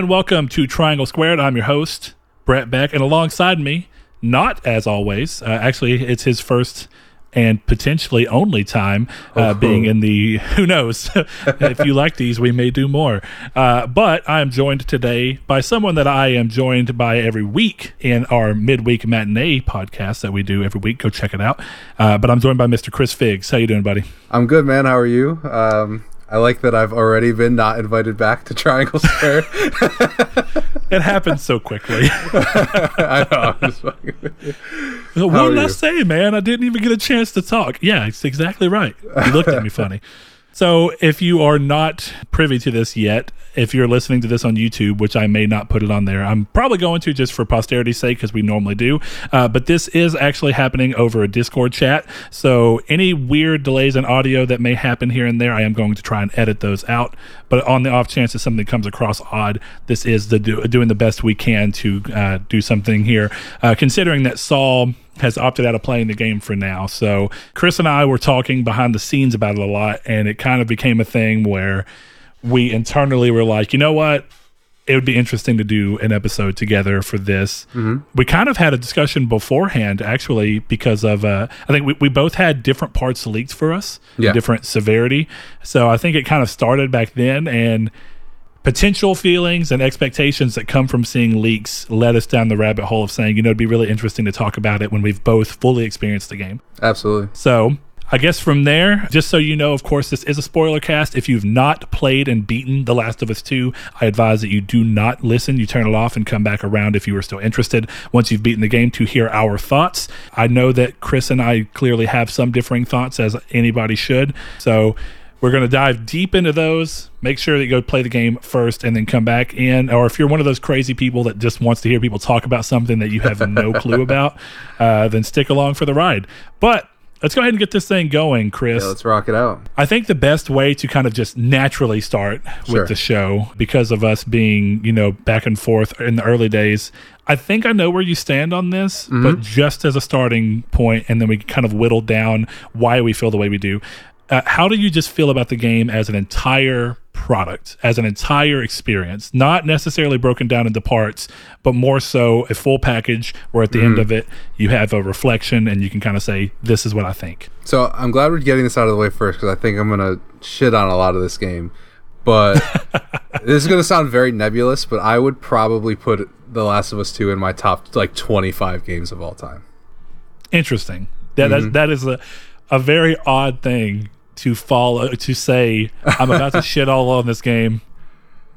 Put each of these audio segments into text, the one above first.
and welcome to Triangle Squared. I'm your host, Brett Beck, and alongside me, not as always, uh, actually, it's his first and potentially only time uh, oh. being in the who knows? If you like these we may do more. Uh, but i am joined today by someone that i am joined by every week in our midweek matinee podcast that we do every week. Go check it out. Uh, but i'm joined by mr chris figs. How you doing buddy? I'm good man. How are you? Um, I like that I've already been not invited back to Triangle Square. it happens so quickly. I know. I'm just what did I say, man? I didn't even get a chance to talk. Yeah, it's exactly right. You looked at me funny. So, if you are not privy to this yet, if you're listening to this on YouTube, which I may not put it on there, I'm probably going to just for posterity's sake because we normally do. Uh, but this is actually happening over a Discord chat. So, any weird delays in audio that may happen here and there, I am going to try and edit those out. But on the off chance that something comes across odd, this is the do, doing the best we can to uh, do something here. Uh, considering that Saul has opted out of playing the game for now. So Chris and I were talking behind the scenes about it a lot, and it kind of became a thing where we internally were like, you know what? It would be interesting to do an episode together for this. Mm-hmm. We kind of had a discussion beforehand, actually, because of uh, I think we, we both had different parts leaked for us, yeah. different severity. So I think it kind of started back then, and potential feelings and expectations that come from seeing leaks led us down the rabbit hole of saying, you know, it'd be really interesting to talk about it when we've both fully experienced the game. Absolutely. So I guess from there, just so you know, of course, this is a spoiler cast. If you've not played and beaten The Last of Us 2, I advise that you do not listen. You turn it off and come back around if you are still interested once you've beaten the game to hear our thoughts. I know that Chris and I clearly have some differing thoughts, as anybody should. So we're going to dive deep into those. Make sure that you go play the game first and then come back in. Or if you're one of those crazy people that just wants to hear people talk about something that you have no clue about, uh, then stick along for the ride. But let's go ahead and get this thing going, Chris. Yeah, let's rock it out. I think the best way to kind of just naturally start sure. with the show, because of us being, you know, back and forth in the early days, I think I know where you stand on this, mm-hmm. but just as a starting point, and then we kind of whittle down why we feel the way we do. Uh, how do you just feel about the game as an entire product, as an entire experience, not necessarily broken down into parts, but more so a full package where at the mm. end of it you have a reflection and you can kind of say, "This is what I think." So I'm glad we're getting this out of the way first because I think I'm gonna shit on a lot of this game, but this is gonna sound very nebulous, but I would probably put The Last of Us Two in my top like 25 games of all time. Interesting. That mm-hmm. that is a a very odd thing to follow uh, to say I'm about to shit all on this game,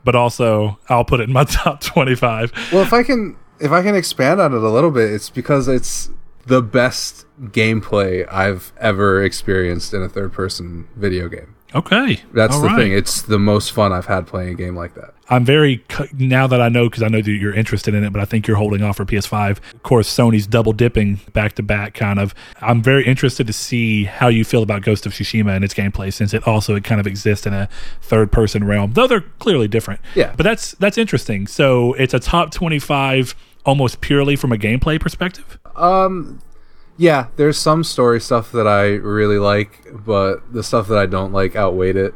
but also I'll put it in my top 25. Well, if I can if I can expand on it a little bit, it's because it's the best gameplay I've ever experienced in a third person video game. Okay. That's All the right. thing. It's the most fun I've had playing a game like that. I'm very now that I know because I know that you're interested in it, but I think you're holding off for PS5. Of course, Sony's double dipping back to back, kind of. I'm very interested to see how you feel about Ghost of Tsushima and its gameplay, since it also it kind of exists in a third person realm, though they're clearly different. Yeah, but that's that's interesting. So it's a top 25 almost purely from a gameplay perspective. Um, yeah, there's some story stuff that I really like, but the stuff that I don't like outweighed it.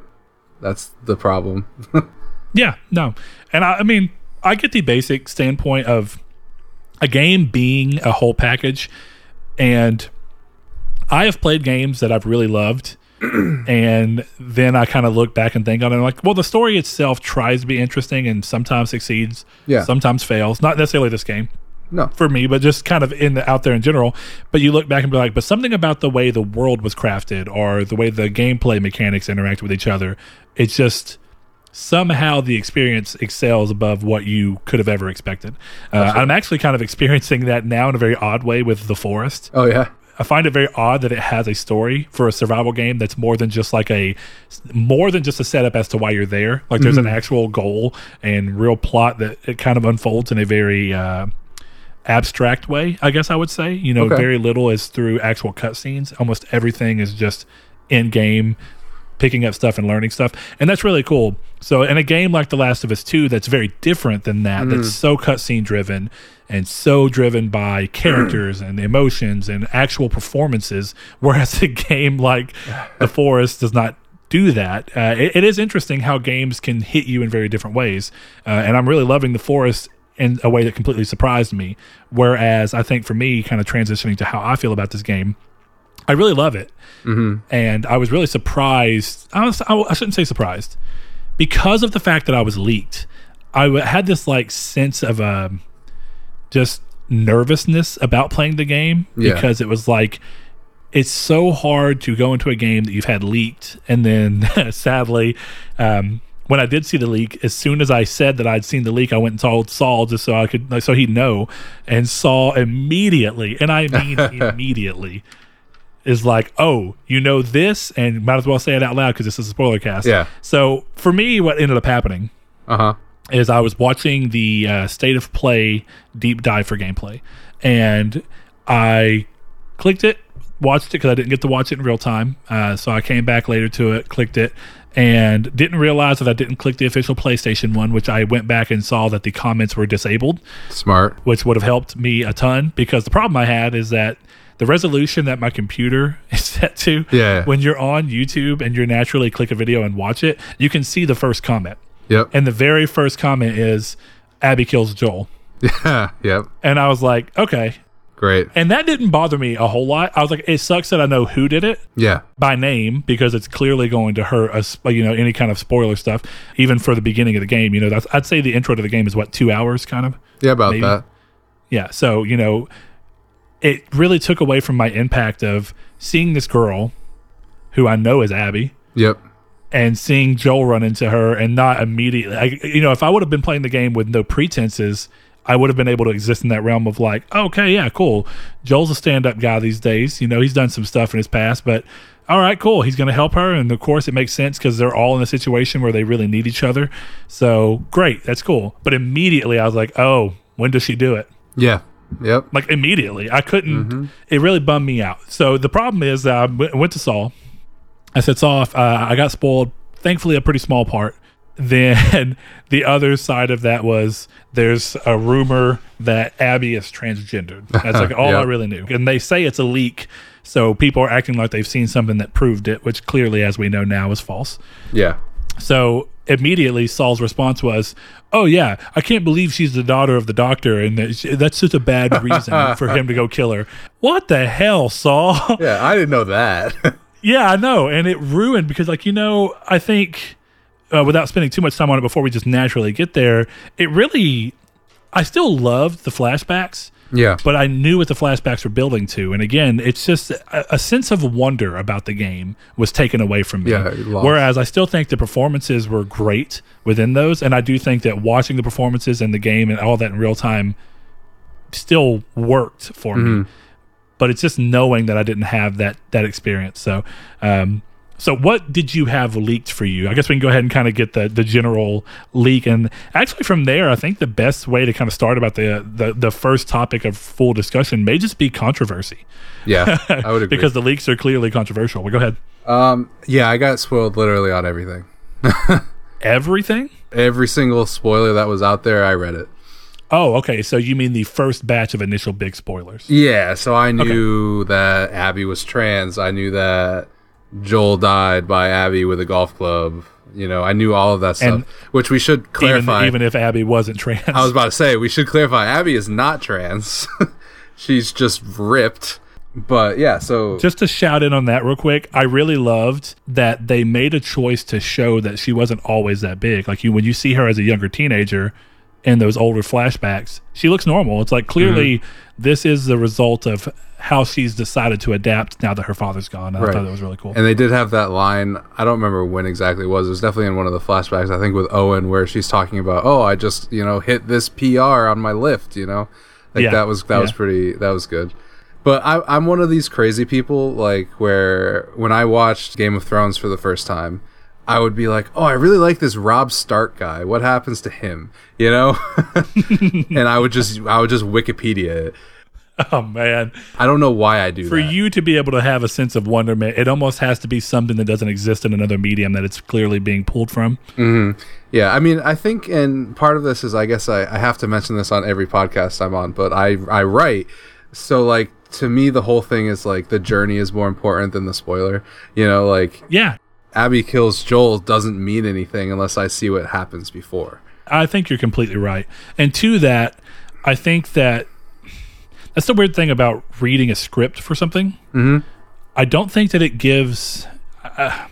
That's the problem. yeah, no. And I, I mean, I get the basic standpoint of a game being a whole package. And I have played games that I've really loved. and then I kind of look back and think on it like, well, the story itself tries to be interesting and sometimes succeeds, yeah. sometimes fails. Not necessarily this game, no. For me, but just kind of in the out there in general. But you look back and be like, but something about the way the world was crafted or the way the gameplay mechanics interact with each other, it's just somehow the experience excels above what you could have ever expected. Uh, I'm actually kind of experiencing that now in a very odd way with The Forest. Oh, yeah. I find it very odd that it has a story for a survival game that's more than just like a more than just a setup as to why you're there. Like there's mm-hmm. an actual goal and real plot that it kind of unfolds in a very uh, abstract way, I guess I would say. You know, okay. very little is through actual cutscenes. Almost everything is just in game, picking up stuff and learning stuff. And that's really cool. So, in a game like The Last of Us 2, that's very different than that, mm. that's so cutscene driven and so driven by characters and emotions and actual performances, whereas a game like The Forest does not do that. Uh, it, it is interesting how games can hit you in very different ways, uh, and I'm really loving the forest in a way that completely surprised me. Whereas I think for me, kind of transitioning to how I feel about this game, I really love it, mm-hmm. and I was really surprised. I, was, I, I shouldn't say surprised because of the fact that I was leaked. I had this like sense of um, just nervousness about playing the game Yeah. because it was like it's so hard to go into a game that you've had leaked and then sadly um, when I did see the leak, as soon as I said that I'd seen the leak, I went and told Saul just so I could, so he'd know. And Saul immediately, and I mean immediately, is like, "Oh, you know this," and might as well say it out loud because this is a spoiler cast. Yeah. So for me, what ended up happening Uh huh. is I was watching the uh, state of play deep dive for gameplay, and I clicked it, watched it because I didn't get to watch it in real time. Uh, so I came back later to it, clicked it, and didn't realize that I didn't click the official PlayStation one, which I went back and saw that the comments were disabled, Smart. which would have helped me a ton because the problem I had is that. The resolution that my computer is set to, Yeah. when you're on YouTube and you're naturally click a video and watch it, you can see the first comment. Yep. And the very first comment is Abby kills Joel. Yeah. Yep. And I was like, okay. Great. And that didn't bother me a whole lot. I was like, it sucks that I know who did it Yeah. by name because it's clearly going to hurt us, you know, any kind of spoiler stuff, even for the beginning of the game. You know, that's, I'd say the intro to the game is what, two hours kind of? Yeah. About Maybe. that. Yeah. So, you know, it really took away from my impact of seeing this girl who I know is Abby Yep. and seeing Joel run into her and not immediately, I, you know, if I would have been playing the game with no pretenses, I would have been able to exist in that realm of like, okay, yeah, cool. Joel's a stand up guy these days. You know, he's done some stuff in his past, but all right, cool. He's going to help her. And of course, it makes sense because they're all in a situation where they really need each other. So great. That's cool. But immediately I was like, oh, when does she do it? Yeah. Yep. like immediately. I couldn't. It really bummed me out. So the problem is, that I w- went to Saul. I said, Saul, uh, I got spoiled. Thankfully, a pretty small part. Then the other side of that was there's a rumor that Abby is transgendered. That's like all I really knew. And they say it's a leak. So people are acting like they've seen something that proved it, which clearly, as we know now, is false. Yeah. So immediately, Saul's response was, "Oh yeah, I can't believe she's the daughter of the doctor, and that's such a bad reason for him to go kill her." What the hell, Saul? Yeah. I didn't know that. yeah, I know, and it ruined because, like, you know, I think uh, without spending too much time on it before we just naturally get there, it really, I still loved the flashbacks. yeah. But I knew what the flashbacks were building to, and again, it's just a, a sense of wonder about the game was taken away from me. Yeah. Whereas I still think the performances were great within those, and I do think that watching the performances and the game and all that in real time still worked for Mm-hmm. me. But it's just knowing that I didn't have that that experience. So, um, so what did you have leaked for you? I guess we can go ahead and kind of get the the general leak, and actually from there, I think the best way to kind of start about the the, the first topic of full discussion may just be controversy Yeah. I would agree. because the leaks are clearly controversial. Well, go ahead. um. Yeah. I got spoiled literally on everything. Everything. Every single spoiler that was out there, I read it. Oh, okay. So you mean the first batch of initial big spoilers? Yeah, so I knew that Abby was trans. I knew that Joel died by Abby with a golf club. You know, I knew all of that stuff, And which we should Even, clarify. even if Abby wasn't trans. I was about to say we should clarify. Abby is not trans. She's just ripped. But yeah, so just to shout in on that real quick, I really loved that they made a choice to show that she wasn't always that big. Like you, when you see her as a younger teenager in those older flashbacks, she looks normal. It's like clearly Mm-hmm. this is the result of how she's decided to adapt now that her father's gone. I Right. thought that was really cool. and they did have that line. I don't remember when exactly it was. It was definitely in one of the flashbacks. I think with Owen, where she's talking about, "Oh, I just you know hit this PR on my lift." You know, like Yeah. that was that was pretty that was good. But I, I'm one of these crazy people, like where when I watched Game of Thrones for the first time, I would be like, "Oh, I really like this Rob Stark guy. What happens to him?" You know, and I would just I would just Wikipedia it. oh man, I don't know why I do for that. you to be able to have a sense of wonderment, it almost has to be something that doesn't exist in another medium that it's clearly being pulled from. Mm-hmm. Yeah, I mean, I think, and part of this is, I guess, I, I have to mention this on every podcast I'm on, but I I write, so like to me, the whole thing is like the journey is more important than the spoiler. You know, like Yeah, Abby kills Joel doesn't mean anything unless I see what happens before. I think you're completely right. And to that, I think that that's the weird thing about reading a script for something. Mm-hmm. I don't think that it gives. Uh,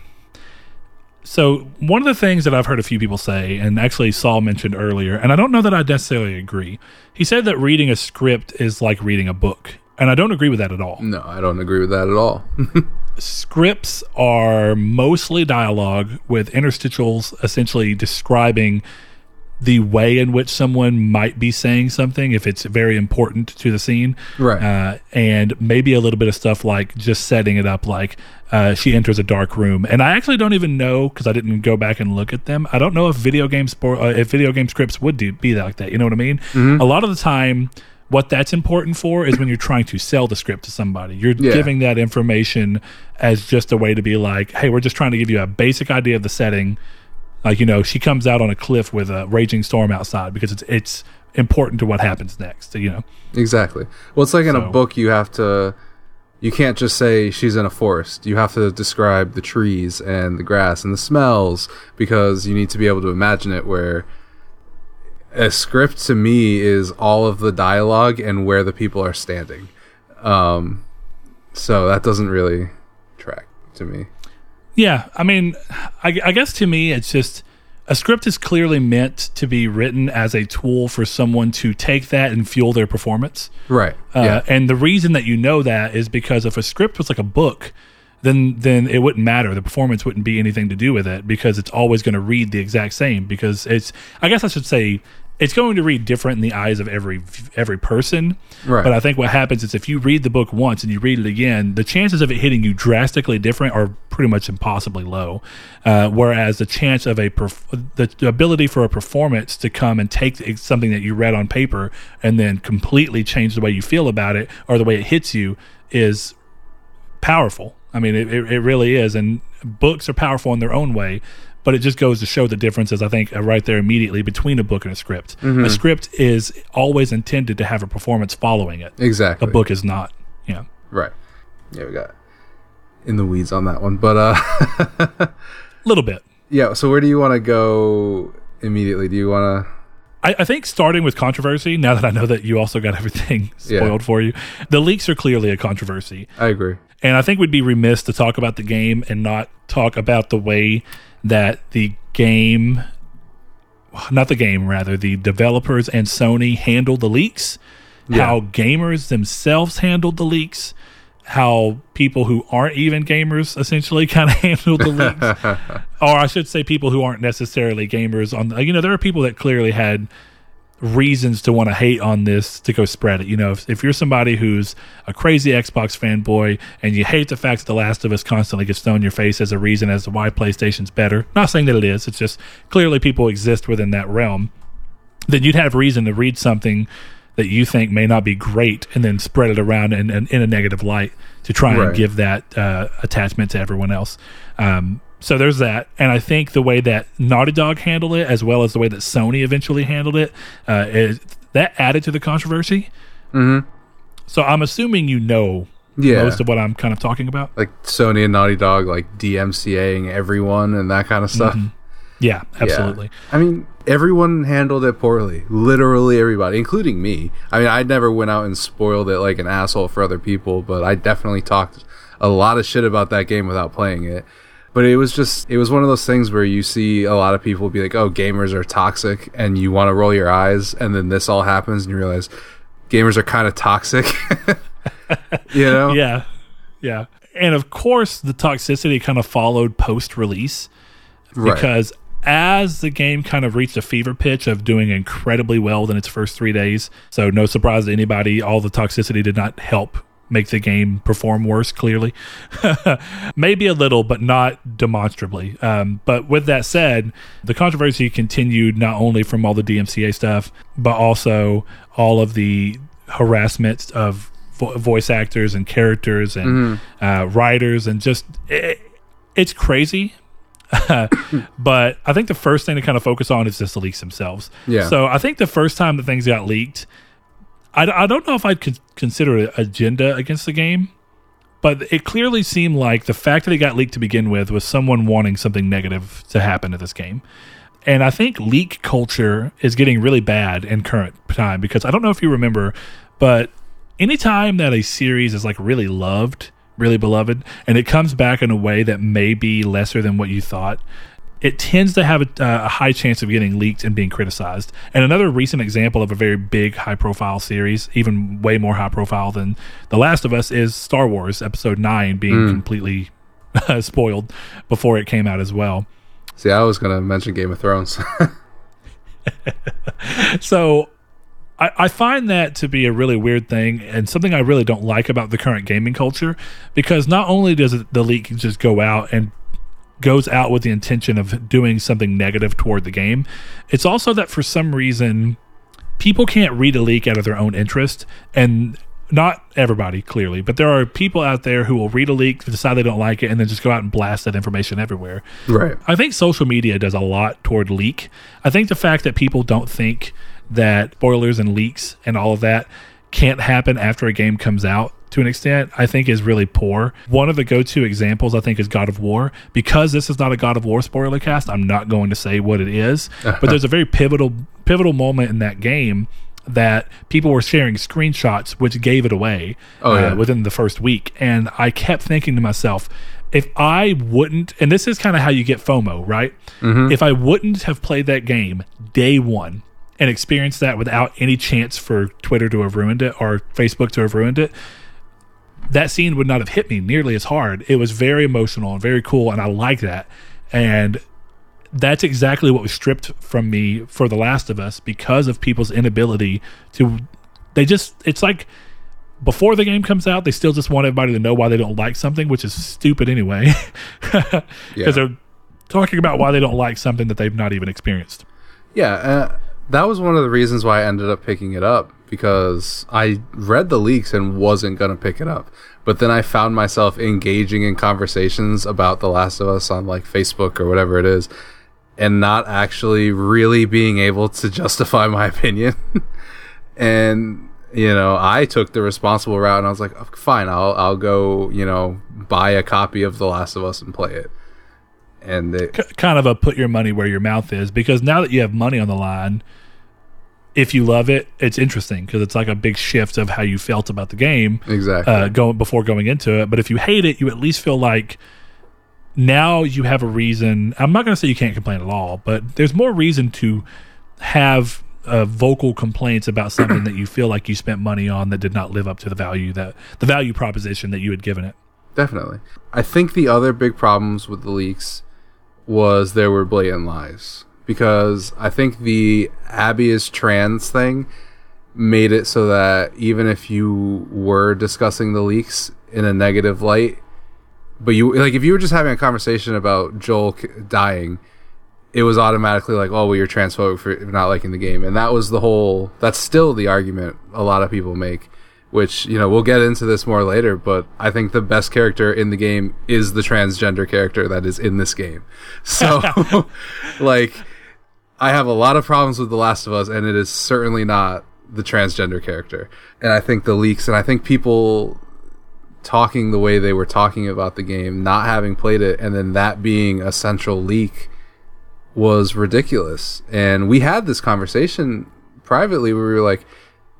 so one of the things that I've heard a few people say, and actually Saul mentioned earlier, and I don't know that I necessarily agree. He said that reading a script is like reading a book, and I don't agree with that at all. No, I don't agree with that at all. Scripts are mostly dialogue with interstitials, essentially describing the way in which someone might be saying something if it's very important to the scene. Right. Uh, and maybe a little bit of stuff like just setting it up like uh, she enters a dark room. And I actually don't even know because I didn't go back and look at them. I don't know if video game sport, uh, if video game scripts would do, be like that. You know what I mean? Mm-hmm. A lot of the time, what that's important for is when you're trying to sell the script to somebody. You're Yeah. giving that information as just a way to be like, hey, we're just trying to give you a basic idea of the setting. Like, you know, she comes out on a cliff with a raging storm outside because it's it's important to what happens next, you know. Exactly. Well, it's like in a book, you have to. You can't just say she's in a forest. You have to describe the trees and the grass and the smells because you need to be able to imagine it. Where a script to me is all of the dialogue and where the people are standing. Um, so that doesn't really track to me. Yeah, I mean, I, I guess to me, it's just a script is clearly meant to be written as a tool for someone to take that and fuel their performance. Right. Uh, yeah. And the reason that you know that is because if a script was like a book, then then it wouldn't matter. The performance wouldn't be anything to do with it because it's always going to read the exact same. Because it's, I guess I should say, it's going to read different in the eyes of every every person. Right. But I think what happens is if you read the book once and you read it again, the chances of it hitting you drastically different are pretty much impossibly low. Uh, whereas the chance of a perf- the ability for a performance to come and take something that you read on paper and then completely change the way you feel about it or the way it hits you is powerful. I mean, it, it, it really is. And books are powerful in their own way, but it just goes to show the differences, I think, right there immediately between a book and a script. A script is always intended to have a performance following it. exactly. A book is not. Yeah. Right. Yeah, we got in the weeds on that one, but uh. A little bit. Yeah, so where do you want to go immediately? Do you want to I, I think starting with controversy, now that I know that you also got everything Yeah. spoiled for you, the leaks are clearly a controversy. I agree. And I think we'd be remiss to talk about the game and not talk about the way that the game, not the game, rather, the developers and Sony handled the leaks, how gamers themselves handled the leaks, how people who aren't even gamers essentially kind of handled the leaks. or I should say, people who aren't necessarily gamers. On You know, there are people that clearly had reasons to want to hate on this to go spread it. You know, if, if you're somebody who's a crazy Xbox fanboy and you hate the fact that The Last of Us constantly gets thrown in your face as a reason as to why PlayStation's better, not saying that it is, it's just clearly people exist within that realm, then you'd have reason to read something that you think may not be great and then spread it around in, in, in a negative light to try and give that uh, attachment to everyone else. Um, so there's that, and I think the way that Naughty Dog handled it, as well as the way that Sony eventually handled it, uh, is, that added to the controversy. Mm-hmm. So I'm assuming you know Yeah. most of what I'm kind of talking about. like Sony and Naughty Dog like DMCAing everyone and that kind of stuff. Mm-hmm. Yeah, absolutely. I mean, everyone handled it poorly. Literally everybody, including me. I mean, I never went out and spoiled it like an asshole for other people, but I definitely talked a lot of shit about that game without playing it. But it was just, it was one of those things where you see a lot of people be like, oh, gamers are toxic, and you want to roll your eyes, and then this all happens, and you realize gamers are kind of toxic. you know? Yeah, yeah. And of course, the toxicity kind of followed post release Right. because as the game kind of reached a fever pitch of doing incredibly well within its first three days, so no surprise to anybody, all the toxicity did not help make the game perform worse, clearly. Maybe a little, but not demonstrably. Um, but with that said, the controversy continued not only from all the DMCA stuff, but also all of the harassment of vo- voice actors and characters and uh, writers, and just it, it's crazy. but I think the first thing to kind of focus on is just the leaks themselves. Yeah. So I think the first time that things got leaked, I, I don't know if I'd con- consider it agenda against the game, but it clearly seemed like the fact that it got leaked to begin with was someone wanting something negative to happen to this game. And I think leak culture is getting really bad in current time because I don't know if you remember, but anytime that a series is like really loved, really beloved, and it comes back in a way that may be lesser than what you thought, it tends to have a, a, high chance of getting leaked and being criticized. And another recent example of a very big, high profile series, even way more high profile than The Last of Us, is Star Wars Episode 9 being mm. completely spoiled before it came out as well. See, I was going to mention Game of Thrones. so I, I, find that to be a really weird thing and something I really don't like about the current gaming culture because not only does it, the leak just go out and goes out with the intention of doing something negative toward the game. It's also that for some reason people can't read a leak out of their own interest and not everybody clearly, but there are people out there who will read a leak, decide they don't like it, and then just go out and blast that information everywhere. Right. I think social media does a lot toward leak. I think the fact that people don't think that spoilers and leaks and all of that can't happen after a game comes out to an extent, I think is really poor. One of the go to examples, I think, is God of War. Because this is not a God of War spoiler cast, I'm not going to say what it is. but there's a very pivotal pivotal moment in that game that people were sharing screenshots which gave it away oh, uh, yeah. uh, within the first week. And I kept thinking to myself, if I wouldn't, and this is kind of how you get FOMO, right? Mm-hmm. If I wouldn't have played that game day one and experienced that without any chance for Twitter to have ruined it or Facebook to have ruined it, that scene would not have hit me nearly as hard. It was very emotional and very cool, and I like that. And that's exactly what was stripped from me for The Last of Us because of people's inability to. They just, it's like before the game comes out, they still just want everybody to know why they don't like something, which is stupid anyway. Because yeah. they're talking about why they don't like something that they've not even experienced. Yeah. Uh, that was one of the reasons why I ended up picking it up because I read the leaks and wasn't going to pick it up. But then I found myself engaging in conversations about The Last of Us on like Facebook or whatever it is and not actually really being able to justify my opinion. and you know, I took the responsible route and I was like, fine, I'll I'll go, you know, buy a copy of The Last of Us and play it. And it, C- kind of a put your money where your mouth is because now that you have money on the line, if you love it, it's interesting because it's like a big shift of how you felt about the game. Exactly. Uh, going before going into it, but if you hate it, you at least feel like now you have a reason. I'm not going to say you can't complain at all, but there's more reason to have uh, vocal complaints about something that you feel like you spent money on that did not live up to the value that the value proposition that you had given it. Definitely. I think the other big problems with the leaks was there were blatant lies because I think the Abby is trans thing made it so that even if you were discussing the leaks in a negative light, but you like if you were just having a conversation about Joel dying, it was automatically like, oh, well, you're transphobic for not liking the game, and that was the whole. That's still the argument a lot of people make which you know we'll get into this more later but i think the best character in the game is the transgender character that is in this game so like I have a lot of problems with The Last of Us, and it is certainly not the transgender character. And I think the leaks, and I think people talking the way they were talking about the game, not having played it, and then that being a central leak was ridiculous. And we had this conversation privately where we were like,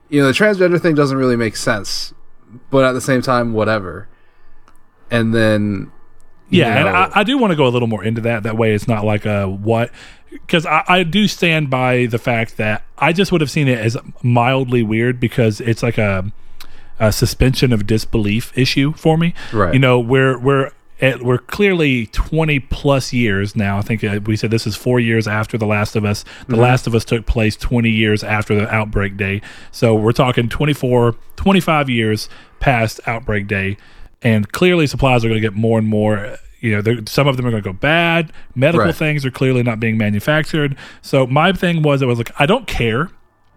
you know, the transgender thing doesn't really make sense, but at the same time, whatever. And then yeah, know, and I, I, do want to go a little more into that. That way, it's not like a what because I, I, do stand by the fact that I just would have seen it as mildly weird because it's like a, a suspension of disbelief issue for me. Right. You know, we're we're at, we're clearly 20 plus years now. I think uh, we said this is four years after The Last of Us. The mm-hmm. Last of Us took place 20 years after the Outbreak Day. So we're talking 24, 25 years past Outbreak Day. And clearly, supplies are going to get more and more you know, some of them are going to go bad. Medical right. things are clearly not being manufactured. So my thing was, it was like, I don't care.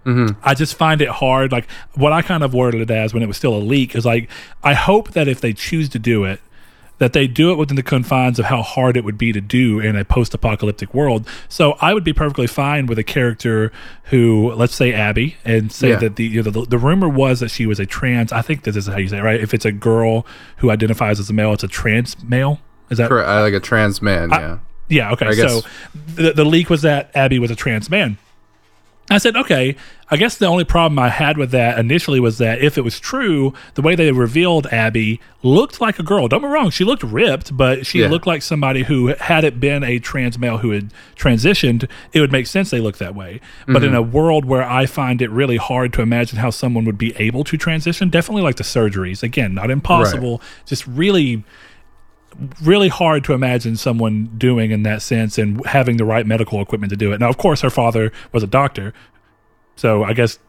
Mm-hmm. I just find it hard. Like what I kind of worded it as when it was still a leak is like, I hope that if they choose to do it, that they do it within the confines of how hard it would be to do in a post-apocalyptic world. So I would be perfectly fine with a character who, let's say Abby, and say Yeah. that the, you know, the the rumor was that she was a trans. I think this is how you say it, right? If it's a girl who identifies as a male, it's a trans male. Is that Correct. I like a trans man. Yeah. yeah, okay. I guess- So the, the leak was that Abby was a trans man. I said, okay, I guess the only problem I had with that initially was that if it was true, the way they revealed Abby looked like a girl. Don't me wrong, she looked ripped, but she Yeah. looked like somebody who, had it been a trans male who had transitioned, it would make sense they looked that way. But Mm-hmm. in a world where I find it really hard to imagine how someone would be able to transition, definitely like the surgeries. Again, not impossible, just really really hard to imagine someone doing in that sense and having the right medical equipment to do it. Now, of course, her father was a doctor, so I guess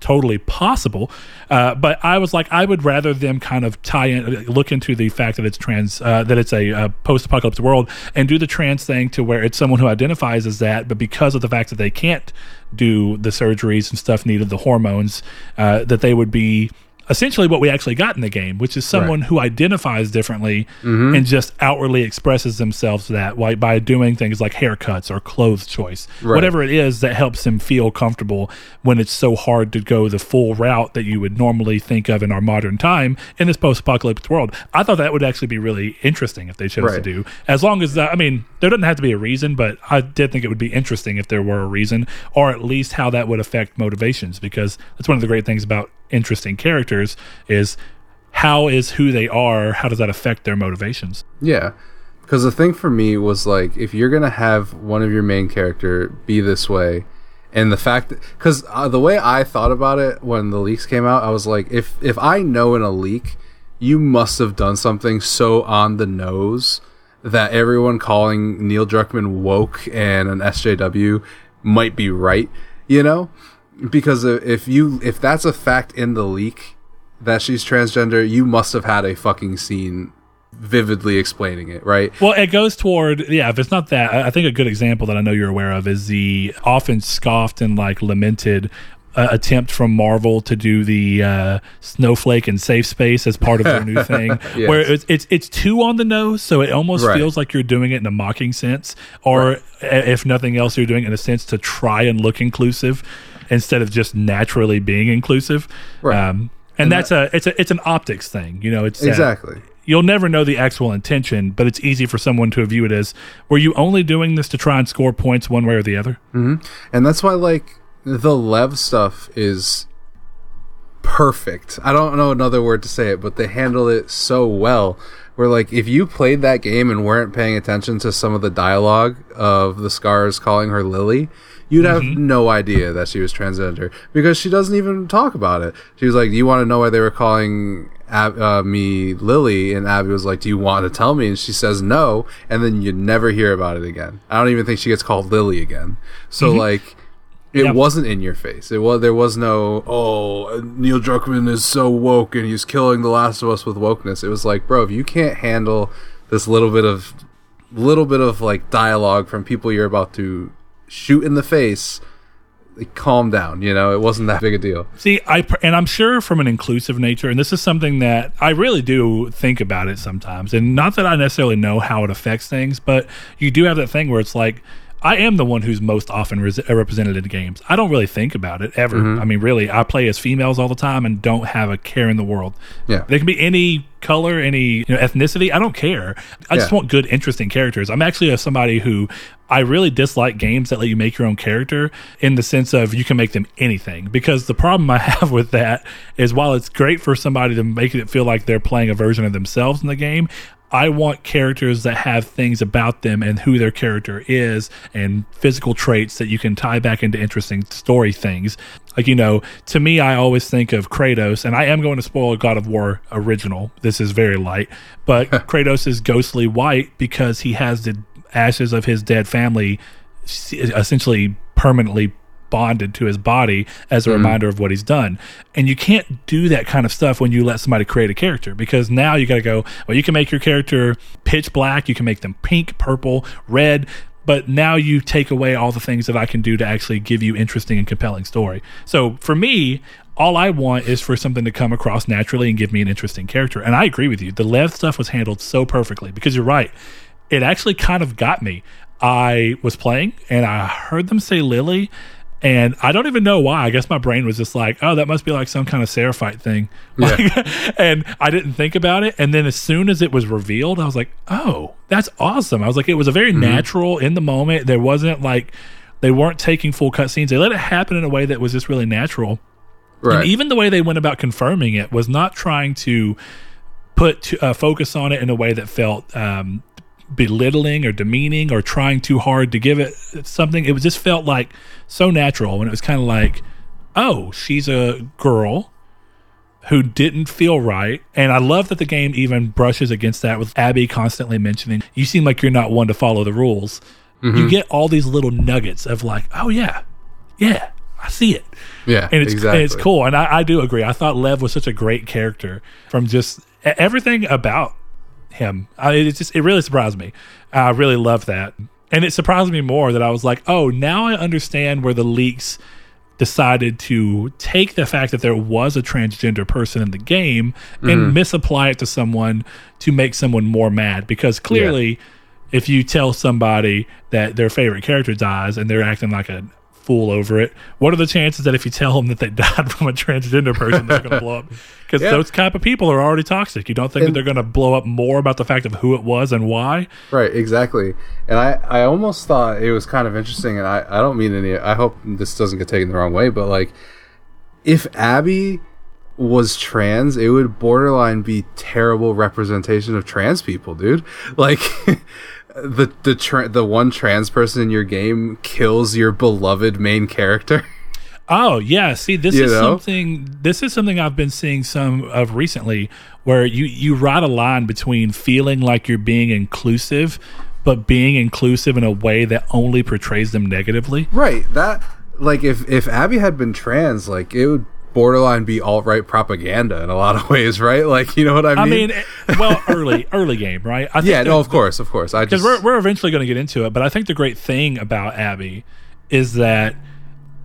totally possible. Uh, but I was like, I would rather them kind of tie in, look into the fact that it's trans, uh, that it's a, uh post-apocalypse world, and do the trans thing to where it's someone who identifies as that, but because of the fact that they can't do the surgeries and stuff needed, the hormones, uh, that they would be essentially what we actually got in the game, which is someone who identifies differently mm-hmm. and just outwardly expresses themselves that like by doing things like haircuts or clothes choice, Right. whatever it is that helps them feel comfortable when it's so hard to go the full route that you would normally think of in our modern time in this post-apocalyptic world. I thought that would actually be really interesting if they chose to do, as long as that, I mean, there doesn't have to be a reason, but I did think it would be interesting if there were a reason, or at least how that would affect motivations, because that's one of the great things about interesting characters is how is who they are, how does that affect their motivations? Yeah. Because the thing for me was like, if you're gonna have one of your main character be this way, and the fact because uh, the way I thought about it when the leaks came out, I was like, if if I know in a leak, you must have done something so on the nose that everyone calling Neil Druckmann woke and an SJW might be right, you know? Because if you if that's a fact in the leak that she's transgender, you must have had a fucking scene vividly explaining it, right? Well, it goes toward yeah. If it's not that, I think a good example that I know you're aware of is the often scoffed and like lamented uh, attempt from Marvel to do the uh, snowflake and safe space as part of their new thing, Yes. where it's, it's it's too on the nose, so it almost Right. feels like you're doing it in a mocking sense, or a- if nothing else, you're doing it in a sense to try and look inclusive instead of just naturally being inclusive. Right. Um, and, that's a it's a it's an optics thing, you know. It's uh, Exactly. you'll never know the actual intention, but it's easy for someone to view it as were you only doing this to try and score points one way or the other? And that's why like the Lev stuff is perfect. I don't know another word to say it, but they handle it so well. Where like if you played that game and weren't paying attention to some of the dialogue of the scars calling her Lily, you'd have no idea that she was transgender because she doesn't even talk about it. She was like, "Do you want to know why they were calling Ab- uh, me Lily?" And Abby was like, "Do you want to tell me?" And she says no, and then you never hear about it again. I don't even think she gets called Lily again. So like. It Yep. wasn't in your face. It was there was no oh Neil Druckmann is so woke and he's killing the last of us with wokeness. It was like, bro, if you can't handle this little bit of little bit of like dialogue from people you're about to shoot in the face, calm down, you know? It wasn't that big a deal. See, I and I'm sure from an inclusive nature, and this is something that I really do think about it sometimes, and not that I necessarily know how it affects things, but you do have that thing where it's like. I am the one who's most often res- uh, represented in games. I don't really think about it ever. Mm-hmm. I mean, really, I play as females all the time and don't have a care in the world. Yeah. They can be any color, any you know, ethnicity. I don't care. I just want good, interesting characters. I'm actually a, somebody who I really dislike games that let you make your own character in the sense of you can make them anything. Because the problem I have with that is while it's great for somebody to make it feel like they're playing a version of themselves in the game, I want characters that have things about them and who their character is and physical traits that you can tie back into interesting story things. Like, you know, to me, I always think of Kratos, and I am going to spoil a God of War original. This is very light, but Kratos is ghostly white because he has the ashes of his dead family essentially permanently bonded to his body as a mm-hmm. reminder of what he's done. And you can't do that kind of stuff when you let somebody create a character because now you got to go, well, you can make your character pitch black, you can make them pink, purple, red. But now you take away all the things that I can do to actually give you interesting and compelling story. So for me, all I want is for something to come across naturally and give me an interesting character. And I agree with you. The Lev stuff was handled so perfectly because you're right. It actually kind of got me. I was playing and I heard them say Lily, and I don't even know why. I guess my brain was just like, oh, that must be like some kind of Seraphite thing. Like, and I didn't think about it. And then as soon as it was revealed, I was like, oh, that's awesome. I was like, it was a very mm-hmm. natural in the moment. There wasn't like, they weren't taking full cutscenes. They let it happen in a way that was just really natural. Right. And even the way they went about confirming it was not trying to put to, uh, focus on it in a way that felt um, belittling or demeaning or trying too hard to give it something. It was just felt like so natural when it was kind of like, oh, she's a girl who didn't feel right. And I love that the game even brushes against that with Abby constantly mentioning, you seem like you're not one to follow the rules. Mm-hmm. You get all these little nuggets of like, oh, yeah, yeah, I see it. Yeah, and it's exactly. and it's cool, and I, I, do agree. I thought Lev was such a great character from just everything about him. I, it just it really surprised me. I really loved that, and it surprised me more that I was like, oh, now I understand where the leaks decided to take the fact that there was a transgender person in the game and mm-hmm. misapply it to someone to make someone more mad because clearly. Yeah. If you tell somebody that their favorite character dies and they're acting like a fool over it. What are the chances that if you tell them that they died from a transgender person, they're going to blow up? Because yeah. those type of people are already toxic. You don't think and, that they're going to blow up more about the fact of who it was and why? Right, exactly. And I, I almost thought it was kind of interesting, and I, I don't mean any. I hope this doesn't get taken the wrong way, but like, if Abby was trans, it would borderline be terrible representation of trans people, dude. Like. The the tra- the one trans person in your game kills your beloved main character. Oh yeah, see this you is know? something this is something I've been seeing some of recently where you you ride a line between feeling like you're being inclusive but being inclusive in a way that only portrays them negatively. Right. That like if if Abby had been trans like it would borderline be alt right propaganda in a lot of ways, right? Like, you know what I mean? I mean, well, early early game, right? I yeah, no, of course, of course. I because we're we're eventually going to get into it, but I think the great thing about Abby is that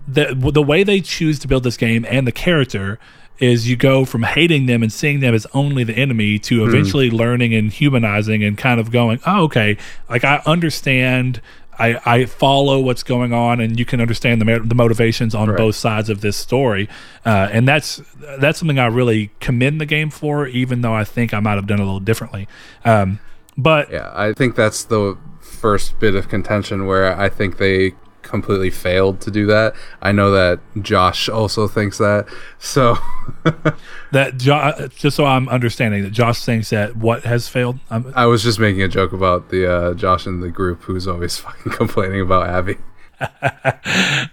the the way they choose to build this game and the character is you go from hating them and seeing them as only the enemy to hmm. eventually mm. learning and humanizing and kind of going, oh, okay, like I understand I, I follow what's going on, and you can understand the the motivations on right. both sides of this story, uh, and that's that's something I really commend the game for, even though I think I might have done a little differently. Um, but yeah, I think that's the first bit of contention where I think they completely failed to do that. I know that Josh also thinks that. So that jo- just so I'm understanding that Josh thinks that what has failed. I'm, i was just making a joke about the uh, Josh in the group who's always fucking complaining about Abby. uh,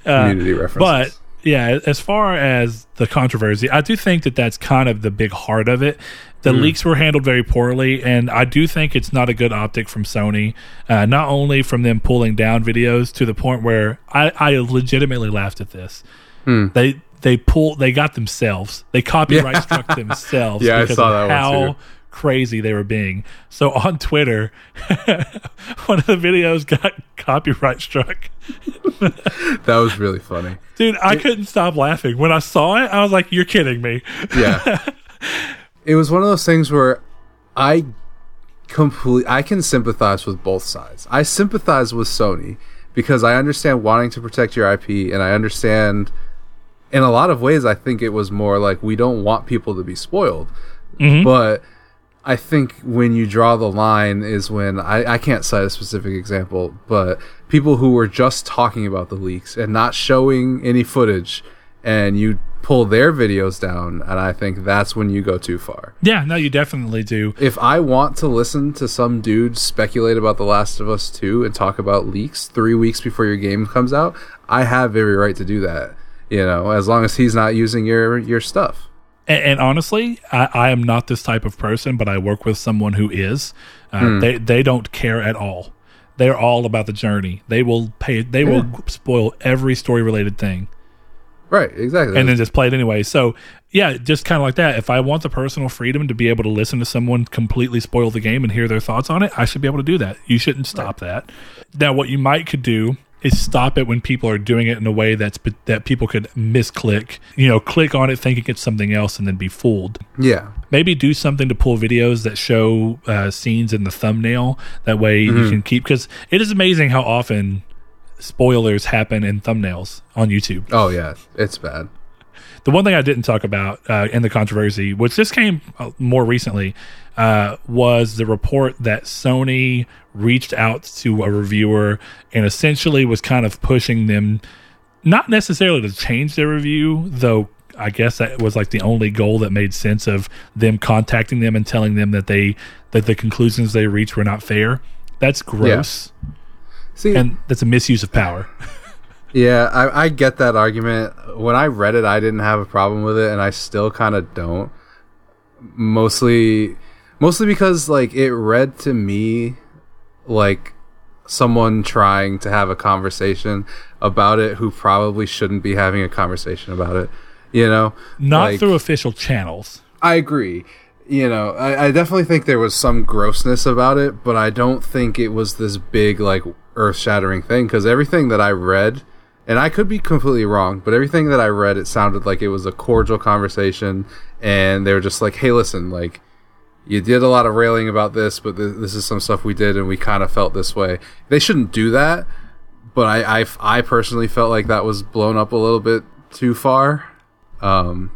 Community references. But yeah, as far as the controversy, I do think that that's kind of the big heart of it. The mm. leaks were handled very poorly, and I do think it's not a good optic from Sony. Uh, not only from them pulling down videos to the point where I, I legitimately laughed at this. Mm. They they pull they got themselves they copyright yeah. struck themselves yeah, because I saw of that how crazy they were being. So on Twitter, one of the videos got copyright struck. that was really funny. Dude, I couldn't stop laughing. When I saw it, I was like, You're kidding me. Yeah. It was one of those things where I completely I can sympathize with both sides. I sympathize with Sony because I understand wanting to protect your IP and I understand in a lot of ways I think it was more like we don't want people to be spoiled. Mm-hmm. But I think when you draw the line is when I, I can't cite a specific example, but people who were just talking about the leaks and not showing any footage and you pull their videos down and i think that's when you go too far. Yeah no you definitely do. If i want to listen to some dude speculate about the last of us 2 and talk about leaks three weeks before your game comes out i have every right to do that you know as long as he's not using your your stuff. And, and honestly I, I, am not this type of person but i work with someone who is. Uh, hmm. they they don't care at all. They're all about the journey. They will pay they yeah. will spoil every story related thing Right, exactly. And then just play it anyway. So, yeah, just kind of like that. If I want the personal freedom to be able to listen to someone completely spoil the game and hear their thoughts on it, I should be able to do that. You shouldn't stop right. that. Now, what you might could do is stop it when people are doing it in a way that's that people could misclick, you know, click on it thinking it's something else and then be fooled. Yeah. Maybe do something to pull videos that show uh, scenes in the thumbnail. That way mm-hmm. you can keep because it is amazing how often spoilers happen in thumbnails on YouTube. Oh yeah, it's bad. The one thing I didn't talk about uh, in the controversy, which just came uh, more recently, uh, was the report that Sony reached out to a reviewer and essentially was kind of pushing them, not necessarily to change their review, though I guess that was like the only goal that made sense of them contacting them and telling them that they that the conclusions they reached were not fair. That's gross. Yeah. See, and that's a misuse of power. Yeah, I, I get that argument. When I read it, I didn't have a problem with it, and I still kind of don't. Mostly, mostly because like it read to me like someone trying to have a conversation about it who probably shouldn't be having a conversation about it. You know, not like, through official channels. I agree. You know, I, I definitely think there was some grossness about it, but I don't think it was this big like earth shattering thing because everything that I read and I could be completely wrong, but everything that I read, it sounded like it was a cordial conversation, and they were just like, "Hey, listen, like." You did a lot of railing about this, but th- this is some stuff we did, and we kind of felt this way. They shouldn't do that, but I, I, I personally felt like that was blown up a little bit too far. Um,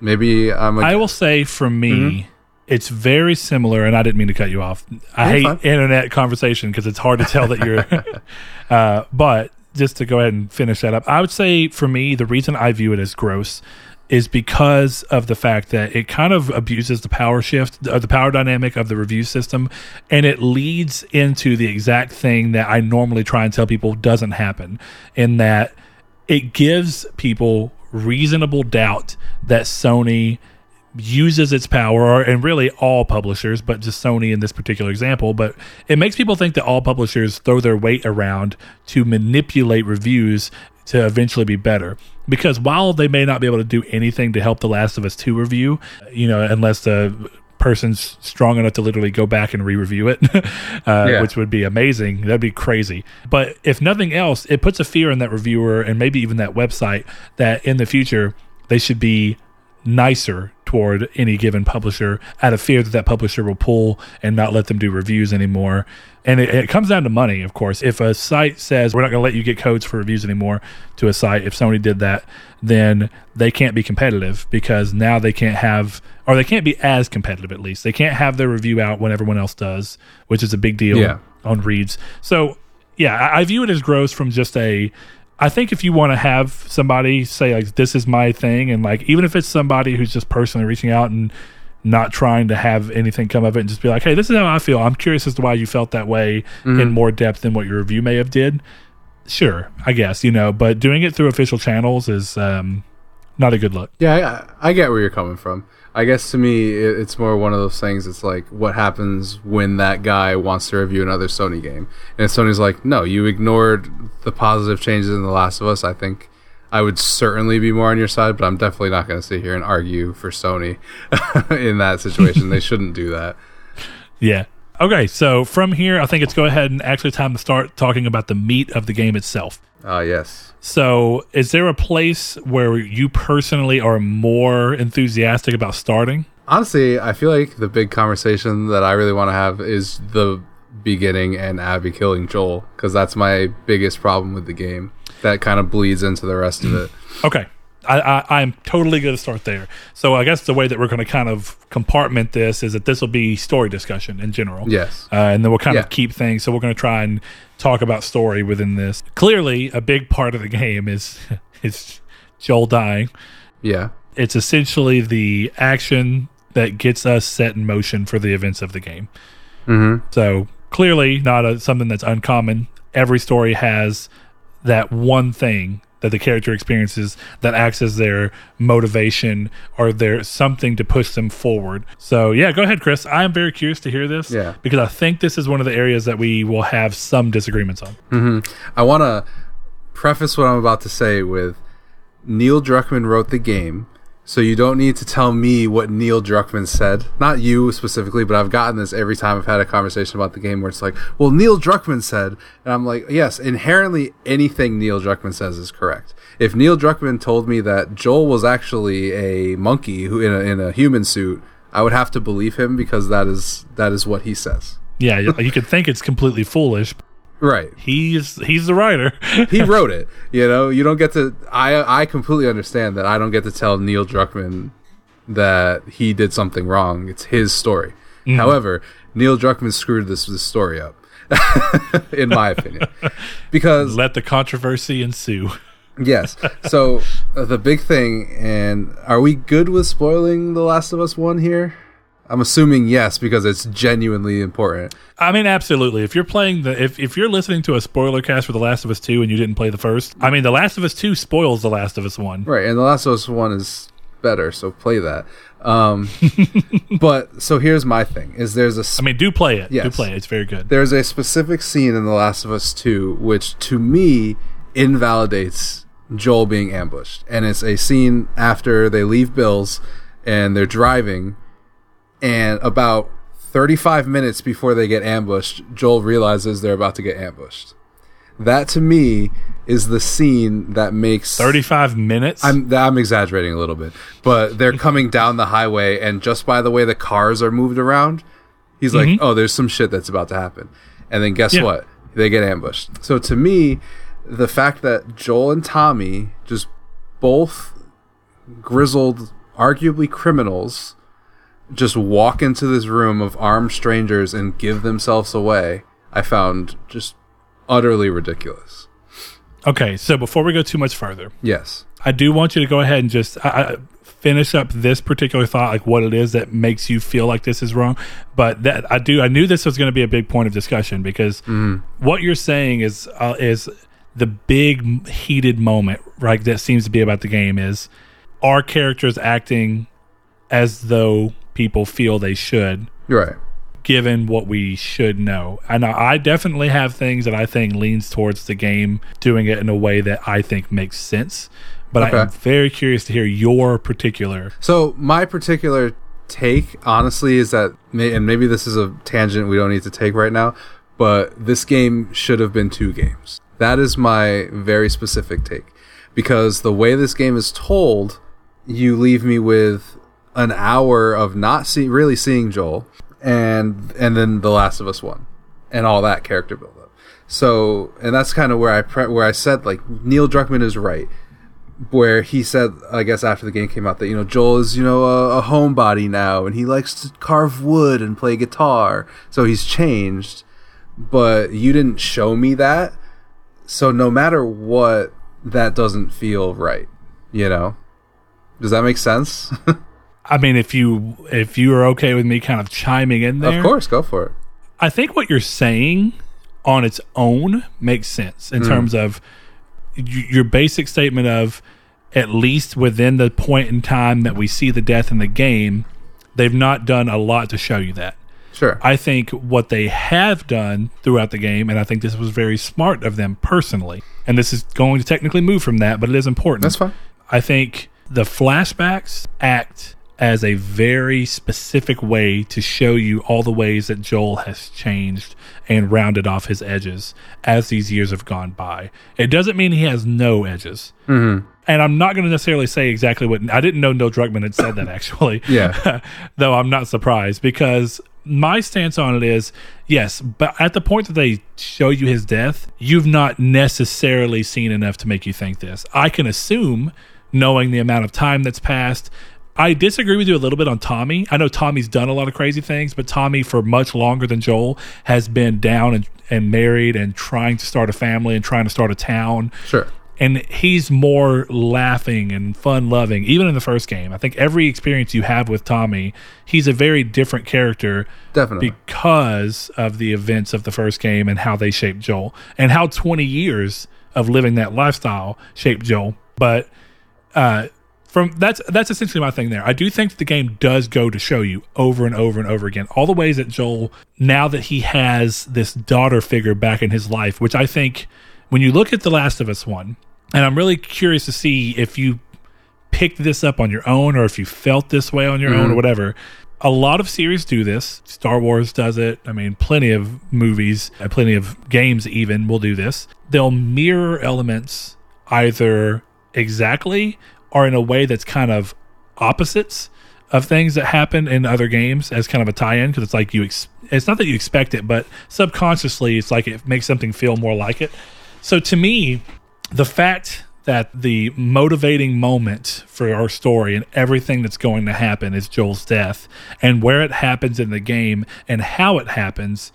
maybe I'm. A- I will say, for me, mm-hmm. It's very similar, and I didn't mean to cut you off. I hate fine. internet conversation because it's hard to tell that you're. uh, but just to go ahead and finish that up, I would say for me, the reason I view it as gross is because of the fact that it kind of abuses the power shift, uh, the power dynamic of the review system, and it leads into the exact thing that I normally try and tell people doesn't happen, in that it gives people reasonable doubt that Sony uses its power, and really all publishers, but just Sony in this particular example. But it makes people think that all publishers throw their weight around to manipulate reviews to eventually be better. Because while they may not be able to do anything to help The Last of Us 2 review, you know, unless the person's strong enough to literally go back and re-review it, uh, yeah. which would be amazing. That'd be crazy. But if nothing else, it puts a fear in that reviewer and maybe even that website that in the future they should be nicer toward any given publisher out of fear that that publisher will pull and not let them do reviews anymore. And it, it comes down to money, of course. If a site says we're not going to let you get codes for reviews anymore to a site, if Sony did that, then they can't be competitive because now they can't have, or they can't be as competitive at least. They can't have their review out when everyone else does, which is a big deal yeah. on reads. So, yeah, I, I view it as gross from just a I think if you want to have somebody say like this is my thing, and like even if it's somebody who's just personally reaching out and not trying to have anything come of it, and just be like, hey, this is how I feel. I'm curious as to why you felt that way mm-hmm. in more depth than what your review may have did. Sure, I guess you know, but doing it through official channels is um, not a good look. Yeah, I, I get where you're coming from. I guess to me, it's more one of those things. It's like what happens when that guy wants to review another Sony game, and Sony's like, "No, you ignored the positive changes in The Last of Us." I think I would certainly be more on your side, but I'm definitely not going to sit here and argue for Sony in that situation. they shouldn't do that. Yeah. Okay, so from here, I think it's go ahead and actually time to start talking about the meat of the game itself. Ah, uh, yes. So, is there a place where you personally are more enthusiastic about starting? Honestly, I feel like the big conversation that I really want to have is the beginning and Abby killing Joel because that's my biggest problem with the game. That kind of bleeds into the rest of it. Okay, I, am totally going to start there. So I guess the way that we're going to kind of compartment this is that this will be story discussion in general. Yes, uh, and then we'll kind yeah. of keep things. So we're going to try and talk about story within this. Clearly, a big part of the game is is Joel dying. Yeah, it's essentially the action that gets us set in motion for the events of the game. Mm-hmm. So clearly, not a, something that's uncommon. Every story has that one thing that the character experiences that acts as their motivation or their something to push them forward. So yeah, go ahead, Chris. I am very curious to hear this. Yeah. Because I think this is one of the areas that we will have some disagreements on. Mm-hmm. I want to preface what I'm about to say with Neil Druckmann wrote the game. So you don't need to tell me what Neil Druckmann said. Not you specifically, but I've gotten this every time I've had a conversation about the game where it's like, well, Neil Druckmann said, and I'm like, yes, inherently anything Neil Druckmann says is correct. If Neil Druckmann told me that Joel was actually a monkey who in a, in a human suit, I would have to believe him because that is that is what he says. Yeah, you could think it's completely foolish. Right. He's he's the writer. he wrote it. You know, you don't get to. I I completely understand that I don't get to tell Neil Druckmann that he did something wrong. It's his story. Mm-hmm. However, Neil Druckmann screwed this this story up, in my opinion, because let the controversy ensue. yes. So uh, the big thing, and are we good with spoiling The Last of Us One here? I'm assuming yes because it's genuinely important. I mean, absolutely. If you're playing the, if, if you're listening to a spoiler cast for The Last of Us Two and you didn't play the first, I mean, The Last of Us Two spoils The Last of Us One, right? And The Last of Us One is better, so play that. Um, but so here's my thing: is there's a, sp- I mean, do play it. Yes. Do play it. It's very good. There's a specific scene in The Last of Us Two which, to me, invalidates Joel being ambushed, and it's a scene after they leave Bill's and they're driving and about 35 minutes before they get ambushed, Joel realizes they're about to get ambushed. That to me is the scene that makes 35 minutes. I'm I'm exaggerating a little bit, but they're coming down the highway and just by the way the cars are moved around, he's mm-hmm. like, "Oh, there's some shit that's about to happen." And then guess yeah. what? They get ambushed. So to me, the fact that Joel and Tommy just both grizzled arguably criminals just walk into this room of armed strangers and give themselves away, I found just utterly ridiculous. Okay, so before we go too much further, yes, I do want you to go ahead and just uh, finish up this particular thought, like what it is that makes you feel like this is wrong. But that I do, I knew this was going to be a big point of discussion because mm. what you're saying is uh, is the big heated moment, right? That seems to be about the game is our characters acting as though people feel they should. Right. Given what we should know. And I definitely have things that I think leans towards the game doing it in a way that I think makes sense. But okay. I'm very curious to hear your particular. So, my particular take, honestly, is that, and maybe this is a tangent we don't need to take right now, but this game should have been two games. That is my very specific take. Because the way this game is told, you leave me with an hour of not see, really seeing Joel, and and then The Last of Us one, and all that character build up. So, and that's kind of where I pre- where I said like Neil Druckmann is right, where he said I guess after the game came out that you know Joel is you know a, a homebody now, and he likes to carve wood and play guitar, so he's changed. But you didn't show me that, so no matter what, that doesn't feel right. You know, does that make sense? I mean, if you if you are okay with me kind of chiming in there, of course, go for it. I think what you're saying on its own makes sense in mm. terms of your basic statement of at least within the point in time that we see the death in the game, they've not done a lot to show you that. Sure. I think what they have done throughout the game, and I think this was very smart of them personally, and this is going to technically move from that, but it is important. That's fine. I think the flashbacks act as a very specific way to show you all the ways that Joel has changed and rounded off his edges as these years have gone by. It doesn't mean he has no edges. Mm-hmm. And I'm not going to necessarily say exactly what I didn't know Neil Druckmann had said that actually. yeah. Though I'm not surprised because my stance on it is yes, but at the point that they show you his death, you've not necessarily seen enough to make you think this. I can assume knowing the amount of time that's passed, I disagree with you a little bit on Tommy. I know Tommy's done a lot of crazy things, but Tommy, for much longer than Joel, has been down and, and married and trying to start a family and trying to start a town. Sure. And he's more laughing and fun loving, even in the first game. I think every experience you have with Tommy, he's a very different character. Definitely. Because of the events of the first game and how they shaped Joel and how 20 years of living that lifestyle shaped Joel. But, uh, from that's that's essentially my thing there. I do think the game does go to show you over and over and over again all the ways that Joel now that he has this daughter figure back in his life, which I think when you look at The Last of Us one, and I'm really curious to see if you picked this up on your own or if you felt this way on your mm-hmm. own or whatever. A lot of series do this. Star Wars does it. I mean, plenty of movies, uh, plenty of games even will do this. They'll mirror elements either exactly or in a way that's kind of opposites of things that happen in other games as kind of a tie-in because it's like you ex- it's not that you expect it but subconsciously it's like it makes something feel more like it so to me the fact that the motivating moment for our story and everything that's going to happen is Joel's death and where it happens in the game and how it happens,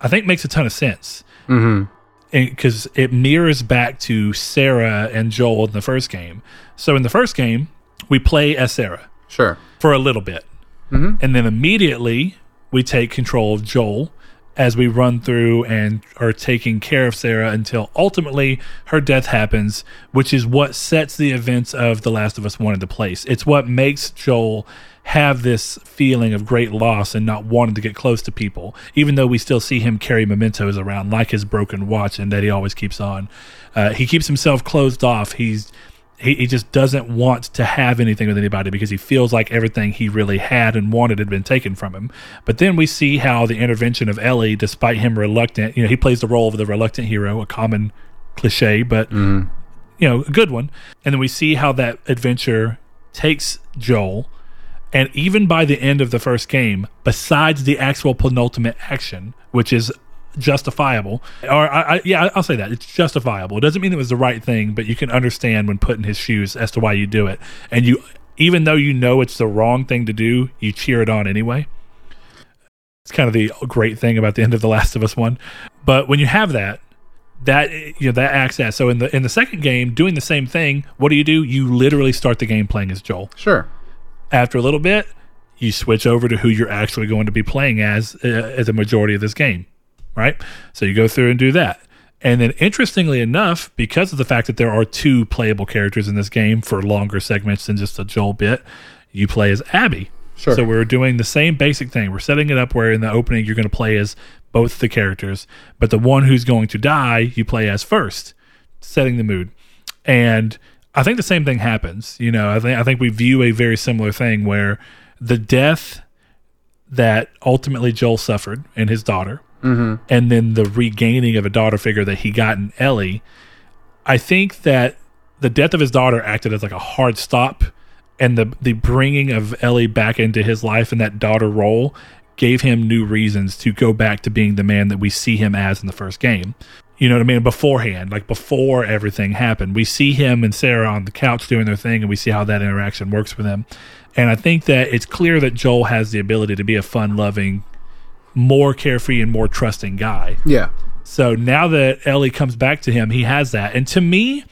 I think makes a ton of sense. Because mm-hmm. it mirrors back to Sarah and Joel in the first game. So in the first game, we play as Sarah. Sure. For a little bit. Mm-hmm. And then immediately we take control of Joel as we run through and are taking care of Sarah until ultimately her death happens, which is what sets the events of The Last of Us 1 into place. It's what makes Joel have this feeling of great loss and not wanting to get close to people, even though we still see him carry mementos around like his broken watch and that he always keeps on. Uh, he keeps himself closed off. He's he, he just doesn't want to have anything with anybody because he feels like everything he really had and wanted had been taken from him. But then we see how the intervention of Ellie, despite him reluctant, you know, he plays the role of the reluctant hero, a common cliche, but mm. you know, a good one. And then we see how that adventure takes Joel. And even by the end of the first game, besides the actual penultimate action, which is justifiable. Or I, I, yeah, I'll say that it's justifiable. It doesn't mean it was the right thing, but you can understand when put in his shoes as to why you do it. And you, even though you know it's the wrong thing to do, you cheer it on anyway. It's kind of the great thing about the end of The Last of Us one. But when you have that, that you know that access. so in the in the second game doing the same thing what do you do you literally start the game playing as joel sure after a little bit you switch over to who you're actually going to be playing as uh, as a majority of this game right? So you go through and do that. And then, interestingly enough, because of the fact that there are two playable characters in this game for longer segments than just a Joel bit, you play as Abby. Sure. So we're doing the same basic thing. We're setting it up where in the opening you're going to play as both the characters, but the one who's going to die you play as first, setting the mood. And I think the same thing happens. You know, I think I think we view a very similar thing where the death that ultimately Joel suffered and his daughter mm-hmm. and then the regaining of a daughter figure that he got in Ellie, I think that the death of his daughter acted as like a hard stop, and the the bringing of Ellie back into his life in that daughter role gave him new reasons to go back to being the man that we see him as in the first game. You know what I mean? Beforehand, like before everything happened, we see him and Sarah on the couch doing their thing, and we see how that interaction works with them. And I think that it's clear that Joel has the ability to be a fun loving more carefree and more trusting guy. Yeah. So now that Ellie comes back to him, he has that. And to me,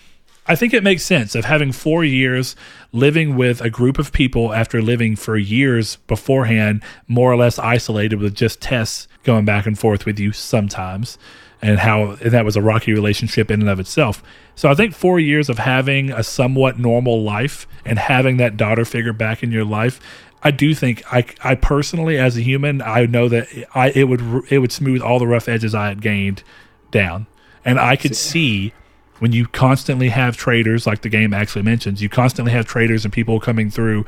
I think it makes sense of having four years living with a group of people after living for years beforehand, more or less isolated with just Tess going back and forth with you sometimes, and how and that was a rocky relationship in and of itself. So I think four years of having a somewhat normal life and having that daughter figure back in your life I do think I, I personally, as a human, I know that I it would it would smooth all the rough edges I had gained down, and I could see when you constantly have traders, like the game actually mentions, you constantly have traders and people coming through,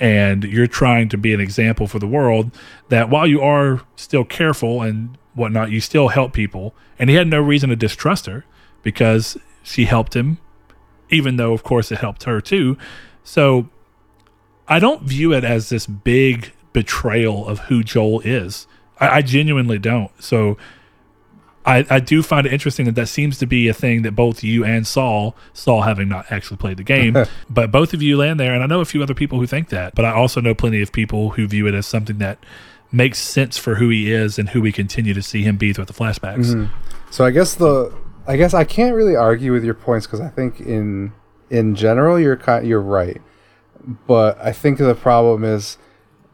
and you're trying to be an example for the world. That while you are still careful and whatnot, you still help people, and he had no reason to distrust her because she helped him, even though of course it helped her too. So I don't view it as this big betrayal of who Joel is. I, I genuinely don't. So I, I do find it interesting that that seems to be a thing that both you and Saul, Saul having not actually played the game, but both of you land there. And I know a few other people who think that, but I also know plenty of people who view it as something that makes sense for who he is and who we continue to see him be throughout the flashbacks. Mm-hmm. So I guess the I guess I can't really argue with your points because I think in in general you're you're right but I think the problem is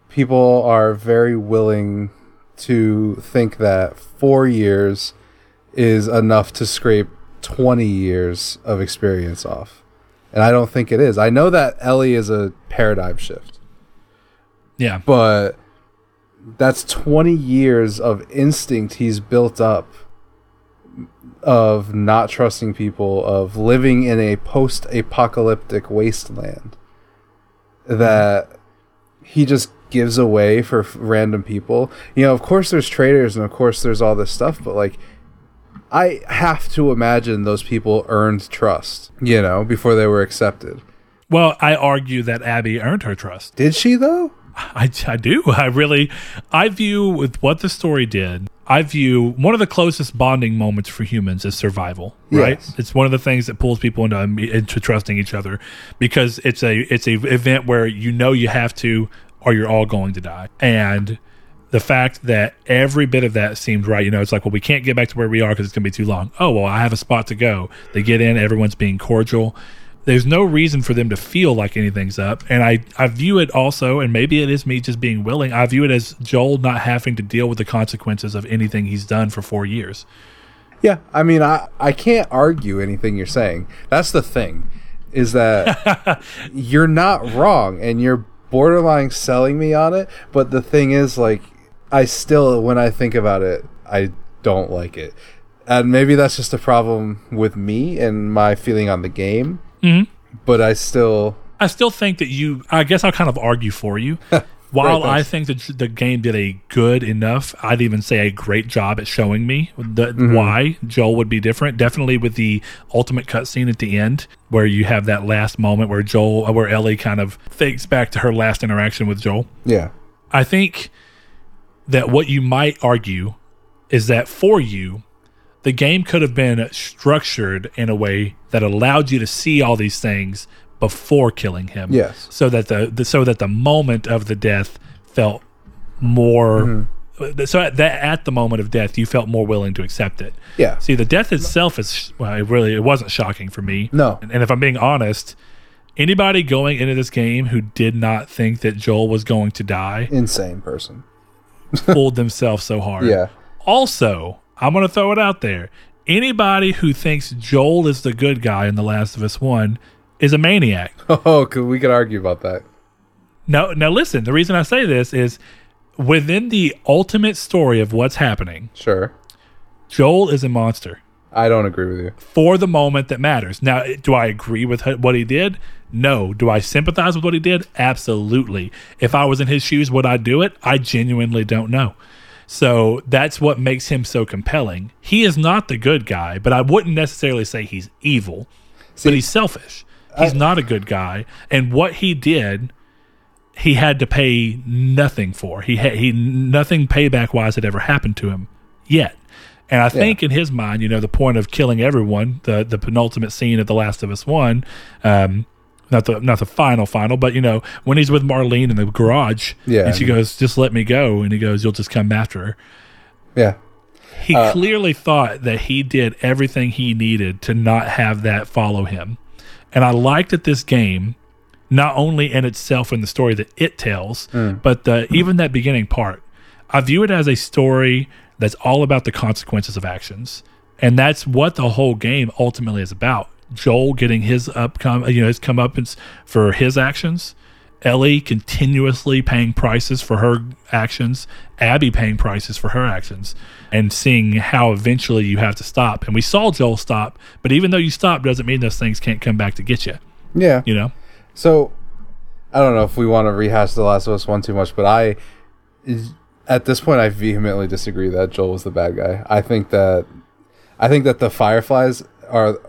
people are very willing to think that four years is enough to scrape 20 years of experience off. And I don't think it is. I know that Ellie is a paradigm shift. Yeah. But that's 20 years of instinct he's built up of not trusting people, of living in a post apocalyptic wasteland that he just gives away for f- random people. You know, of course there's traders and of course there's all this stuff, but like I have to imagine those people earned trust, you know, before they were accepted. Well, I argue that Abby earned her trust. Did she though? I, I do. I really, I view with what the story did. I view one of the closest bonding moments for humans is survival. Right? Yes. It's one of the things that pulls people into um, into trusting each other because it's a it's a event where you know you have to or you're all going to die. And the fact that every bit of that seemed right. You know, it's like, well, we can't get back to where we are because it's going to be too long. Oh, well, I have a spot to go. They get in, everyone's being cordial. There's no reason for them to feel like anything's up. And I, I view it also, and maybe it is me just being willing, I view it as Joel not having to deal with the consequences of anything he's done for four years. Yeah, I mean, I I can't argue anything you're saying. That's the thing, is that you're not wrong, and you're borderline selling me on it. But the thing is, like, I still, when I think about it, I don't like it, and maybe that's just a problem with me and my feeling on the game. Mhm. But I still, I still think that you. I guess I'll kind of argue for you. While Right, I think that the game did a good enough, I'd even say a great job at showing me the, Mm-hmm. why Joel would be different. Definitely with the ultimate cutscene at the end, where you have that last moment where Joel, where Ellie kind of thinks back to her last interaction with Joel. yeah, I think that what you might argue is that for you, the game could have been structured in a way that allowed you to see all these things before killing him. Yes. So that the, the so that the moment of the death felt more mm-hmm. so at that at the moment of death you felt more willing to accept it. yeah, See, the death itself is well, it really it wasn't shocking for me. No. and, and if I'm being honest, anybody going into this game who did not think that Joel was going to die insane person. fooled themselves so hard. Yeah, Also, I'm going to throw it out there. Anybody who thinks Joel is the good guy in The Last of Us One is a maniac. oh, could we could argue about that? Now, now listen. The reason I say this is within the ultimate story of what's happening. Sure, Joel is a monster. I don't agree with you. for the moment that matters. Now, do I agree with what he did? No. Do I sympathize with what he did? Absolutely. If I was in his shoes, would I do it? I genuinely don't know. So that's what makes him so compelling. He is not the good guy, but I wouldn't necessarily say he's evil, but he's selfish. He's not a good guy, and what he did, he had to pay nothing for. He had he nothing payback wise had ever happened to him yet. And I think in his mind, you know, the point of killing everyone, the the penultimate scene of The Last of Us One, um, not the not the final final, but you know, when he's with Marlene in the garage, Yeah. and she goes, "Just let me go," and he goes, "You'll just come after her." Yeah, He uh, clearly thought that he did everything he needed to not have that follow him. And I liked that this game, not only in itself and the story that it tells, hmm. but the, even that beginning part, I view it as a story that's all about the consequences of actions. And that's what the whole game ultimately is about. Joel getting his upcome, uh, you know, his comeuppance for his actions. Ellie continuously paying prices for her actions, Abby paying prices for her actions, and seeing how eventually you have to stop. And we saw Joel stop, but even though you stop, doesn't mean those things can't come back to get you. yeah. You know, So, I don't know if we want to rehash The Last of Us one too much, but I, at this point, I vehemently disagree that Joel was the bad guy. I think that, I think that the Fireflies are,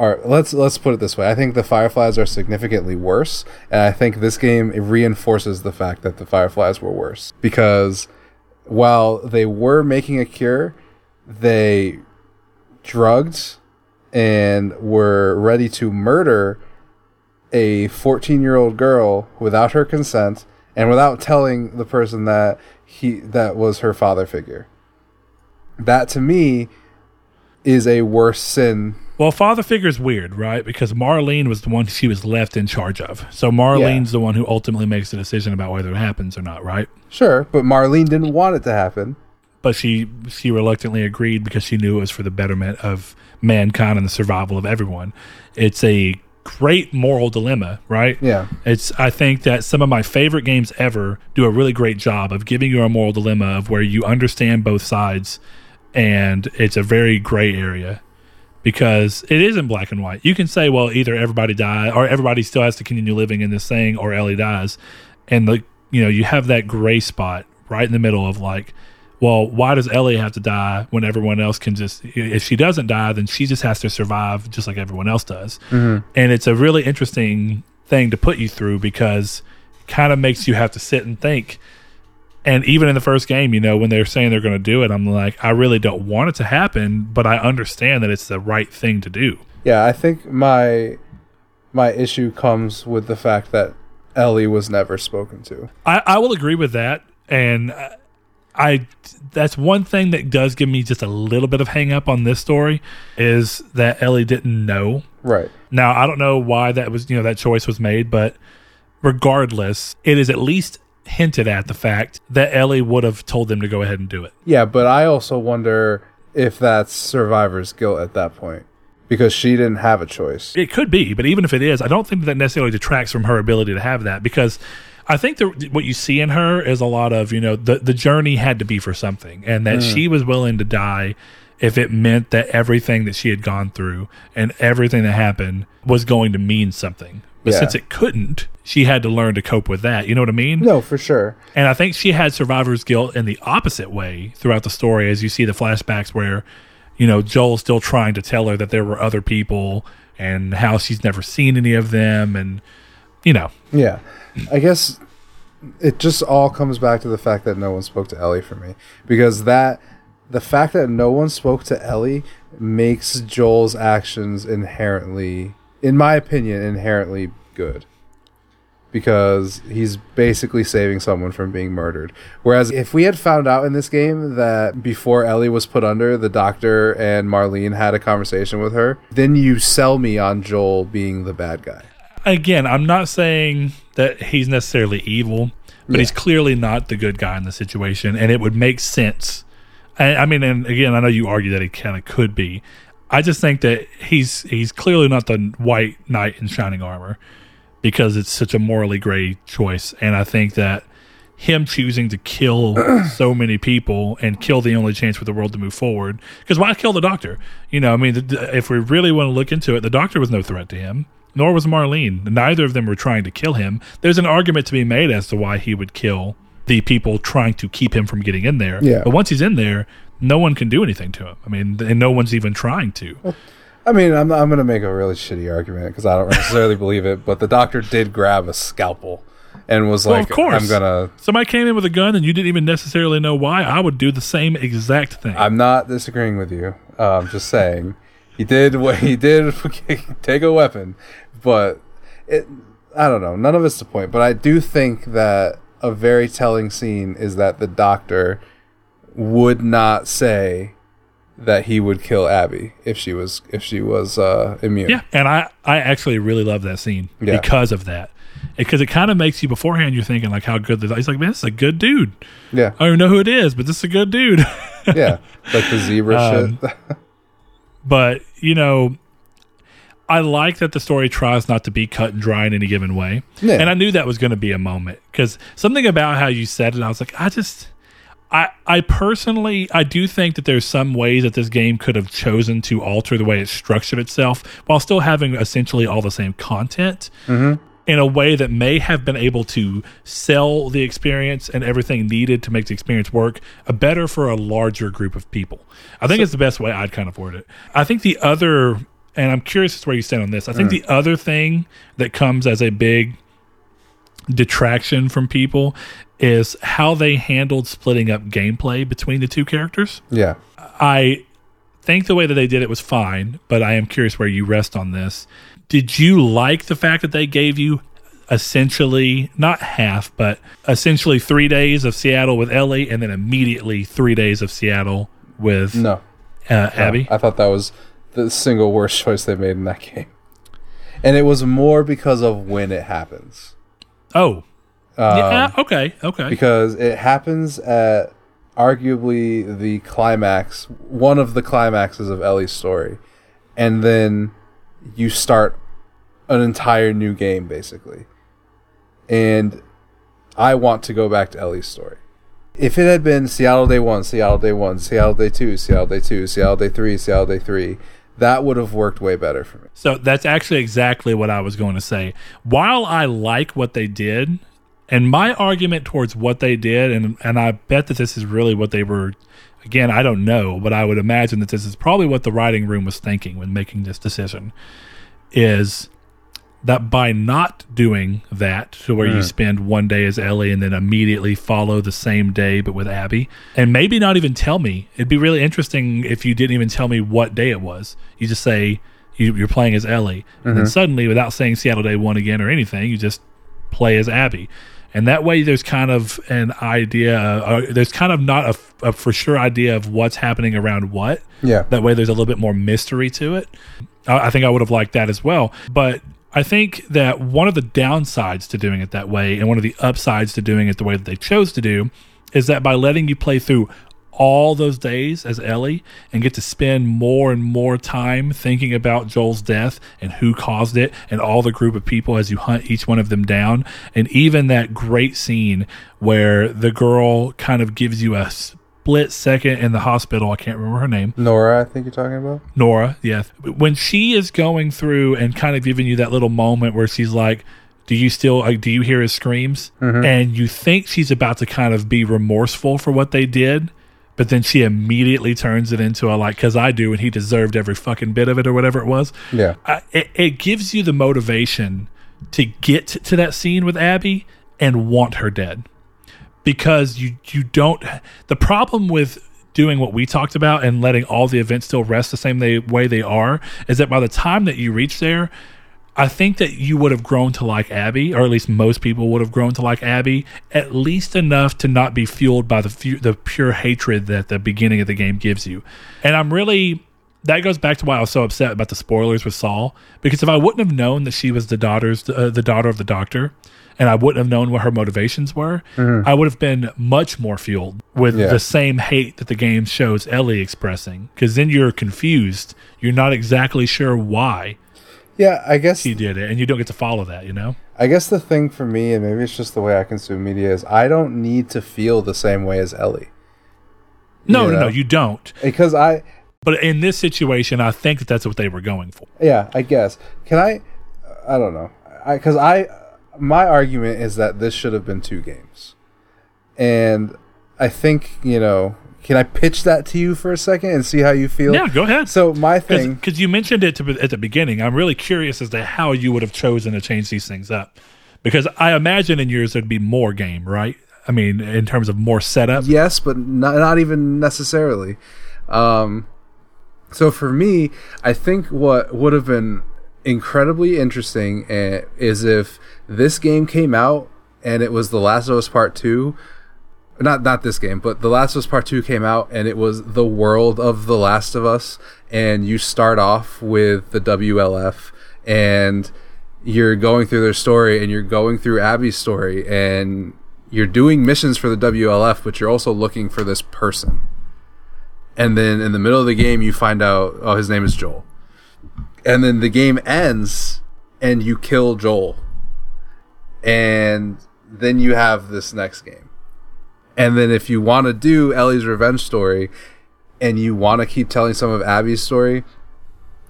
are let's let's put it this way. I think the Fireflies are significantly worse, and I think this game reinforces the fact that the Fireflies were worse because while they were making a cure, they drugged and were ready to murder a 14 year old girl without her consent and without telling the person that he that was her father figure that to me is a worse sin well, father figure is weird, right? Because Marlene was the one she was left in charge of. So Marlene's the one who ultimately makes the decision about whether it happens or not, right? sure but marlene didn't want it to happen but she she reluctantly agreed because she knew it was for the betterment of mankind and the survival of everyone. It's a great moral dilemma, right? Yeah. It's I think that some of my favorite games ever do a really great job of giving you a moral dilemma of where you understand both sides and it's a very gray area. Because it is in black and white. You can say, well, either everybody die or everybody still has to continue living in this thing, or Ellie dies, and the you know you have that gray spot right in the middle of like, well, why does Ellie have to die when everyone else can just? If she doesn't die, then she just has to survive just like everyone else does. Mm-hmm. And it's a really interesting thing to put you through because it kind of makes you have to sit and think. And even in the first game, you know, when they're saying they're going to do it, I'm like, I really don't want it to happen, but I understand that it's the right thing to do. Yeah, I think my my issue comes with the fact that Ellie was never spoken to. I, I will agree with that, and I, I that's one thing that does give me just a little bit of hang up on this story is that Ellie didn't know. Right. Now I don't know why that was you know that choice was made, but regardless, it is at least hinted at the fact that Ellie would have told them to go ahead and do it. Yeah, but I also wonder if that's survivor's guilt at that point because she didn't have a choice. It could be, but even if it is, I don't think that necessarily detracts from her ability to have that because I think the, what you see in her is a lot of you know the the journey had to be for something, and that mm. she was willing to die if it meant that everything that she had gone through and everything that happened was going to mean something. But Yeah. since it couldn't, she had to learn to cope with that. You know what I mean? No, for sure. And I think she had survivor's guilt in the opposite way throughout the story, as you see the flashbacks where, you know, Joel's still trying to tell her that there were other people and how she's never seen any of them. And, you know, Yeah. I guess it just all comes back to the fact that no one spoke to Ellie for me. Because that the fact that no one spoke to Ellie makes Joel's actions inherently in my opinion, inherently good. Because he's basically saving someone from being murdered. Whereas if we had found out in this game that before Ellie was put under, the doctor and Marlene had a conversation with her, then you sell me on Joel being the bad guy. again, I'm not saying that he's necessarily evil, but Yeah. he's clearly not the good guy in the situation, and it would make sense. I, I mean, and again, I know you argue that he kind of could be. I just think that he's he's clearly not the white knight in shining armor because it's such a morally gray choice, and I think that him choosing to kill so many people and kill the only chance for the world to move forward. Because why kill the doctor? You know, I mean, if we really want to look into it, the doctor was no threat to him, nor was Marlene. Neither of them were trying to kill him. There's an argument to be made as to why he would kill the people trying to keep him from getting in there. Yeah. But once he's in there, no one can do anything to him. I mean, and no one's even trying to. I mean, I'm, I'm going to make a really shitty argument because I don't necessarily believe it, but the doctor did grab a scalpel and was Well, like, of course. I'm going to. Somebody came in with a gun and you didn't even necessarily know why. I would do the same exact thing. I'm not disagreeing with you. Uh, I'm just saying he did what he did take a weapon, but it I don't know. None of it's the point, but I do think that a very telling scene is that the doctor would not say that he would kill Abby if she was if she was uh, immune. Yeah, and I I actually really love that scene Yeah. because of that. Because it kind of makes you beforehand. You're thinking like how good the he's like. Man, this is a good dude. yeah, I don't even know who it is, but this is a good dude. yeah. Like the zebra Um, shit. but you know, I like that the story tries not to be cut and dry in any given way. Yeah. And I knew that was going to be a moment because something about how you said it, I was like, I just. I, I personally I do think that there's some ways that this game could have chosen to alter the way it structured itself while still having essentially all the same content in a way that may have been able to sell the experience and everything needed to make the experience work uh, better for a larger group of people. I think it's the best way I'd kind of word it. I think the other, and I'm curious as to where you stand on this. I think the other thing that comes as a big detraction from people is how they handled splitting up gameplay between the two characters. yeah. I think the way that they did it was fine, but I am curious where you rest on this. Did you like the fact that they gave you essentially not half, but essentially three days of Seattle with Ellie, and then immediately three days of Seattle with No. uh, Abby? I thought that was the single worst choice they made in that game. And it was more because of when it happens. Oh, Um, yeah. Okay. Okay. because it happens at arguably the climax, one of the climaxes of Ellie's story, and then you start an entire new game basically. And I want to go back to Ellie's story. If it had been Seattle Day 1, Seattle Day 1, Seattle Day 2, Seattle Day 2, Seattle Day 3, Seattle Day 3, that would have worked way better for me. So that's actually exactly what I was going to say. While I like what they did, and my argument towards what they did, and and I bet that this is really what they were. Again, I don't know, but I would imagine that this is probably what the writing room was thinking when making this decision. Is that by not doing that, to where mm. you spend one day as Ellie and then immediately follow the same day but with Abby, and maybe not even tell me. It'd be really interesting if you didn't even tell me what day it was. You just say you, are playing as Ellie, mm-hmm. and then mm-hmm. suddenly, without saying Seattle Day One again or anything, you just play as Abby and that way there's kind of an idea uh, there's kind of not a, a, for sure idea of what's happening around what yeah that way there's a little bit more mystery to it I think i would have liked that as well but I think that one of the downsides to doing it that way, and one of the upsides to doing it the way that they chose to do, is that by letting you play through all those days as Ellie and get to spend more and more time thinking about Joel's death and who caused it and all the group of people as you hunt each one of them down. And even that great scene where the girl kind of gives you a split second in the hospital. I can't remember her name. Nora, I think you're talking about. Nora, yes. When she is going through and kind of giving you that little moment where she's like, do you still like, do you hear his screams? Mm-hmm. And you think she's about to kind of be remorseful for what they did but then she immediately turns it into a like because i do and he deserved every fucking bit of it or whatever it was yeah I, it, it gives you the motivation to get to that scene with abby and want her dead because you you don't the problem with doing what we talked about and letting all the events still rest the same way they are is that by the time that you reach there I think that you would have grown to like Abby, or at least most people would have grown to like Abby, at least enough to not be fueled by the the pure hatred that the beginning of the game gives you. And I'm really that goes back to why I was so upset about the spoilers with Saul because if I wouldn't have known that she was the daughter's uh, the daughter of the doctor, and I wouldn't have known what her motivations were, mm-hmm. I would have been much more fueled with yeah. the same hate that the game shows Ellie expressing. Because then you're confused. You're not exactly sure why. Yeah, I guess he did it, and you don't get to follow that, you know. I guess the thing for me, and maybe it's just the way I consume media, is I don't need to feel the same way as Ellie. No, you know? no, no, you don't. Because I. But in this situation, I think that that's what they were going for. Yeah, I guess. Can I? I don't know. Because I, I, my argument is that this should have been two games, and I think you know can I pitch that to you for a second and see how you feel? Yeah, go ahead. So my thing, because you mentioned it to, at the beginning, I'm really curious as to how you would have chosen to change these things up. Because I imagine in yours there'd be more game, right? I mean, in terms of more setup. Yes, but not not even necessarily. Um, so for me, I think what would have been incredibly interesting eh, is if this game came out and it was The Last of Us Part Two not not this game, but The Last of Us Part Two came out, and it was the world of The Last of Us, and you start off with the WLF, and you're going through their story, and you're going through Abby's story, and you're doing missions for the WLF, but you're also looking for this person. And then in the middle of the game, you find out, oh, his name is Joel. And then the game ends, and you kill Joel. And then you have this next game and then if you want to do Ellie's revenge story and you want to keep telling some of Abby's story,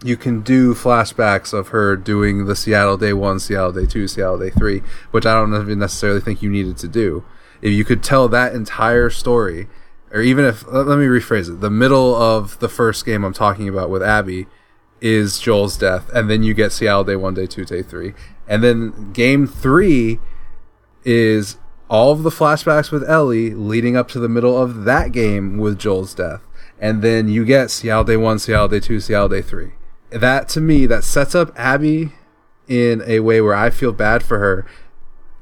you can do flashbacks of her doing the Seattle Day 1, Seattle Day 2, Seattle Day 3, which I don't even necessarily think you needed to do. If you could tell that entire story, or even if, let me rephrase it, the middle of the first game I'm talking about with Abby is Joel's death, and then you get Seattle Day 1, Day 2, Day 3. And then game 3 is all of the flashbacks with Ellie leading up to the middle of that game with Joel's death. And then you get Seattle Day 1, Seattle Day 2, Seattle Day 3. That to me, that sets up Abby in a way where I feel bad for her.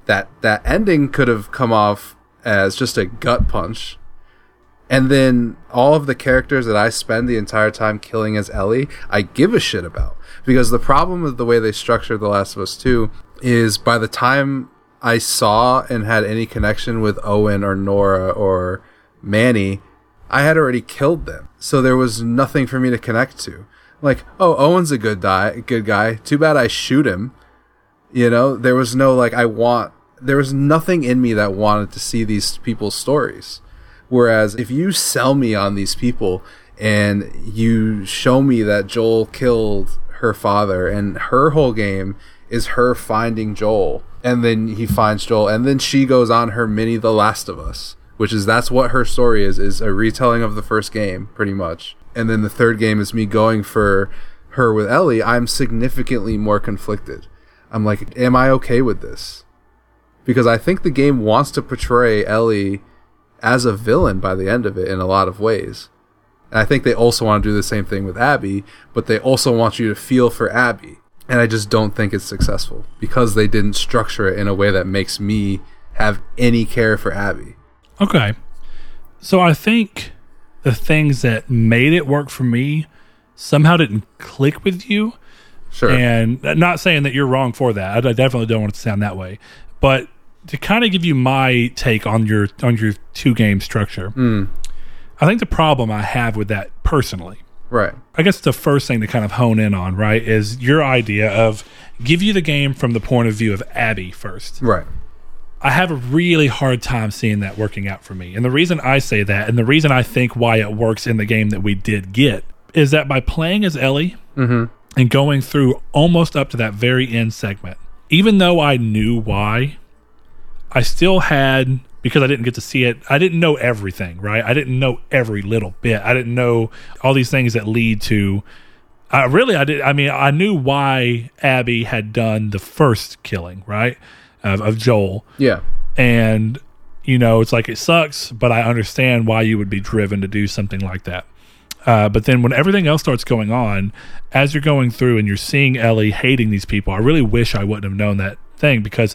That that ending could have come off as just a gut punch. And then all of the characters that I spend the entire time killing as Ellie, I give a shit about. Because the problem with the way they structured The Last of Us 2 is by the time I saw and had any connection with Owen or Nora or Manny, I had already killed them. So there was nothing for me to connect to. Like, oh, Owen's a good guy, good guy. Too bad I shoot him. You know, there was no like I want there was nothing in me that wanted to see these people's stories. Whereas if you sell me on these people and you show me that Joel killed her father, and her whole game is her finding Joel, and then he finds Joel, and then she goes on her mini The Last of Us, which is that's what her story is is a retelling of the first game, pretty much. And then the third game is me going for her with Ellie. I'm significantly more conflicted. I'm like, am I okay with this? Because I think the game wants to portray Ellie as a villain by the end of it in a lot of ways. And I think they also want to do the same thing with Abby, but they also want you to feel for Abby. And I just don't think it's successful because they didn't structure it in a way that makes me have any care for Abby. Okay. So I think the things that made it work for me somehow didn't click with you. Sure. And uh, not saying that you're wrong for that. I definitely don't want it to sound that way. But to kind of give you my take on your on your two game structure. Mm. I think the problem I have with that personally Right. I guess the first thing to kind of hone in on, right, is your idea of give you the game from the point of view of Abby first. Right. I have a really hard time seeing that working out for me. And the reason I say that, and the reason I think why it works in the game that we did get, is that by playing as Ellie Mm-hmm. and going through almost up to that very end segment, even though I knew why, I still had because I didn't get to see it. I didn't know everything, right? I didn't know every little bit. I didn't know all these things that lead to. I really, I did. I mean, I knew why Abby had done the first killing, right, of, of Joel, Yeah. and you know, it's like it sucks, but I understand why you would be driven to do something like that. Uh, but then when everything else starts going on, as you're going through and you're seeing Ellie hating these people, I really wish I wouldn't have known that thing because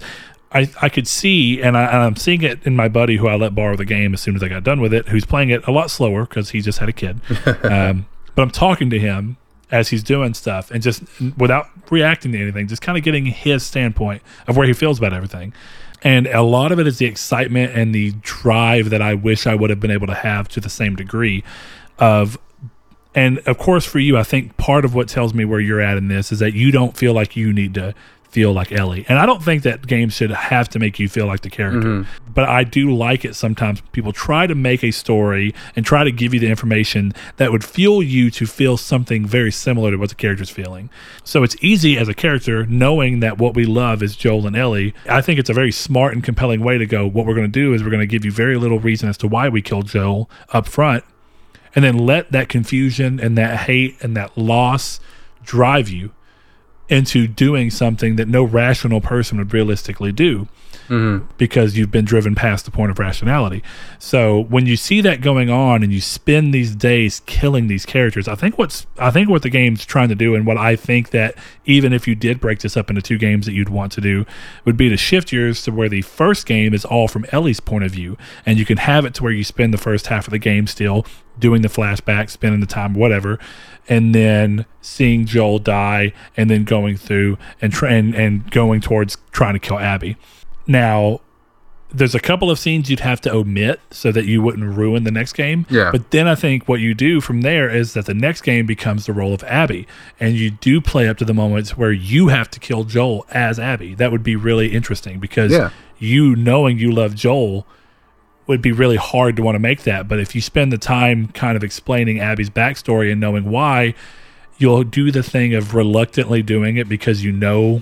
I, I could see, and, I, and I'm seeing it in my buddy who I let borrow the game as soon as I got done with it, who's playing it a lot slower because he just had a kid. um, but I'm talking to him as he's doing stuff and just without reacting to anything, just kind of getting his standpoint of where he feels about everything. And a lot of it is the excitement and the drive that I wish I would have been able to have to the same degree of and of course for you i think part of what tells me where you're at in this is that you don't feel like you need to feel like ellie. And i don't think that games should have to make you feel like the character. Mm-hmm. But i do like it sometimes. People try to make a story and try to give you the information that would fuel you to feel something very similar to what the character's feeling. So it's easy as a character knowing that what we love is joel and ellie. I think it's a very smart and compelling way to go. What we're going to do is we're going to give you very little reason as to why we killed joel up front and then let that confusion and that hate and that loss drive you into doing something that no rational person would realistically do mm-hmm. because you've been driven past the point of rationality. So when you see that going on and you spend these days killing these characters, I think what's I think what the game's trying to do and what I think that even if you did break this up into two games that you'd want to do would be to shift yours to where the first game is all from Ellie's point of view and you can have it to where you spend the first half of the game still doing the flashback, spending the time, whatever, and then seeing Joel die, and then going through and try, and, and going towards trying to kill Abby. Now, there's a couple of scenes you'd have to omit so that you wouldn't ruin the next game. Yeah. But then I think what you do from there is that the next game becomes the role of Abby, and you do play up to the moments where you have to kill Joel as Abby. That would be really interesting because Yeah. you knowing you love Joel would be really hard to want to make that. But if you spend the time kind of explaining Abby's backstory and knowing why, you'll do the thing of reluctantly doing it because you know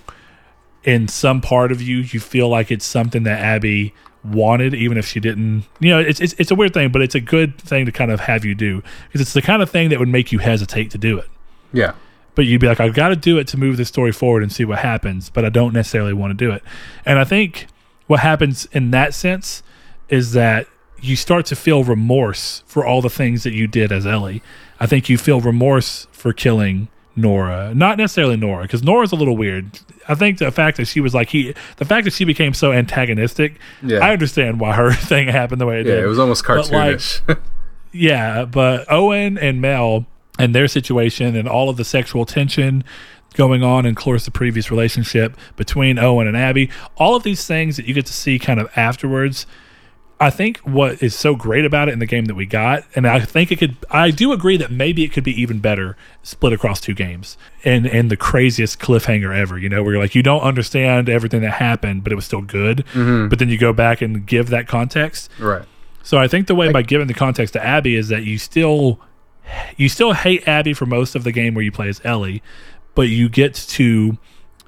in some part of you you feel like it's something that Abby wanted even if she didn't you know it's it's, it's a weird thing but it's a good thing to kind of have you do because it's the kind of thing that would make you hesitate to do it Yeah. but you'd be like, I've got to do it to move the story forward and see what happens, but I don't necessarily want to do it. And I think what happens in that sense is that you start to feel remorse for all the things that you did as Ellie. I think you feel remorse for killing Nora, not necessarily Nora, because Nora's a little weird. I think the fact that she was like he, the fact that she became so antagonistic, Yeah. I understand why her thing happened the way it Yeah, did. it was almost But, like, cartoonish. Yeah, but Owen and Mel and their situation and all of the sexual tension going on in, of course, the previous relationship between Owen and Abby, all of these things that you get to see kind of afterwards. I think what is so great about it in the game that we got, and I think it could, I do agree that maybe it could be even better split across two games and and the craziest cliffhanger ever. You know, where you're like you don't understand everything that happened, but it was still good. Mm-hmm. But then you go back and give that context. right. So I think the way by giving the context to Abby is that you still you still hate Abby for most of the game where you play as Ellie, but you get to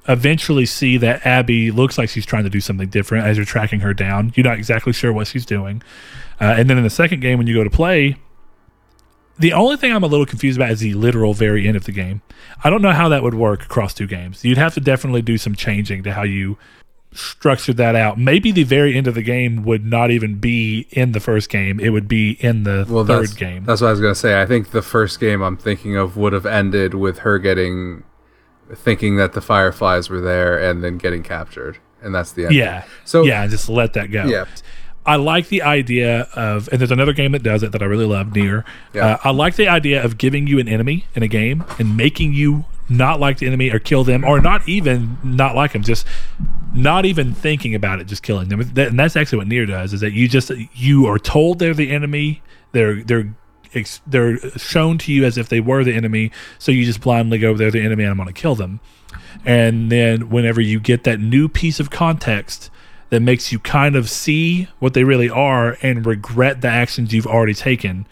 eventually see that Abby looks like she's trying to do something different as you're tracking her down. You're not exactly sure what she's doing. Uh, and then in the second game, when you go to play, the only thing I'm a little confused about is the literal very end of the game. I don't know how that would work across two games. You'd have to definitely do some changing to how you structured that out. Maybe the very end of the game would not even be in the first game; it would be in the well, third that's, game. That's what I was gonna say. I think the first game I'm thinking of would have ended with her getting thinking that the fireflies were there and then getting captured, and that's the end. Yeah. So yeah, just let that go. Yeah. I like the idea of, and there's another game that does it that I really love, NieR Yeah. Uh, I like the idea of giving you an enemy in a game and making you not like the enemy or kill them, or not even not like them, just not even thinking about it, just killing them. And that's actually what NieR does. Is that you just you are told they're the enemy. They're they're they're shown to you as if they were the enemy, so you just blindly go, "They're the enemy, and I'm going to kill them." And then whenever you get that new piece of context that makes you kind of see what they really are and regret the actions you've already taken,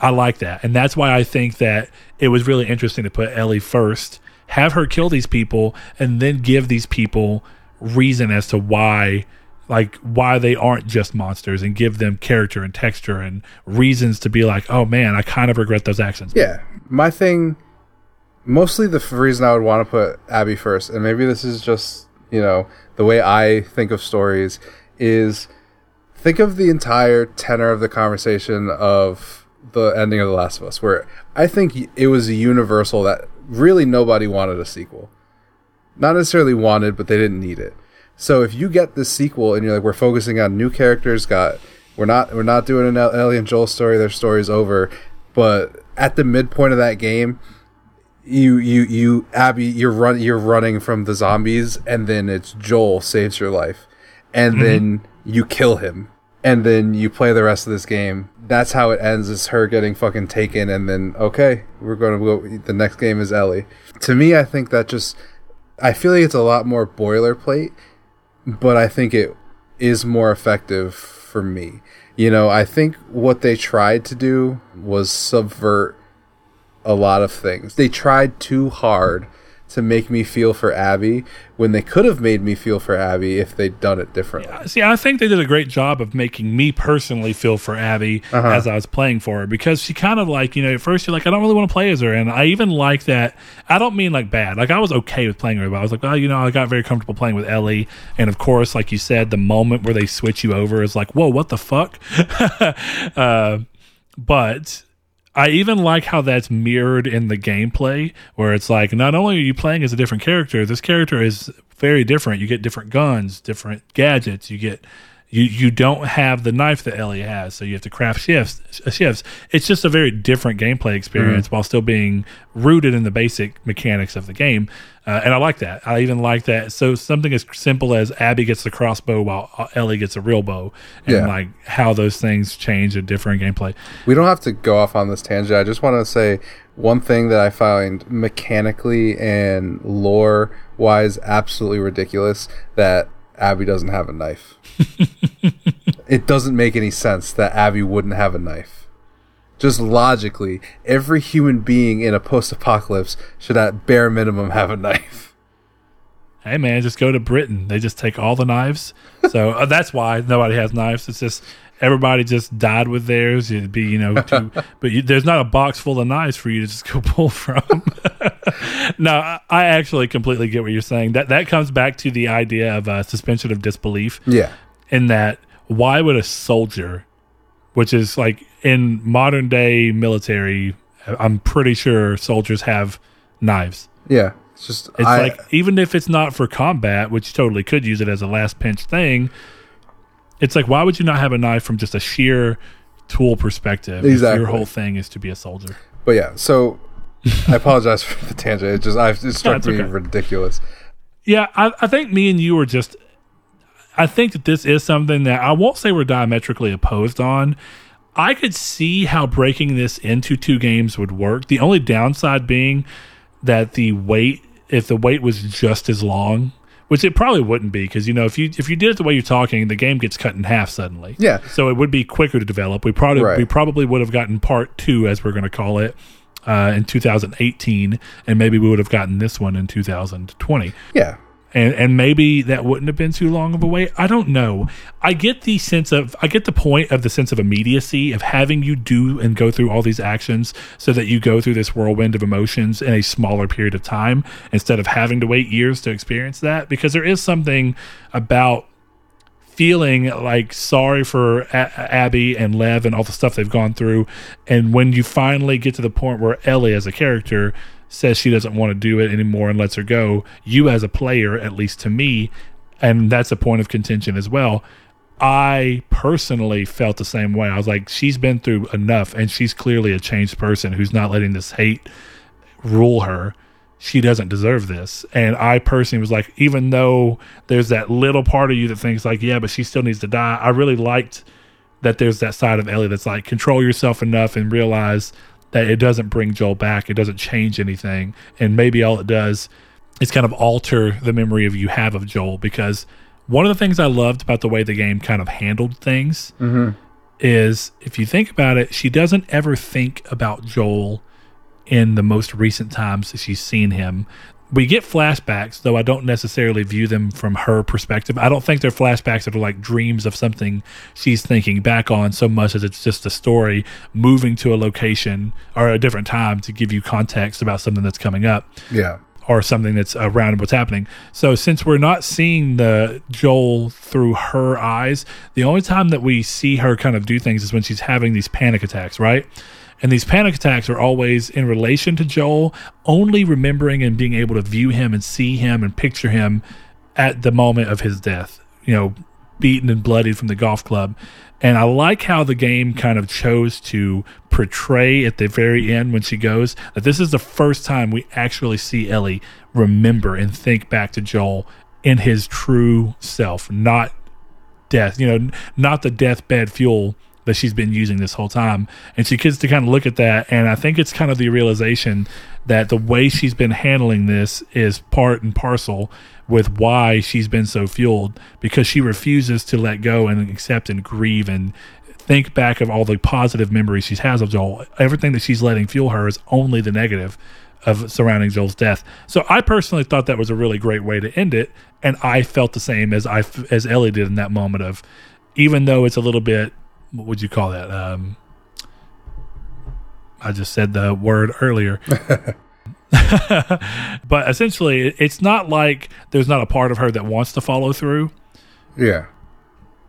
I like that. And that's why I think that it was really interesting to put Ellie first, have her kill these people, and then give these people reason as to why like why they aren't just monsters and give them character and texture and reasons to be like, oh man, I kind of regret those actions. Yeah. My thing, mostly the reason I would want to put Abby first, and maybe this is just, you know, the way I think of stories, is think of the entire tenor of the conversation of the ending of The Last of Us, where I think it was a universal that really nobody wanted a sequel. Not necessarily wanted, but they didn't need it. So if you get this sequel and you're like, we're focusing on new characters, got we're not we're not doing an Ellie and Joel story, their story's over. But at the midpoint of that game, you you you Abby, you're run you're running from the zombies, and then it's Joel saves your life, and mm-hmm. then you kill him, and then you play the rest of this game. That's how it ends. Is her getting fucking taken, and then okay, we're gonna go. The next game is Ellie. To me, I think that just I feel like it's a lot more boilerplate but I think it is more effective for me. You know, I think what they tried to do was subvert a lot of things. They tried too hard to make me feel for Abby when they could have made me feel for Abby if they'd done it differently. Yeah, see, I think they did a great job of making me personally feel for Abby uh-huh. as I was playing for her because she kind of like, you know, at first you're like, I don't really want to play as her. And I even like that. I don't mean like bad. Like I was okay with playing her, but I was like, well, you know, I got very comfortable playing with Ellie. And of course, like you said, the moment where they switch you over is like, whoa, what the fuck? uh, but I even like how that's mirrored in the gameplay, where it's like not only are you playing as a different character, this character is very different. You get different guns, different gadgets. You get you you don't have the knife that Ellie has, so you have to craft shivs. Shivs. It's just a very different gameplay experience mm-hmm. while still being rooted in the basic mechanics of the game, uh, and I like that. I even like that. So something as simple as Abby gets the crossbow while uh, Ellie gets a real bow, and yeah. like how those things change a different gameplay. We don't have to go off on this tangent. I just want to say one thing that I find mechanically and lore wise absolutely ridiculous that Abby doesn't have a knife. it doesn't make any sense that Abby wouldn't have a knife. Just logically, every human being in a post apocalypse should at bare minimum have a knife. Hey man, just go to Britain. They just take all the knives. So uh, that's why nobody has knives. It's just everybody just died with theirs. It'd be, you know, too, but you, there's not a box full of knives for you to just go pull from. no, I, I actually completely get what you're saying. That that comes back to the idea of uh, suspension of disbelief. Yeah. In that, why would a soldier, which is like in modern day military, I'm pretty sure soldiers have knives. Yeah. It's just it's I, like even if it's not for combat, which you totally could use it as a last pinch thing, it's like why would you not have a knife from just a sheer tool perspective? Exactly. your whole thing is to be a soldier. But yeah, so I apologize for the tangent. It just I it struck no, me okay. ridiculous. Yeah, I, I think me and you are just. I think that this is something that I won't say we're diametrically opposed on. I could see how breaking this into two games would work. The only downside being that the wait, if the wait was just as long, which it probably wouldn't be because you know if you if you did it the way you're talking, the game gets cut in half suddenly. Yeah. So it would be quicker to develop. We probably Right. we probably would have gotten part two, as we're going to call it, uh, in 2018, and maybe we would have gotten this one in 2020 Yeah. And and maybe that wouldn't have been too long of a wait. I don't know. I get the sense of I get the point of the sense of immediacy of having you do and go through all these actions so that you go through this whirlwind of emotions in a smaller period of time instead of having to wait years to experience that because there is something about feeling like sorry for a- Abby and Lev and all the stuff they've gone through. And when you finally get to the point where Ellie, as a character, says she doesn't want to do it anymore and lets her go, you, as a player, at least to me, and that's a point of contention as well. I personally felt the same way. I was like, she's been through enough, and she's clearly a changed person who's not letting this hate rule her. She doesn't deserve this. And I personally was like, even though there's that little part of you that thinks like, yeah, but she still needs to die. I really liked that there's that side of Ellie that's like, control yourself enough and realize that it doesn't bring Joel back. It doesn't change anything. And maybe all it does is kind of alter the memory of you have of Joel because one of the things I loved about the way the game kind of handled things mm-hmm. is if you think about it, she doesn't ever think about Joel in the most recent times that she's seen him. We get flashbacks, though I don't necessarily view them from her perspective. I don't think they're flashbacks that are like dreams of something she's thinking back on so much as it's just a story moving to a location or a different time to give you context about something that's coming up Yeah. or something that's around what's happening. So since we're not seeing the Joel through her eyes, the only time that we see her kind of do things is when she's having these panic attacks, right? And these panic attacks are always in relation to Joel, only remembering and being able to view him and see him and picture him at the moment of his death, you know, beaten and bloodied from the golf club. And I like how the game kind of chose to portray at the very end when she goes that this is the first time we actually see Ellie remember and think back to Joel in his true self, not death, you know, not the deathbed fuel that she's been using this whole time. And she gets to kind of look at that. And I think it's kind of the realization that the way she's been handling this is part and parcel with why she's been so fueled because she refuses to let go and accept and grieve and think back of all the positive memories she has of Joel. Everything that she's letting fuel her is only the negative of surrounding Joel's death. So I personally thought that was a really great way to end it, and I felt the same as I as Ellie did in that moment of, even though it's a little bit, what would you call that? Um, I just said the word earlier. but essentially, it's not like there's not a part of her that wants to follow through Yeah.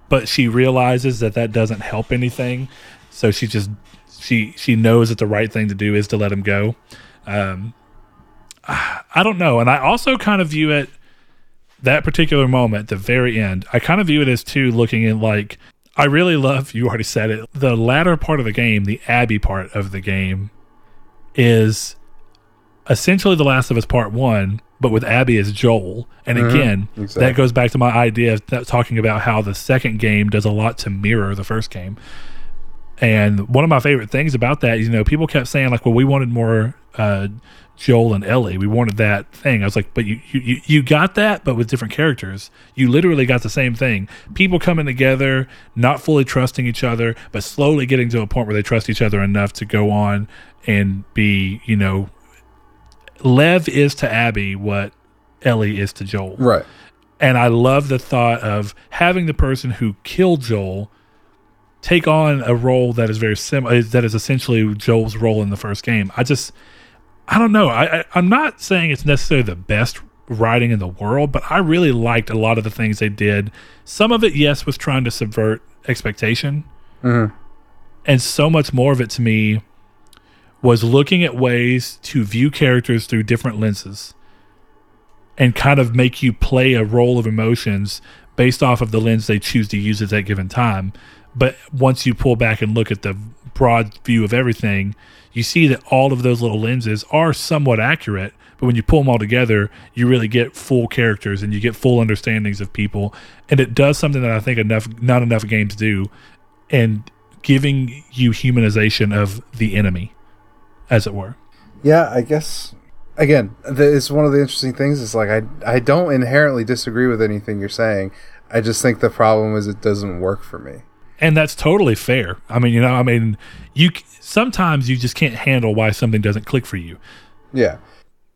but she realizes that that doesn't help anything so she just she she knows that the right thing to do is to let him go um i don't know and i also kind of view it that particular moment the very end i kind of view it as too looking at like i really love you already said it the latter part of the game the abby part of the game is essentially the last of us part one but with abby as joel. And again exactly. that goes back to my idea of that, talking about how the second game does a lot to mirror the first game. And one of my favorite things about that you know people kept saying like well we wanted more uh joel and ellie. We wanted that thing. I was like but you you you got that but with different characters. You literally got the same thing. People coming together not fully trusting each other but slowly getting to a point where they trust each other enough to go on and be you know lev is to abby what ellie is to joel. Right. and I love the thought of having the person who killed Joel take on a role that is very similar, uh, that is essentially Joel's role in the first game. I just, I don't know. I, I, I'm not saying it's necessarily the best writing in the world, but I really liked a lot of the things they did. Some of it, yes, was trying to subvert expectation. Mm-hmm. And so much more of it to me was looking at ways to view characters through different lenses and kind of make you play a role of emotions based off of the lens they choose to use at that given time. But once you pull back and look at the broad view of everything, you see that all of those little lenses are somewhat accurate. But when you pull them all together, you really get full characters and you get full understandings of people. And it does something that I think enough not enough games do, and giving you humanization of the enemy, as it were. Yeah, I guess again, it's one of the interesting things. Is like I I don't inherently disagree with anything you're saying. I just think the problem is it doesn't work for me. And that's totally fair. I mean, you know, I mean, you sometimes you just can't handle why something doesn't click for you. Yeah.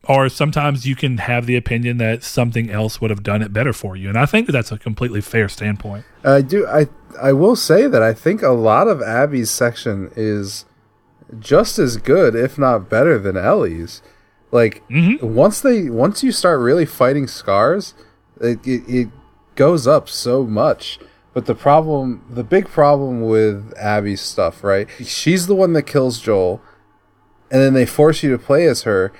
Or sometimes you can have the opinion that something else would have done it better for you, and I think that that's a completely fair standpoint. I do. I I will say that I think a lot of Abby's section is just as good, if not better, than Ellie's. Like mm-hmm. once they once you start really fighting scars, it, it, it goes up so much. But the problem, the big problem with Abby's stuff, right? She's the one that kills Joel, and then they force you to play as her,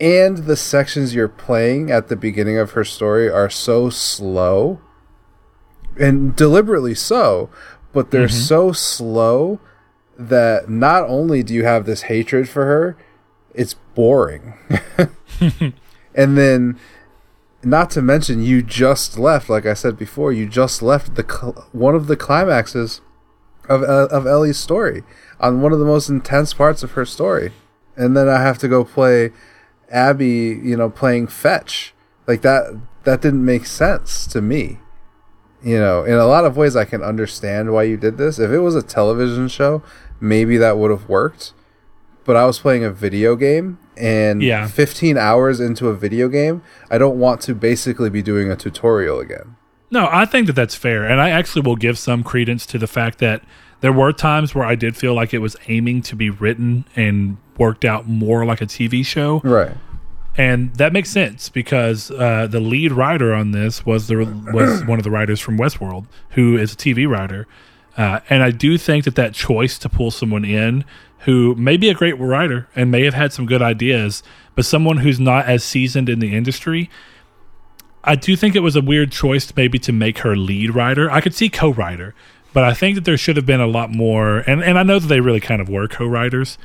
and the sections you're playing at the beginning of her story are so slow, and deliberately so, but they're mm-hmm. so slow that not only do you have this hatred for her, it's boring. and then not to mention you just left like i said before you just left the cl- one of the climaxes of uh, of ellie's story on one of the most intense parts of her story. And then i have to go play abby you know playing fetch. Like that that didn't make sense to me. You know in a lot of ways i can understand why you did this. If it was a television show maybe that would have worked. But i was playing a video game and yeah. 15 hours into a video game, I don't want to basically be doing a tutorial again. No, I think that that's fair. And I actually will give some credence to the fact that there were times where I did feel like it was aiming to be written and worked out more like a TV show. Right. And that makes sense because uh, the lead writer on this was the was one of the writers from Westworld, who is a TV writer. Uh, and I do think that that choice to pull someone in who may be a great writer and may have had some good ideas, but someone who's not as seasoned in the industry. I do think it was a weird choice maybe to make her lead writer. I could see co-writer, but I think that there should have been a lot more and, and I know that they really kind of were co-writers,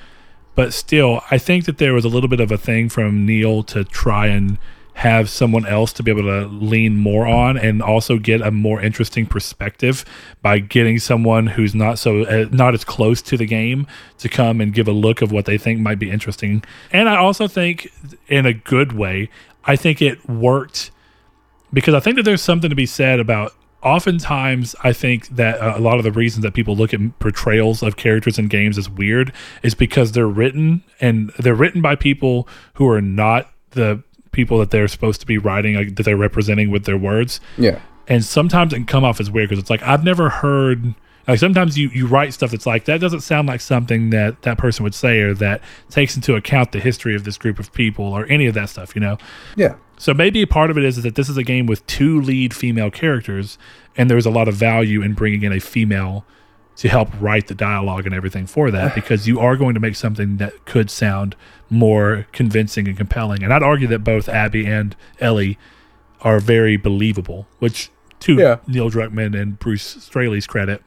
but still I think that there was a little bit of a thing from Neil to try and have someone else to be able to lean more on and also get a more interesting perspective by getting someone who's not so uh, not as close to the game to come and give a look of what they think might be interesting. And I also think in a good way, I think it worked because I think that there's something to be said about oftentimes I think that a lot of the reasons that people look at portrayals of characters in games as weird is because they're written and they're written by people who are not the people that they're supposed to be writing like, that they're representing with their words. Yeah. And sometimes it can come off as weird because it's like I've never heard like sometimes you you write stuff that's like that doesn't sound like something that that person would say or that takes into account the history of this group of people or any of that stuff, you know. Yeah. So maybe part of it is, is that this is a game with two lead female characters and there's a lot of value in bringing in a female to help write the dialogue and everything for that because you are going to make something that could sound more convincing and compelling. And I'd argue that both Abby and Ellie are very believable, which to yeah. Neil Druckmann and Bruce Straley's credit,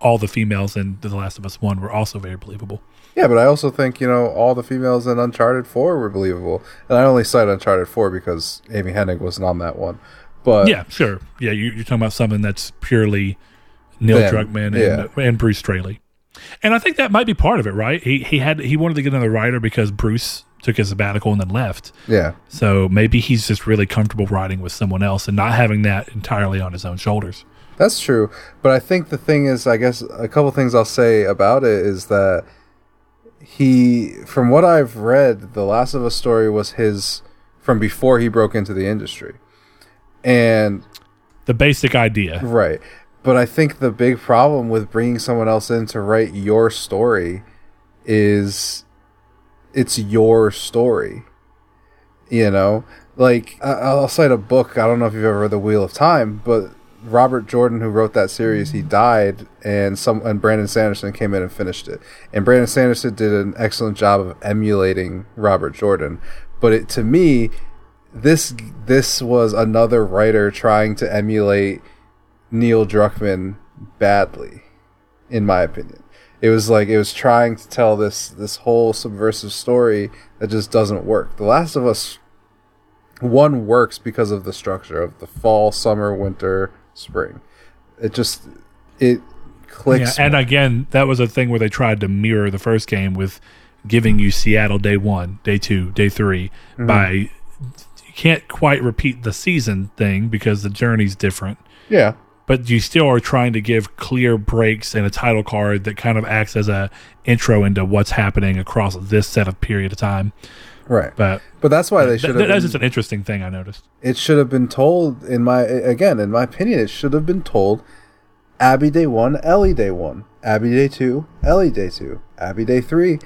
all the females in The Last of Us 1 were also very believable. Yeah, but I also think, you know, all the females in Uncharted 4 were believable. And I only cite Uncharted 4 because Amy Hennig wasn't on that one. But Yeah, sure. Yeah, you, are talking about something that's purely Neil then, Druckmann and, yeah. and Bruce Straley. And I think that might be part of it, right? He he had he wanted to get another writer because Bruce took his sabbatical and then left. Yeah. So maybe he's just really comfortable writing with someone else and not having that entirely on his own shoulders. That's true, but I think the thing is, I guess a couple things I'll say about it is that he, from what I've read, the Last of Us story was his from before he broke into the industry, and the basic idea, right? But I think the big problem with bringing someone else in to write your story is it's your story. You know, like I'll cite a book. I don't know if you've ever read The Wheel of Time, but Robert Jordan, who wrote that series, he mm. died, and some and Brandon Sanderson came in and finished it. And Brandon Sanderson did an excellent job of emulating Robert Jordan. But it, to me, this this was another writer trying to emulate Neil Druckmann badly, in my opinion. It was like it was trying to tell this this whole subversive story that just doesn't work. The Last of Us one works because of the structure of the fall, summer, winter, spring. It just it clicks. Yeah, and again, that was a thing where they tried to mirror the first game with giving you Seattle day one, day two, day 3 Mm-hmm. by you can't quite repeat the season thing because the journey's different. Yeah. But you still are trying to give clear breaks and a title card that kind of acts as a intro into what's happening across this set of period of time. Right. But But that's why they should th- have. that's just an interesting thing I noticed. it should have been told in my again in my opinion it should have been told abby day one ellie day one abby day two ellie day two abby day three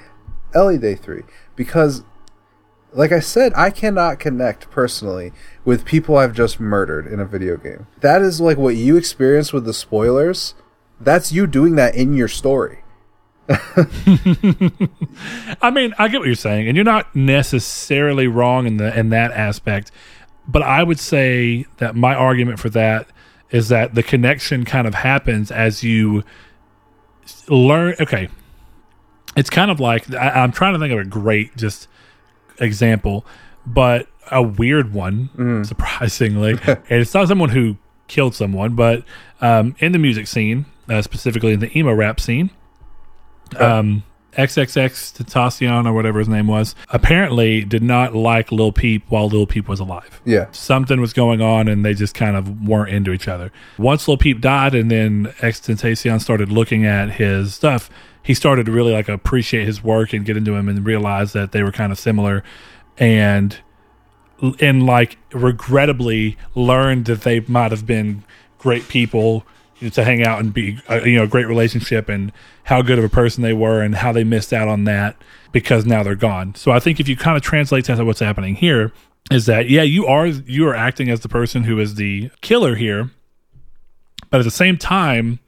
ellie day three because like i said i cannot connect personally with people i've just murdered in a video game that is like what you experience with the spoilers that's you doing that in your story I mean, I get what you're saying, and you're not necessarily wrong in the in that aspect. But I would say that my argument for that is that the connection kind of happens as you learn. Okay, it's kind of like I, I'm trying to think of a great just example, but a weird one, surprisingly, and it's not someone who killed someone, but um, in the music scene, uh, specifically in the emo rap scene um, XXX Tentacion or whatever his name was, apparently did not like Lil Peep while Lil Peep was alive. yeah Something was going on and they just kind of weren't into each other. Once Lil Peep died and then X Tentacion started looking at his stuff, he started to really like appreciate his work and get into him and realize that they were kind of similar and and like regrettably learned that they might have been great people to hang out and be uh, you know a great relationship and how good of a person they were and how they missed out on that because now they're gone. So I think if you kind of translate that to what's happening here is that yeah you are you are acting as the person who is the killer here, but at the same time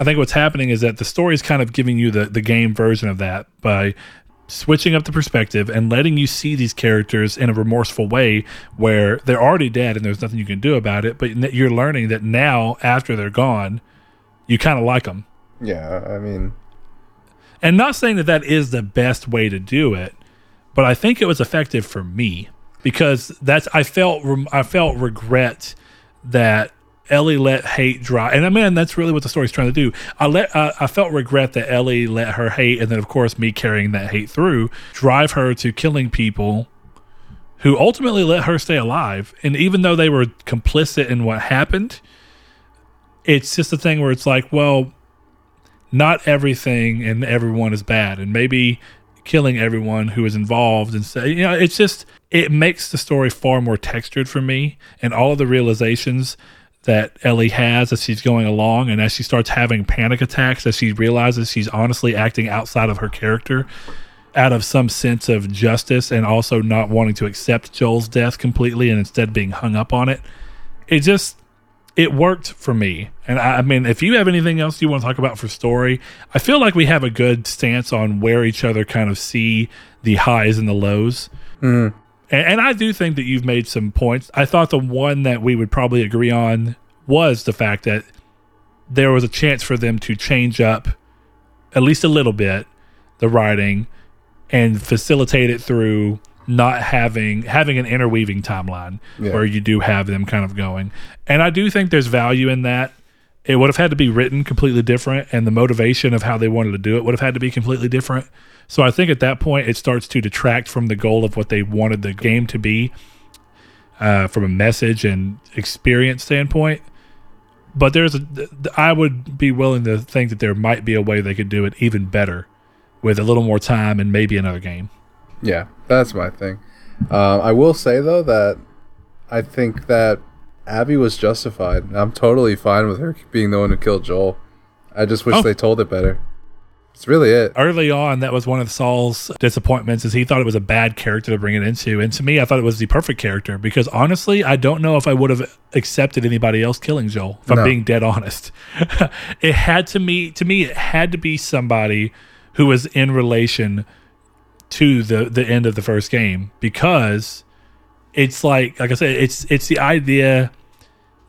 I think what's happening is that the story is kind of giving you the the game version of that by switching up the perspective and letting you see these characters in a remorseful way where they're already dead and there's nothing you can do about it but you're learning that now after they're gone you kind of like them yeah i mean and not saying that that is the best way to do it but i think it was effective for me because that's i felt i felt regret that Ellie let hate drive, and I mean that's really what the story's trying to do. I let uh, I felt regret that Ellie let her hate, and then of course me carrying that hate through, drive her to killing people who ultimately let her stay alive. And even though they were complicit in what happened, it's just a thing where it's like, well, not everything and everyone is bad, and maybe killing everyone who is involved and say, you know, it's just it makes the story far more textured for me, and all of the realizations that Ellie has as she's going along, and as she starts having panic attacks, as she realizes she's honestly acting outside of her character, out of some sense of justice, and also not wanting to accept Joel's death completely, and instead being hung up on it. It just it worked for me. And I, I mean, if you have anything else you want to talk about for story, I feel like we have a good stance on where each other kind of see the highs and the lows. Mm-hmm. And, and I do think that you've made some points. I thought the one that we would probably agree on was the fact that there was a chance for them to change up at least a little bit the writing and facilitate it through not having having an interweaving timeline Yeah. where you do have them kind of going. And I do think there's value in that. It would have had to be written completely different and the motivation of how they wanted to do it would have had to be completely different. So I think at that point it starts to detract from the goal of what they wanted the game to be uh, from a message and experience standpoint. But there's a, I would be willing to think that there might be a way they could do it even better with a little more time and maybe another game. Yeah, that's my thing. Uh, I will say though that I think that Abby was justified. I'm totally fine with her being the one who killed Joel. I just wish Oh. they told it better. That's really it. Early on, that was one of Saul's disappointments is he thought it was a bad character to bring it into. And to me, I thought it was the perfect character because honestly, I don't know if I would have accepted anybody else killing Joel, if I'm being dead honest. it had to me to me, it had to be somebody who was in relation to the the end of the first game because it's like like I said, it's it's the idea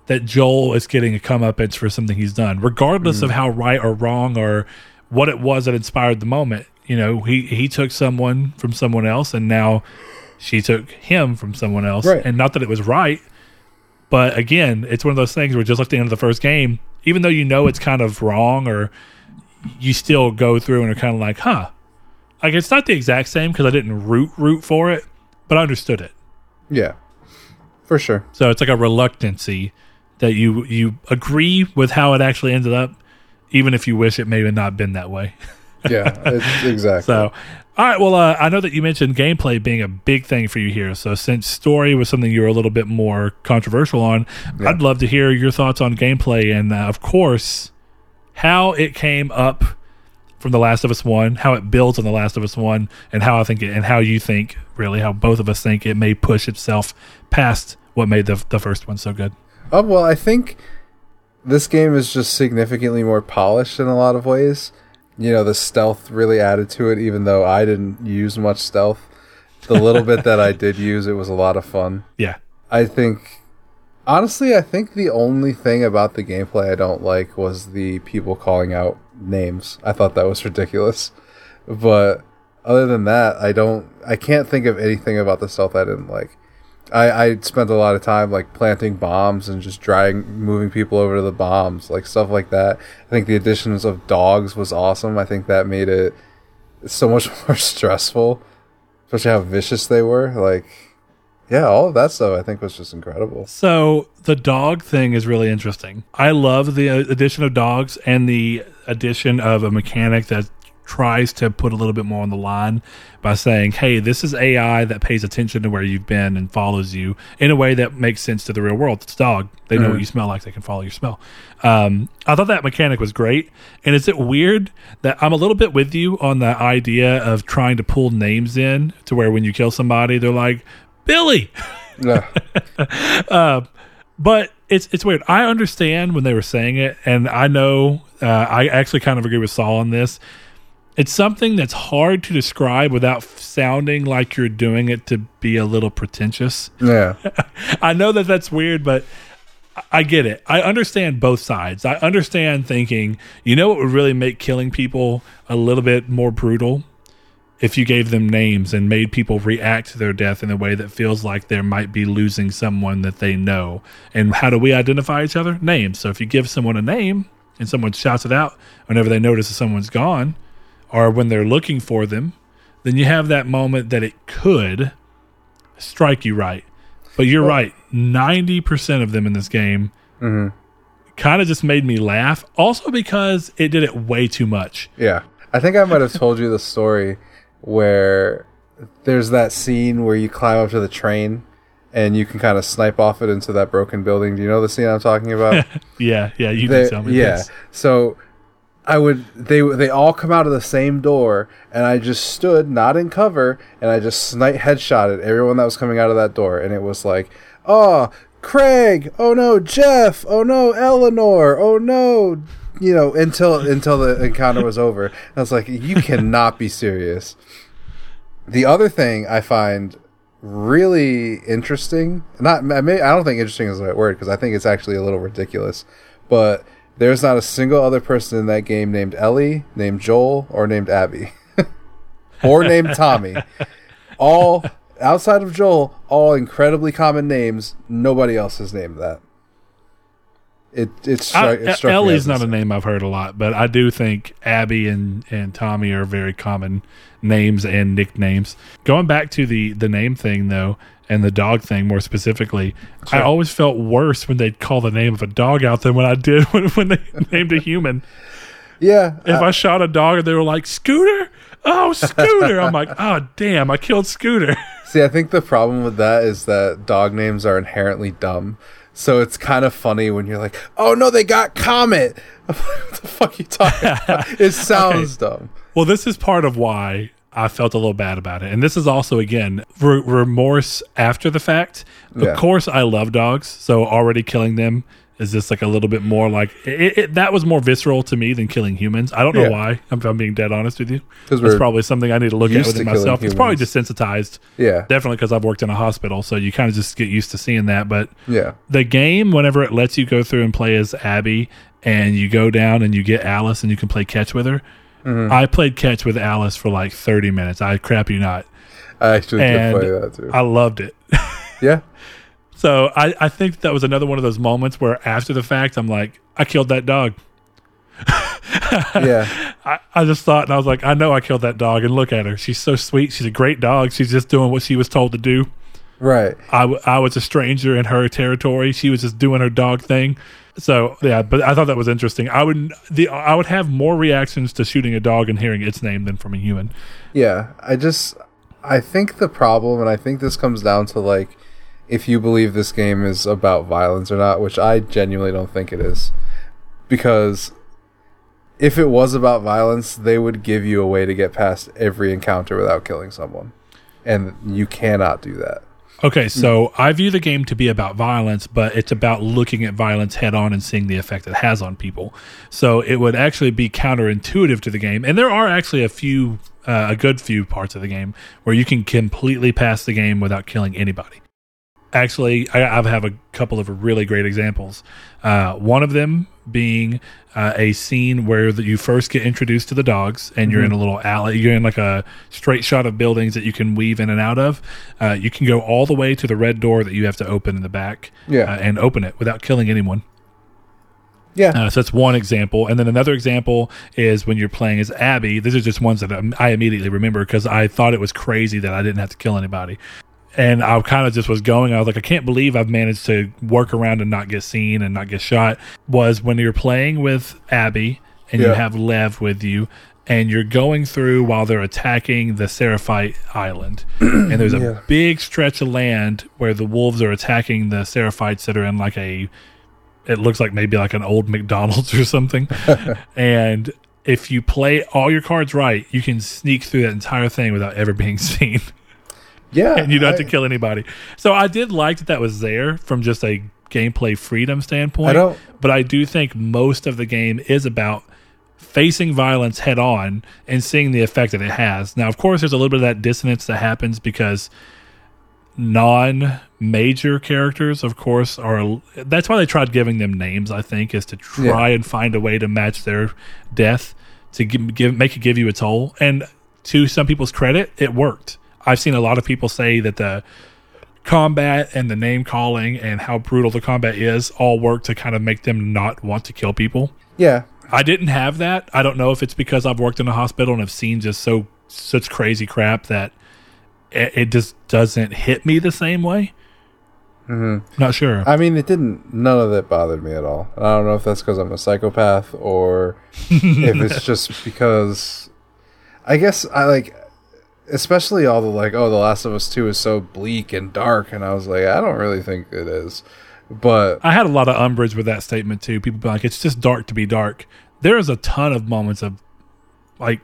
that Joel is getting a comeuppance for something he's done, regardless of mm. how right or wrong or what it was that inspired the moment. You know, he he took someone from someone else, and now she took him from someone else, Right. and not that it was right, but again, it's one of those things where just like the end of the first game, even though you know it's kind of wrong, or you still go through and are kind of like, huh. Like it's not the exact same because I didn't root root for it, but I understood it. Yeah, for sure. So it's like a reluctancy that you you agree with how it actually ended up, even if you wish it may have not been that way. Yeah, exactly. So, all right. Well, uh, I know that you mentioned gameplay being a big thing for you here. So, since story was something you were a little bit more controversial on, Yeah. I'd love to hear your thoughts on gameplay and, uh, of course, how it came up from The Last of Us One, how it builds on The Last of Us One, and how I think it, and how you think really how both of us think it may push itself past what made the the first one so good. Oh well, I think this game is just significantly more polished in a lot of ways. You know, the stealth really added to it, even though I didn't use much stealth. The little bit that I did use, it was a lot of fun. Yeah. I think, honestly, I think the only thing about the gameplay I don't like was the people calling out names. I thought that was ridiculous. But other than that, I don't, I can't think of anything about the stealth I didn't like. I, I spent a lot of time like planting bombs and just driving, moving people over to the bombs, like stuff like that. I think the additions of dogs was awesome. I think that made it so much more stressful, especially how vicious they were. Like, yeah, all of that stuff I think was just incredible. So the dog thing is really interesting. I love the uh, addition of dogs and the addition of a mechanic that tries to put a little bit more on the line by saying, "Hey, this is AI that pays attention to where you've been and follows you in a way that makes sense to the real world. It's a dog; they know what you smell like; they can follow your smell." Um, I thought that mechanic was great. And is it weird that I'm a little bit with you on the idea of trying to pull names in to where when you kill somebody, they're like, "Billy." Yeah, but it's it's weird. I understand when they were saying it, and I know uh, I actually kind of agree with Saul on this. It's something that's hard to describe without f- sounding like you're doing it to be a little pretentious. yeah, I know that that's weird, but I- I get it. I understand both sides. I understand thinking, you know, what would really make killing people a little bit more brutal if you gave them names and made people react to their death in a way that feels like there might be losing someone that they know. And how do we identify each other? Names. So if you give someone a name and someone shouts it out whenever they notice that someone's gone or when they're looking for them, then you have that moment that it could strike you right. But you're right. 90% of them in this game mm-hmm. kind of just made me laugh. Also because it did it way too much. yeah. I think I might have told you the story where there's that scene where you climb up to the train and you can kind of snipe off it into that broken building. Do you know the scene I'm talking about? Yeah, yeah, you They- did tell me yeah. this. So I would they they all come out of the same door, and I just stood not in cover, and I just snipe headshotted everyone that was coming out of that door, and it was like, oh, Craig, oh no, Jeff, oh no, Eleanor, oh no, you know, until until the encounter was over. And I was like, you cannot be serious. The other thing I find really interesting, not I may I don't think interesting is the right word because I think it's actually a little ridiculous, but there's not a single other person in that game named Ellie, named Joel, or named Abby, or named Tommy. All outside of Joel, all incredibly common names. Nobody else has named that. It it's it Ellie's not a name I've heard a lot, but I do think Abby and, and Tommy are very common names and nicknames. Going back to the, the name thing, though, and the dog thing more specifically, I always felt worse when they'd call the name of a dog out than when I did when, when they named a human. Yeah, If I shot a dog and they were like, Scooter? Oh, Scooter. I'm like, oh, damn, I killed Scooter. See, I think the problem with that is that dog names are inherently dumb. So it's kind of funny when you're like, "Oh no, they got Comet." What the fuck you talking about? It sounds dumb. Well, this is part of why I felt a little bad about it. And this is also, again, re- remorse after the fact. Of course, I love dogs. So already killing them is just like a little bit more like it, it, that was more visceral to me than killing humans. I don't know Yeah. why, if I'm being dead honest with you. It's probably something I need to look at within myself. It's probably humans. desensitized. Yeah, Definitely because I've worked in a hospital. So you kind of just get used to seeing that. But yeah, the game, whenever it lets you go through and play as Abby, and you go down and you get Alice and you can play catch with her. Mm-hmm. I played catch with Alice for like 30 minutes. I crap you not. I actually And did play that too. I loved it. yeah, So I, I think that was another one of those moments where after the fact, I'm like, I killed that dog. yeah. I, I just thought, and I was like, I know I killed that dog, and look at her. She's so sweet. She's a great dog. She's just doing what she was told to do. Right. I, w- I was a stranger in her territory. She was just doing her dog thing. So yeah, but I thought that was interesting. I would the I would have more reactions to shooting a dog and hearing its name than from a human. Yeah, I just I think the problem, and I think this comes down to like if you believe this game is about violence or not, which I genuinely don't think it is, because if it was about violence, they would give you a way to get past every encounter without killing someone, and you cannot do that. Okay, so I view the game to be about violence, but it's about looking at violence head on and seeing the effect it has on people. So it would actually be counterintuitive to the game, and there are actually a few, uh, a good few parts of the game where you can completely pass the game without killing anybody. Actually, I, I have a couple of really great examples. Uh, one of them being uh, a scene where the, you first get introduced to the dogs, and you're in a little alley. You're in like a straight shot of buildings that you can weave in and out of. Uh, you can go all the way to the red door that you have to open in the back, Yeah. uh, and open it without killing anyone. Yeah, Uh, so that's one example. And then another example is when you're playing as Abby. These are just ones that I immediately remember because I thought it was crazy that I didn't have to kill anybody. And I kind of just was going. I was like, I can't believe I've managed to work around and not get seen and not get shot. Was when you're playing with Abby and you have Lev with you, and you're going through while they're attacking the Seraphite Island. and there's a Yeah. big stretch of land where the wolves are attacking the Seraphites that are in like a it looks like maybe like an old McDonald's or something. and if you play all your cards right, you can sneak through that entire thing without ever being seen. Yeah, and you don't have to kill anybody. So I did like that that was there from just a gameplay freedom standpoint. I but I do think most of the game is about facing violence head on and seeing the effect that it has. Now, of course, there's a little bit of that dissonance that happens because non major characters, of course, are. That's why they tried giving them names, I think, is to try and find a way to match their death to give, give make it give you a toll. And to some people's credit, it worked. I've seen a lot of people say that the combat and the name calling and how brutal the combat is all work to kind of make them not want to kill people. Yeah, I didn't have that. I don't know if it's because I've worked in a hospital and have seen just so such crazy crap that it, it just doesn't hit me the same way. Mm-hmm. Not sure. I mean, it didn't. None of it bothered me at all. I don't know if that's because I'm a psychopath or if it's just because. I guess I like, especially all the like, oh, The Last of Us Two is so bleak and dark, and I was like, I don't really think it is, but I had a lot of umbrage with that statement too. People be like, "It's just dark to be dark." There is a ton of moments of like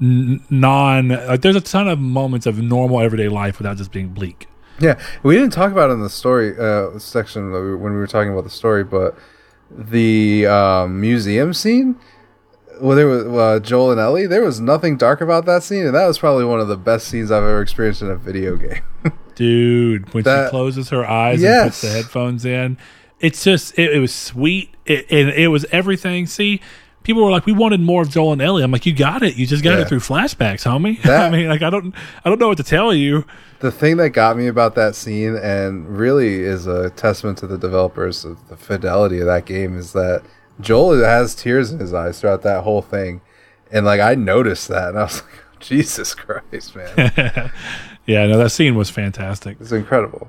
n- non. Like, there's a ton of moments of normal everyday life without just being bleak. Yeah, we didn't talk about it in the story uh, section when we were talking about the story, but the um, museum scene. Well, there was uh, Joel and Ellie. There was nothing dark about that scene, and that was probably one of the best scenes I've ever experienced in a video game. dude when That- she closes her eyes and puts the headphones in it's just it, it was sweet it, and it was everything see people were like we wanted more of joel and ellie i'm like you got it you just got Yeah. it through flashbacks homie That- i mean like i don't i don't know what to tell you the thing that got me about that scene, and really is a testament to the developers of the fidelity of that game, is that Joel has tears in his eyes throughout that whole thing, and like I noticed that, and I was like, oh, Jesus Christ, man, yeah no that scene was fantastic it's incredible.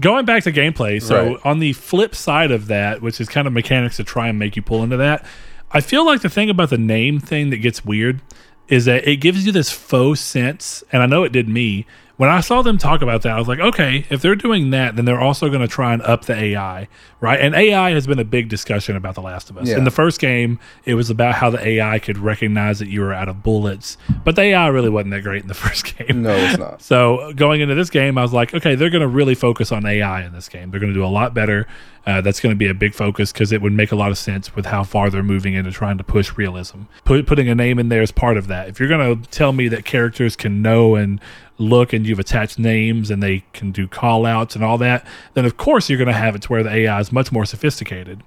going back to gameplay so Right. on the flip side of that which is kind of mechanics to try and make you pull into that i feel like the thing about the name thing that gets weird is that it gives you this faux sense and i know it did me when i saw them talk about that i was like okay if they're doing that then they're also going to try and up the ai right and ai has been a big discussion about the last of us Yeah. in the first game it was about how the ai could recognize that you were out of bullets but the ai really wasn't that great in the first game No, it's not. so going into this game, I was like, okay, they're going to really focus on AI in this game. They're going to do a lot better. Uh, that's going to be a big focus because it would make a lot of sense with how far they're moving into trying to push realism. Put, putting a name in there is part of that. If you're going to tell me that characters can know and look and you've attached names and they can do call outs and all that, then of course you're going to have it to where the AI is much more sophisticated.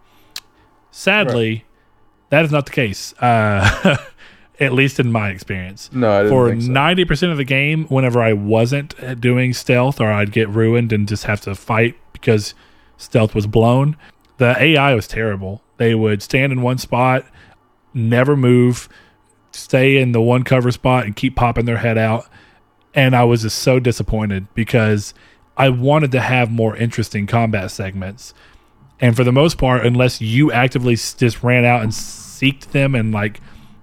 Sadly, that is not the case. Uh, at least in my experience No, for think so. ninety percent of the game, whenever I wasn't uh, doing stealth or I'd get ruined and just have to fight because stealth was blown, the AI was terrible. They would stand in one spot, never move, stay in the one cover spot and keep popping their head out. And I was just so disappointed because I wanted to have more interesting combat segments. And for the most part, unless you actively just ran out and seeked them and like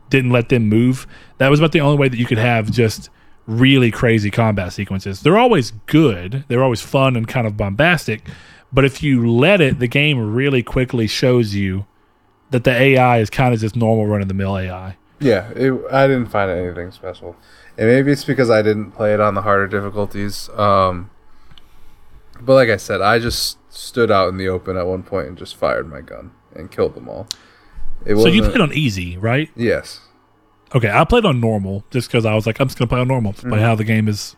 didn't let them move, that was about the only way that you could have just really crazy combat sequences. They're always good, they're always fun and kind of bombastic. But if you let it, the game really quickly shows you that the AI is kind of just normal run of the mill AI. Yeah, it, I didn't find anything special, and maybe it's because I didn't play it on the harder difficulties. Um, but like I said, I just stood out in the open at one point and just fired my gun and killed them all. It so you played on easy, right? Yes. Okay, I played on normal just because I was like, I'm just gonna play on normal, mm-hmm. play how the game is,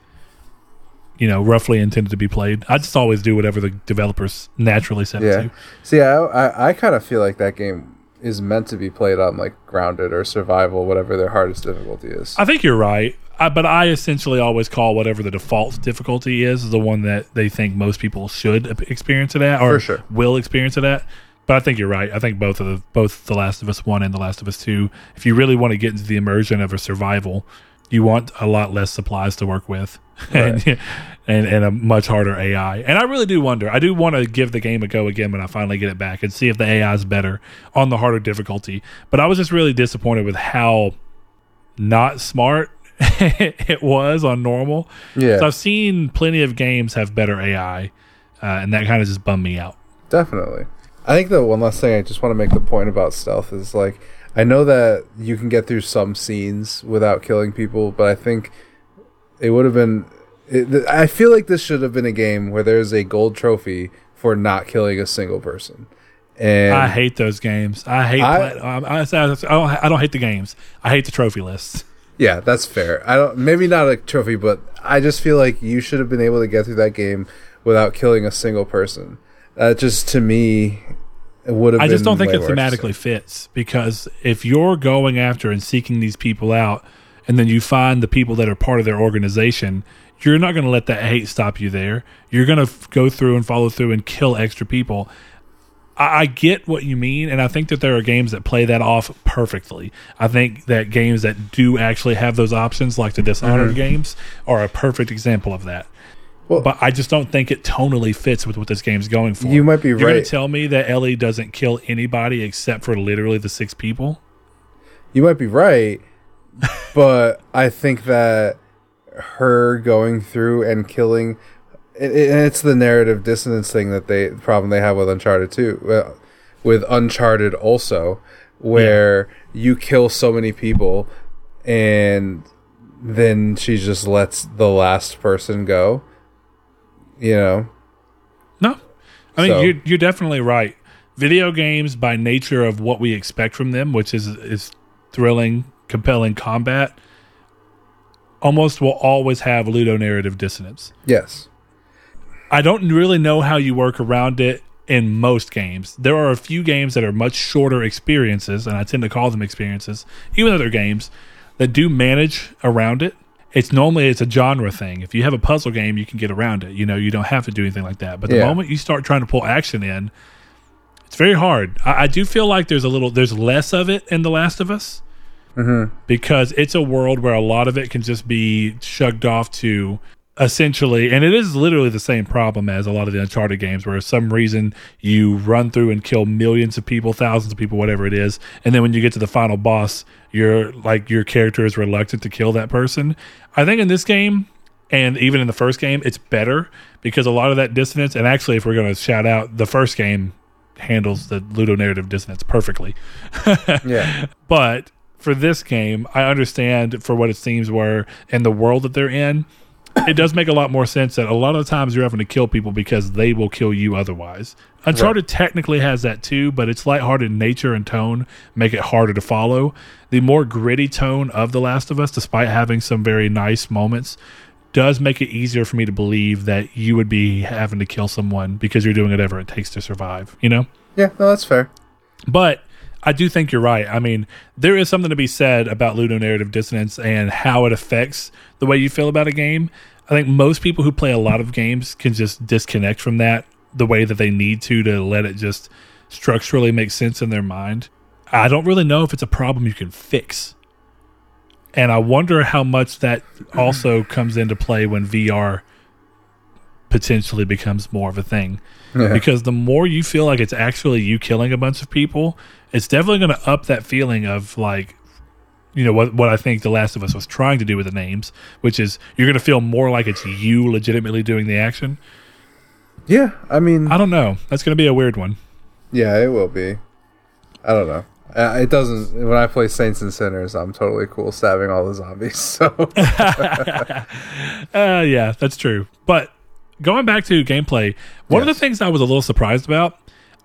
you know, roughly intended to be played. I just always do whatever the developers naturally set yeah. to. See, I I, I kind of feel like that game is meant to be played on like grounded or survival, whatever their hardest difficulty is. I think you're right. I, but I essentially always call whatever the default difficulty is the one that they think most people should experience it at or sure. will experience it at. But I think you're right. I think both of the both The Last of Us One and The Last of Us Two, if you really want to get into the immersion of a survival, you want a lot less supplies to work with. Right. and, and and a much harder AI. And I really do wonder. I do want to give the game a go again when I finally get it back and see if the AI is better on the harder difficulty. But I was just really disappointed with how not smart it was on normal. Yeah, so I've seen plenty of games have better AI, uh, and that kind of just bummed me out. Definitely. I think the one last thing I just want to make the point about stealth is like I know that you can get through some scenes without killing people, but I think it would have been it, I feel like this should have been a game where there's a gold trophy for not killing a single person. And I hate those games. I hate. I, play, um, I, I, I, don't, I don't hate the games. I hate the trophy lists. Yeah, that's fair. I don't. Maybe not a trophy, but I just feel like you should have been able to get through that game without killing a single person. That just to me would have. I just don't think it thematically fits because if you're going after and seeking these people out, and then you find the people that are part of their organization you're not going to let that hate stop you there. You're going to f- go through and follow through and kill extra people. I, I get what you mean, and I think that there are games that play that off perfectly. I think that games that do actually have those options, like the Dishonored mm-hmm. games, are a perfect example of that. Well, but I just don't think it tonally fits with what this game's going for. You might be You're right. You're going to tell me that Ellie doesn't kill anybody except for literally the six people? You might be right, but I think that her going through and killing and it's the narrative dissonance thing that they the problem they have with uncharted too with uncharted also where yeah. you kill so many people and then she just lets the last person go you know no i mean so. you're, you're definitely right video games by nature of what we expect from them which is is thrilling compelling combat almost will always have ludonarrative dissonance. Yes. I don't really know how you work around it in most games. There are a few games that are much shorter experiences, and I tend to call them experiences, even though they're games that do manage around it. It's normally it's a genre thing. If you have a puzzle game, you can get around it. You know, you don't have to do anything like that. But the yeah. moment you start trying to pull action in, it's very hard. I, I do feel like there's a little there's less of it in The Last of Us mm-hmm. because it's a world where a lot of it can just be shugged off to essentially and it is literally the same problem as a lot of the uncharted games where some reason you run through and kill millions of people thousands of people whatever it is and then when you get to the final boss you're like your character is reluctant to kill that person. I think in this game and even in the first game it's better because a lot of that dissonance and actually if we're going to shout out the first game handles the ludonarrative dissonance perfectly. Yeah. But for this game, I understand for what its themes were and the world that they're in. It does make a lot more sense that a lot of the times you're having to kill people because they will kill you otherwise. Uncharted right. technically has that too, but its lighthearted nature and tone make it harder to follow. The more gritty tone of The Last of Us, despite having some very nice moments, does make it easier for me to believe that you would be having to kill someone because you're doing whatever it takes to survive, you know? Yeah, no, that's fair. But I do think you're right. I mean, there is something to be said about ludonarrative dissonance and how it affects the way you feel about a game. I think most people who play a lot of games can just disconnect from that the way that they need to to let it just structurally make sense in their mind. I don't really know if it's a problem you can fix. And I wonder how much that also comes into play when VR potentially becomes more of a thing. Yeah. Because the more you feel like it's actually you killing a bunch of people, it's definitely going to up that feeling of like, you know, what what I think The Last of Us was trying to do with the names, which is you're going to feel more like it's you legitimately doing the action. Yeah, I mean, I don't know. That's going to be a weird one. yeah, it will be. I don't know. Uh, it doesn't. When I play Saints and Sinners, I'm totally cool stabbing all the zombies. So Uh, yeah, that's true. But going back to gameplay, one of the things I was a little surprised about,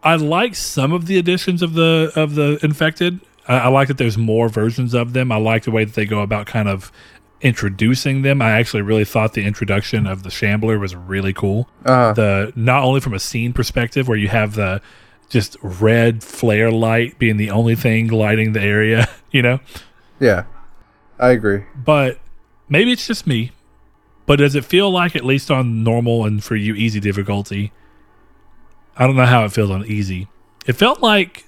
I like some of the additions of the of the infected. I, I like that there's more versions of them. I like the way that they go about kind of introducing them. I actually really thought the introduction of the Shambler was really cool. uh, The not only from a scene perspective where you have the just red flare light being the only thing lighting the area, you know, yeah, I agree. but maybe it's just me. But does it feel like, at least on normal and for you, easy difficulty? I don't know how it feels on easy. It felt like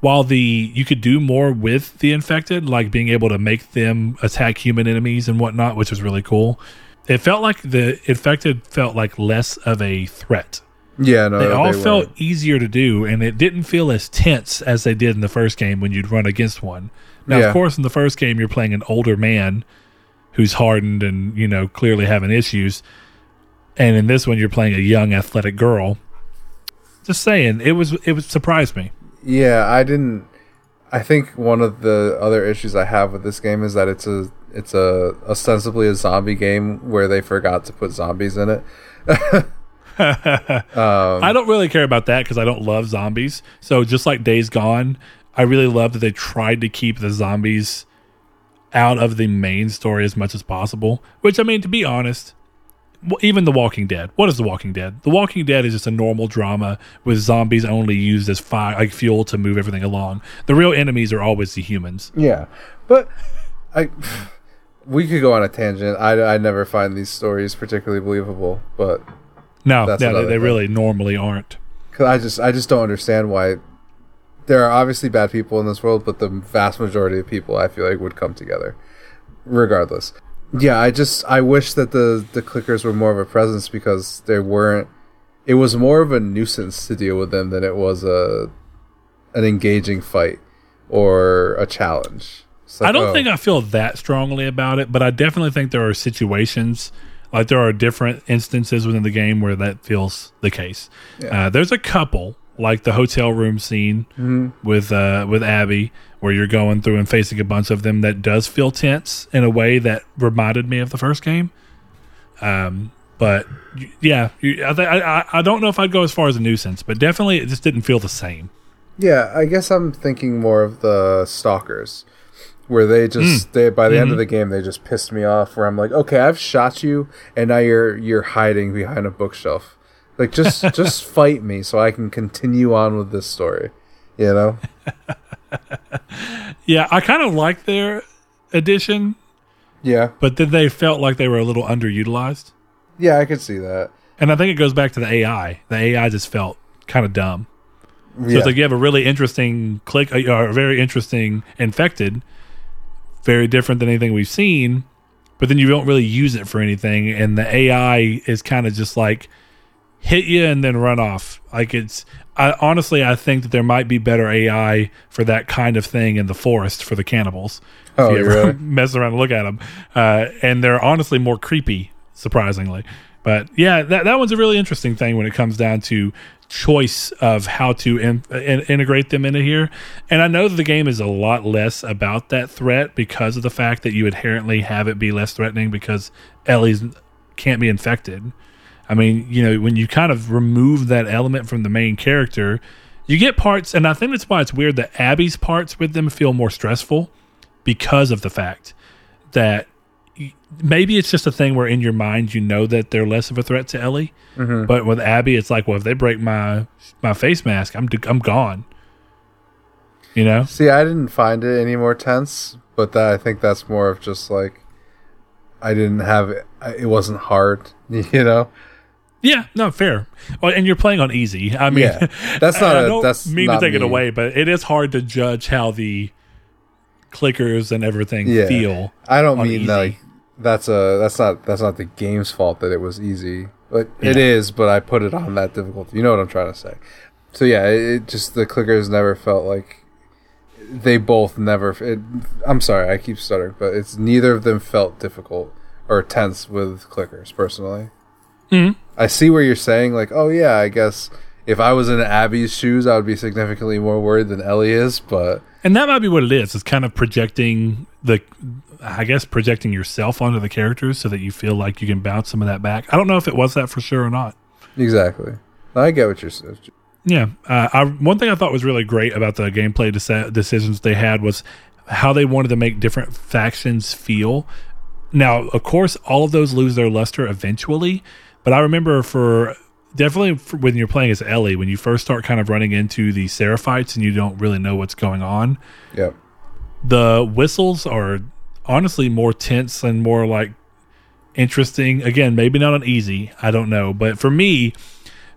while the you could do more with the infected, like being able to make them attack human enemies and whatnot, which was really cool. It felt like the infected felt like less of a threat. Yeah, no, They all were. felt easier to do, and it didn't feel as tense as they did in the first game when you'd run against one. Now, Yeah. of course, in the first game, you're playing an older man who's hardened and you know clearly having issues, and in this one, you're playing a young athletic girl. Just saying, it was it was surprised me. Yeah, I didn't. I think one of the other issues I have with this game is that it's a it's a ostensibly a zombie game where they forgot to put zombies in it. I don't really care about that because I don't love zombies. So just like Days Gone, I really love that they tried to keep the zombies out of the main story as much as possible. Which I mean, to be honest, even The Walking Dead. What is The Walking Dead? The Walking Dead is just a normal drama with zombies only used as fire, like fuel to move everything along. The real enemies are always the humans. Yeah, but I we could go on a tangent. I, I never find these stories particularly believable, but No, no, they, they really normally aren't. 'cause I just I just don't understand why there are obviously bad people in this world, but the vast majority of people I feel like would come together, regardless. Yeah, I just I wish that the the clickers were more of a presence because they weren't. It was more of a nuisance to deal with them than it was a an engaging fight or a challenge. Like, I don't oh, think I feel that strongly about it, but I definitely think there are situations, like there are different instances within the game where that feels the case. Yeah. Uh, there's a couple, like the hotel room scene Mm-hmm. with uh, with Abby, where you're going through and facing a bunch of them, that does feel tense in a way that reminded me of the first game. Um, but yeah, you, I, th- I I- I don't know if I'd go as far as a nuisance, but definitely it just didn't feel the same. Yeah, I guess I'm thinking more of the stalkers, where they just they by the end of the game they just pissed me off. Where I'm like, okay, I've shot you, and now you're you're hiding behind a bookshelf. Like just just fight me so I can continue on with this story. You know? Yeah, I kind of like their addition, Yeah, but then they felt like they were a little underutilized. yeah, I could see that. And I think it goes back to the AI. The AI just felt kind of dumb. So yeah. it's like you have a really interesting click, uh, or a very interesting infected, very different than anything we've seen, but then you don't really use it for anything. And the AI is kind of just like hit you and then run off. Like it's, I honestly, I think that there might be better AI for that kind of thing in the forest for the cannibals. Oh, if you ever really? mess around and look at them, uh, and they're honestly more creepy, surprisingly. But yeah, that that one's a really interesting thing when it comes down to choice of how to in, in, integrate them into here. And I know that the game is a lot less about that threat because of the fact that you inherently have it be less threatening because Ellie's can't be infected. I mean, you know, when you kind of remove that element from the main character, you get parts, and I think that's why it's weird that Abby's parts with them feel more stressful because of the fact that maybe it's just a thing where in your mind you know that they're less of a threat to Ellie, mm-hmm. but with Abby, it's like, well, if they break my my face mask, I'm I'm gone. You know? See, I didn't find it any more tense, but that I think that's more of just like I didn't have it. It wasn't hard, you know. Yeah, no, fair. Well, and you're playing on easy. I mean, Yeah, that's not I a- don't that's mean to take it away, but it is hard to judge how the clickers and everything yeah. feel. I don't mean easy. like that's a that's not that's not the game's fault that it was easy. But yeah. it is, but I put it on that difficulty. You know what I'm trying to say. So yeah, it, it just the clickers never felt like they both never. It, I'm sorry, I keep stuttering, but it's neither of them felt difficult or tense with clickers. Personally, mm-hmm. I see where you're saying like, oh yeah, I guess if I was in Abby's shoes, I would be significantly more worried than Ellie is. But and that might be what it is. It's kind of projecting the, I guess, projecting yourself onto the characters so that you feel like you can bounce some of that back. I don't know if it was that for sure or not. Exactly. I get what you're saying. Yeah, uh, I, one thing I thought was really great about the gameplay de- decisions they had was how they wanted to make different factions feel. Now, of course, all of those lose their luster eventually, but I remember for definitely for when you're playing as Ellie, when you first start kind of running into the Seraphites and you don't really know what's going on. Yep. The whistles are honestly more tense and more like interesting. Again, maybe not on easy, I don't know, but for me,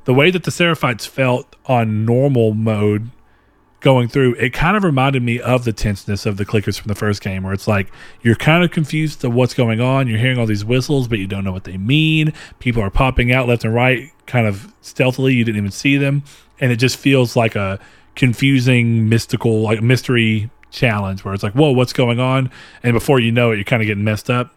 the way that the Seraphites felt on normal mode going through, it kind of reminded me of the tenseness of the clickers from the first game, where it's like you're kind of confused to what's going on. You're hearing all these whistles, but you don't know what they mean. People are popping out left and right, kind of stealthily. You didn't even see them, and it just feels like a confusing, mystical, like mystery challenge where it's like, whoa, what's going on? And before you know it, you're kind of getting messed up.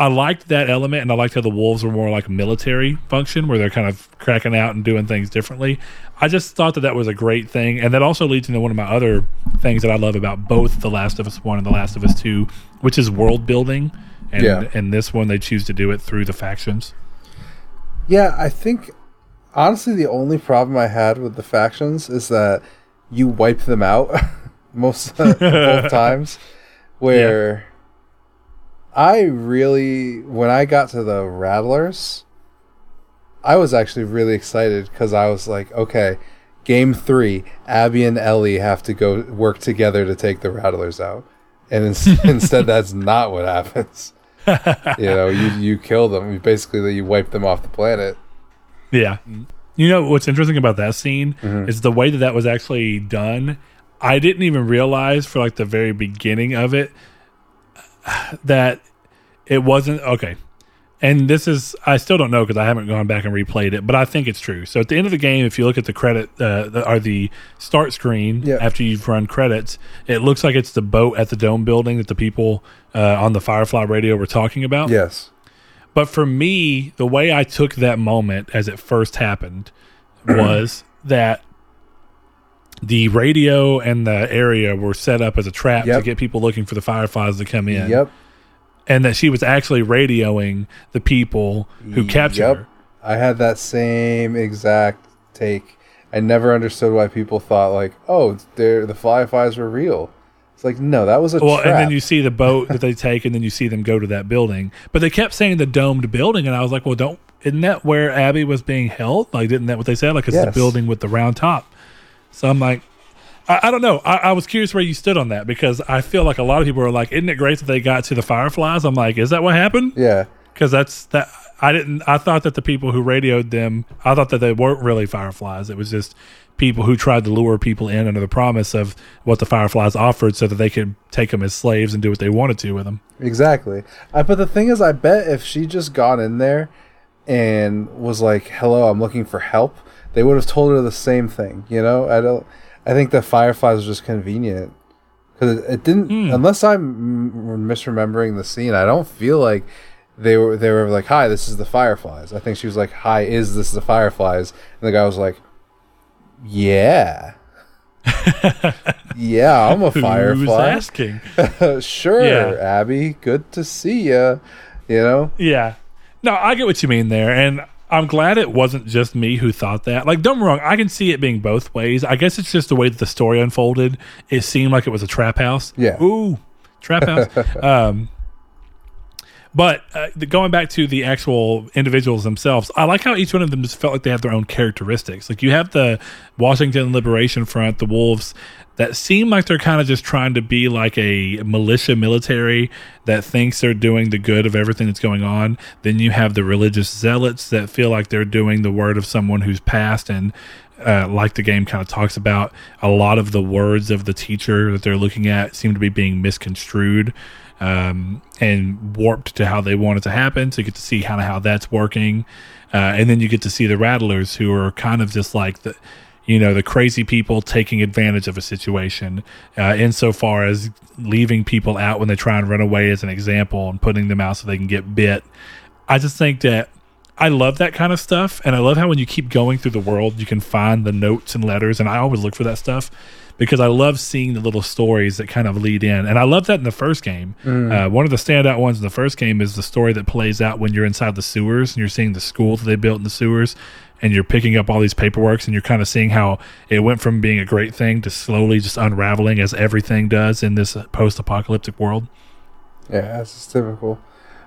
I liked that element, and I liked how the wolves were more like a military function, where they're kind of cracking out and doing things differently. I just thought that that was a great thing, and that also leads into one of my other things that I love about both The Last of Us One and The Last of Us Two, which is world building. And yeah. and this one, they choose to do it through the factions. Yeah, I think honestly, the only problem I had with the factions is that you wipe them out most both times, where. Yeah I really, when I got to the Rattlers, I was actually really excited because I was like, okay, game three, Abby and Ellie have to go work together to take the Rattlers out. And in- instead, that's not what happens. you know, you, you kill them. You basically, you wipe them off the planet. Yeah. You know, what's interesting about that scene mm-hmm. is the way that that was actually done. I didn't even realize for like the very beginning of it that it wasn't okay. And this is I still don't know because I haven't gone back and replayed it, but I think it's true. So at the end of the game, if you look at the credit uh, the, or the start screen yep. after you've run credits, it looks like it's the boat at the dome building that the people uh, on the Firefly radio were talking about. Yes. But for me, the way I took that moment as it first happened was that the radio and the area were set up as a trap yep. to get people looking for the fireflies to come in. Yep. And that she was actually radioing the people who captured yep. her. I had that same exact take. I never understood why people thought like, "Oh, the fireflies were real." It's like, no, that was a trap. well, trap. and then you see the boat that they take, and then you see them go to that building. But they kept saying the domed building, and I was like, well, don't isn't that where Abby was being held? Like, didn't that what they said? Like, it's yes. the building with the round top. So I'm like, I, I don't know. I, I, was curious where you stood on that because I feel like a lot of people are like, "Isn't it great that they got to the Fireflies?" I'm like, "Is that what happened?" Yeah, because that's that. I didn't. I thought that the people who radioed them, I thought that they weren't really Fireflies. It was just people who tried to lure people in under the promise of what the Fireflies offered, so that they could take them as slaves and do what they wanted to with them. Exactly. I, but the thing is, I bet if she just got in there and was like, "Hello, I'm looking for help," they would have told her the same thing. You know, I don't. I think the Fireflies was just convenient because it, it, didn't. Mm. Unless I'm misremembering the scene, I don't feel like they were they were like, "Hi, this is the Fireflies." I think she was like, "Hi, is this the Fireflies?" And the guy was like, "Yeah." yeah, I'm a firefly. Who's asking? sure, yeah. Abby. Good to see you. You know. Yeah. No, I get what you mean there, and I'm glad it wasn't just me who thought that. Like, don't wrong, I can see it being both ways. I guess it's just the way that the story unfolded. It seemed like it was a trap house. Yeah. Ooh, trap house. um, but uh, going back to the actual individuals themselves, I like how each one of them just felt like they have their own characteristics. Like you have the Washington Liberation Front, the Wolves, that seem like they're kind of just trying to be like a militia military that thinks they're doing the good of everything that's going on. Then you have the religious zealots that feel like they're doing the word of someone who's passed and uh, like the game kind of talks about, a lot of the words of the teacher that they're looking at seem to be being misconstrued um, and warped to how they want it to happen. So you get to see kind of how that's working. Uh, and then you get to see the rattlers who are kind of just like the, you know, the crazy people taking advantage of a situation, uh, insofar as leaving people out when they try and run away as an example and putting them out so they can get bit. I just think that I love that kind of stuff, and I love how when you keep going through the world, you can find the notes and letters, and I always look for that stuff because I love seeing the little stories that kind of lead in, and I love that in the first game. Mm. Uh, one of the standout ones in the first game is the story that plays out when you're inside the sewers and you're seeing the school that they built in the sewers, and you're picking up all these paperworks, and you're kind of seeing how it went from being a great thing to slowly just unraveling as everything does in this post-apocalyptic world. Yeah, that's typical.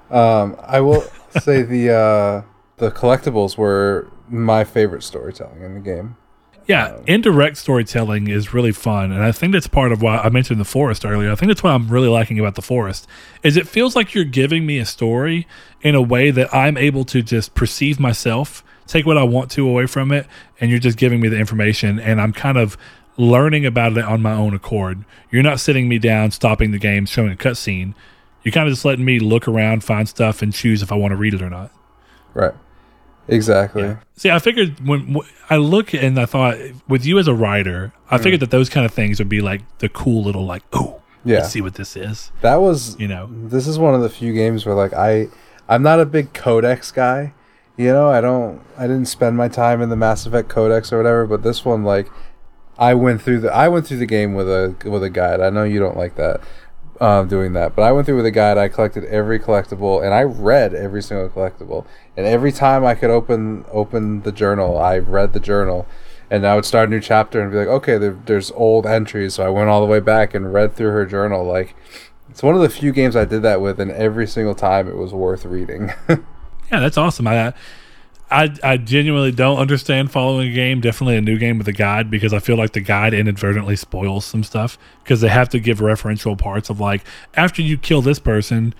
Um, I will say the. Uh the collectibles were my favorite storytelling in the game. Yeah, um, indirect storytelling is really fun, and I think that's part of why I mentioned the forest earlier. I think that's what I'm really liking about the forest is it feels like you're giving me a story in a way that I'm able to just perceive myself, take what I want to away from it, and you're just giving me the information, and I'm kind of learning about it on my own accord. You're not sitting me down, stopping the game, showing a cutscene. You're kind of just letting me look around, find stuff, and choose if I want to read it or not. Right. Exactly. Yeah. See, I figured when, when, I look and I thought with you as a writer, I mm. figured that those kind of things would be like the cool little like, oh, yeah, let's see what this is. That was, you know, this is one of the few games where like I, I'm not a big codex guy. You know, I don't, I didn't spend my time in the Mass Effect codex or whatever. But this one, like, I went through the, I went through the game with a with a guide. I know you don't like that, um, doing that. But I went through with a guide. I collected every collectible, and I read every single collectible. And every time I could open open the journal, I read the journal, and I would start a new chapter and be like, okay, there, there's old entries. So I went all the way back and read through her journal. Like, it's one of the few games I did that with, and every single time it was worth reading. yeah, that's awesome. I I, I genuinely don't understand following a game, definitely a new game with a guide, because I feel like the guide inadvertently spoils some stuff because they have to give referential parts of like after you kill this person,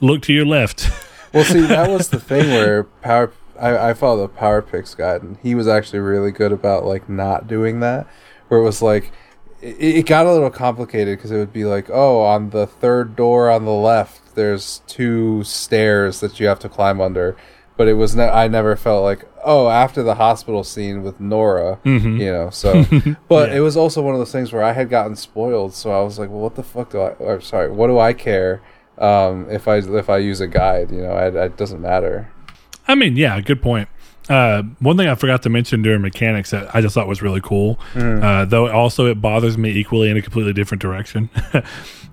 look to your left. well, see, that was the thing where power. I, I followed the PowerPyx guide, and he was actually really good about like not doing that. Where it was like, it, it got a little complicated because it would be like, oh, on the third door on the left, there's two stairs that you have to climb under but it was ne- I never felt like oh after the hospital scene with Nora, mm-hmm. you know. So, but yeah. it was also one of those things where I had gotten spoiled, so I was like, well, what the fuck do I? Or sorry, what do I care um, if I if I use a guide? You know, it, it doesn't matter. I mean, yeah, good point. Uh, one thing I forgot to mention during mechanics that I just thought was really cool, mm. uh, though also it bothers me equally in a completely different direction,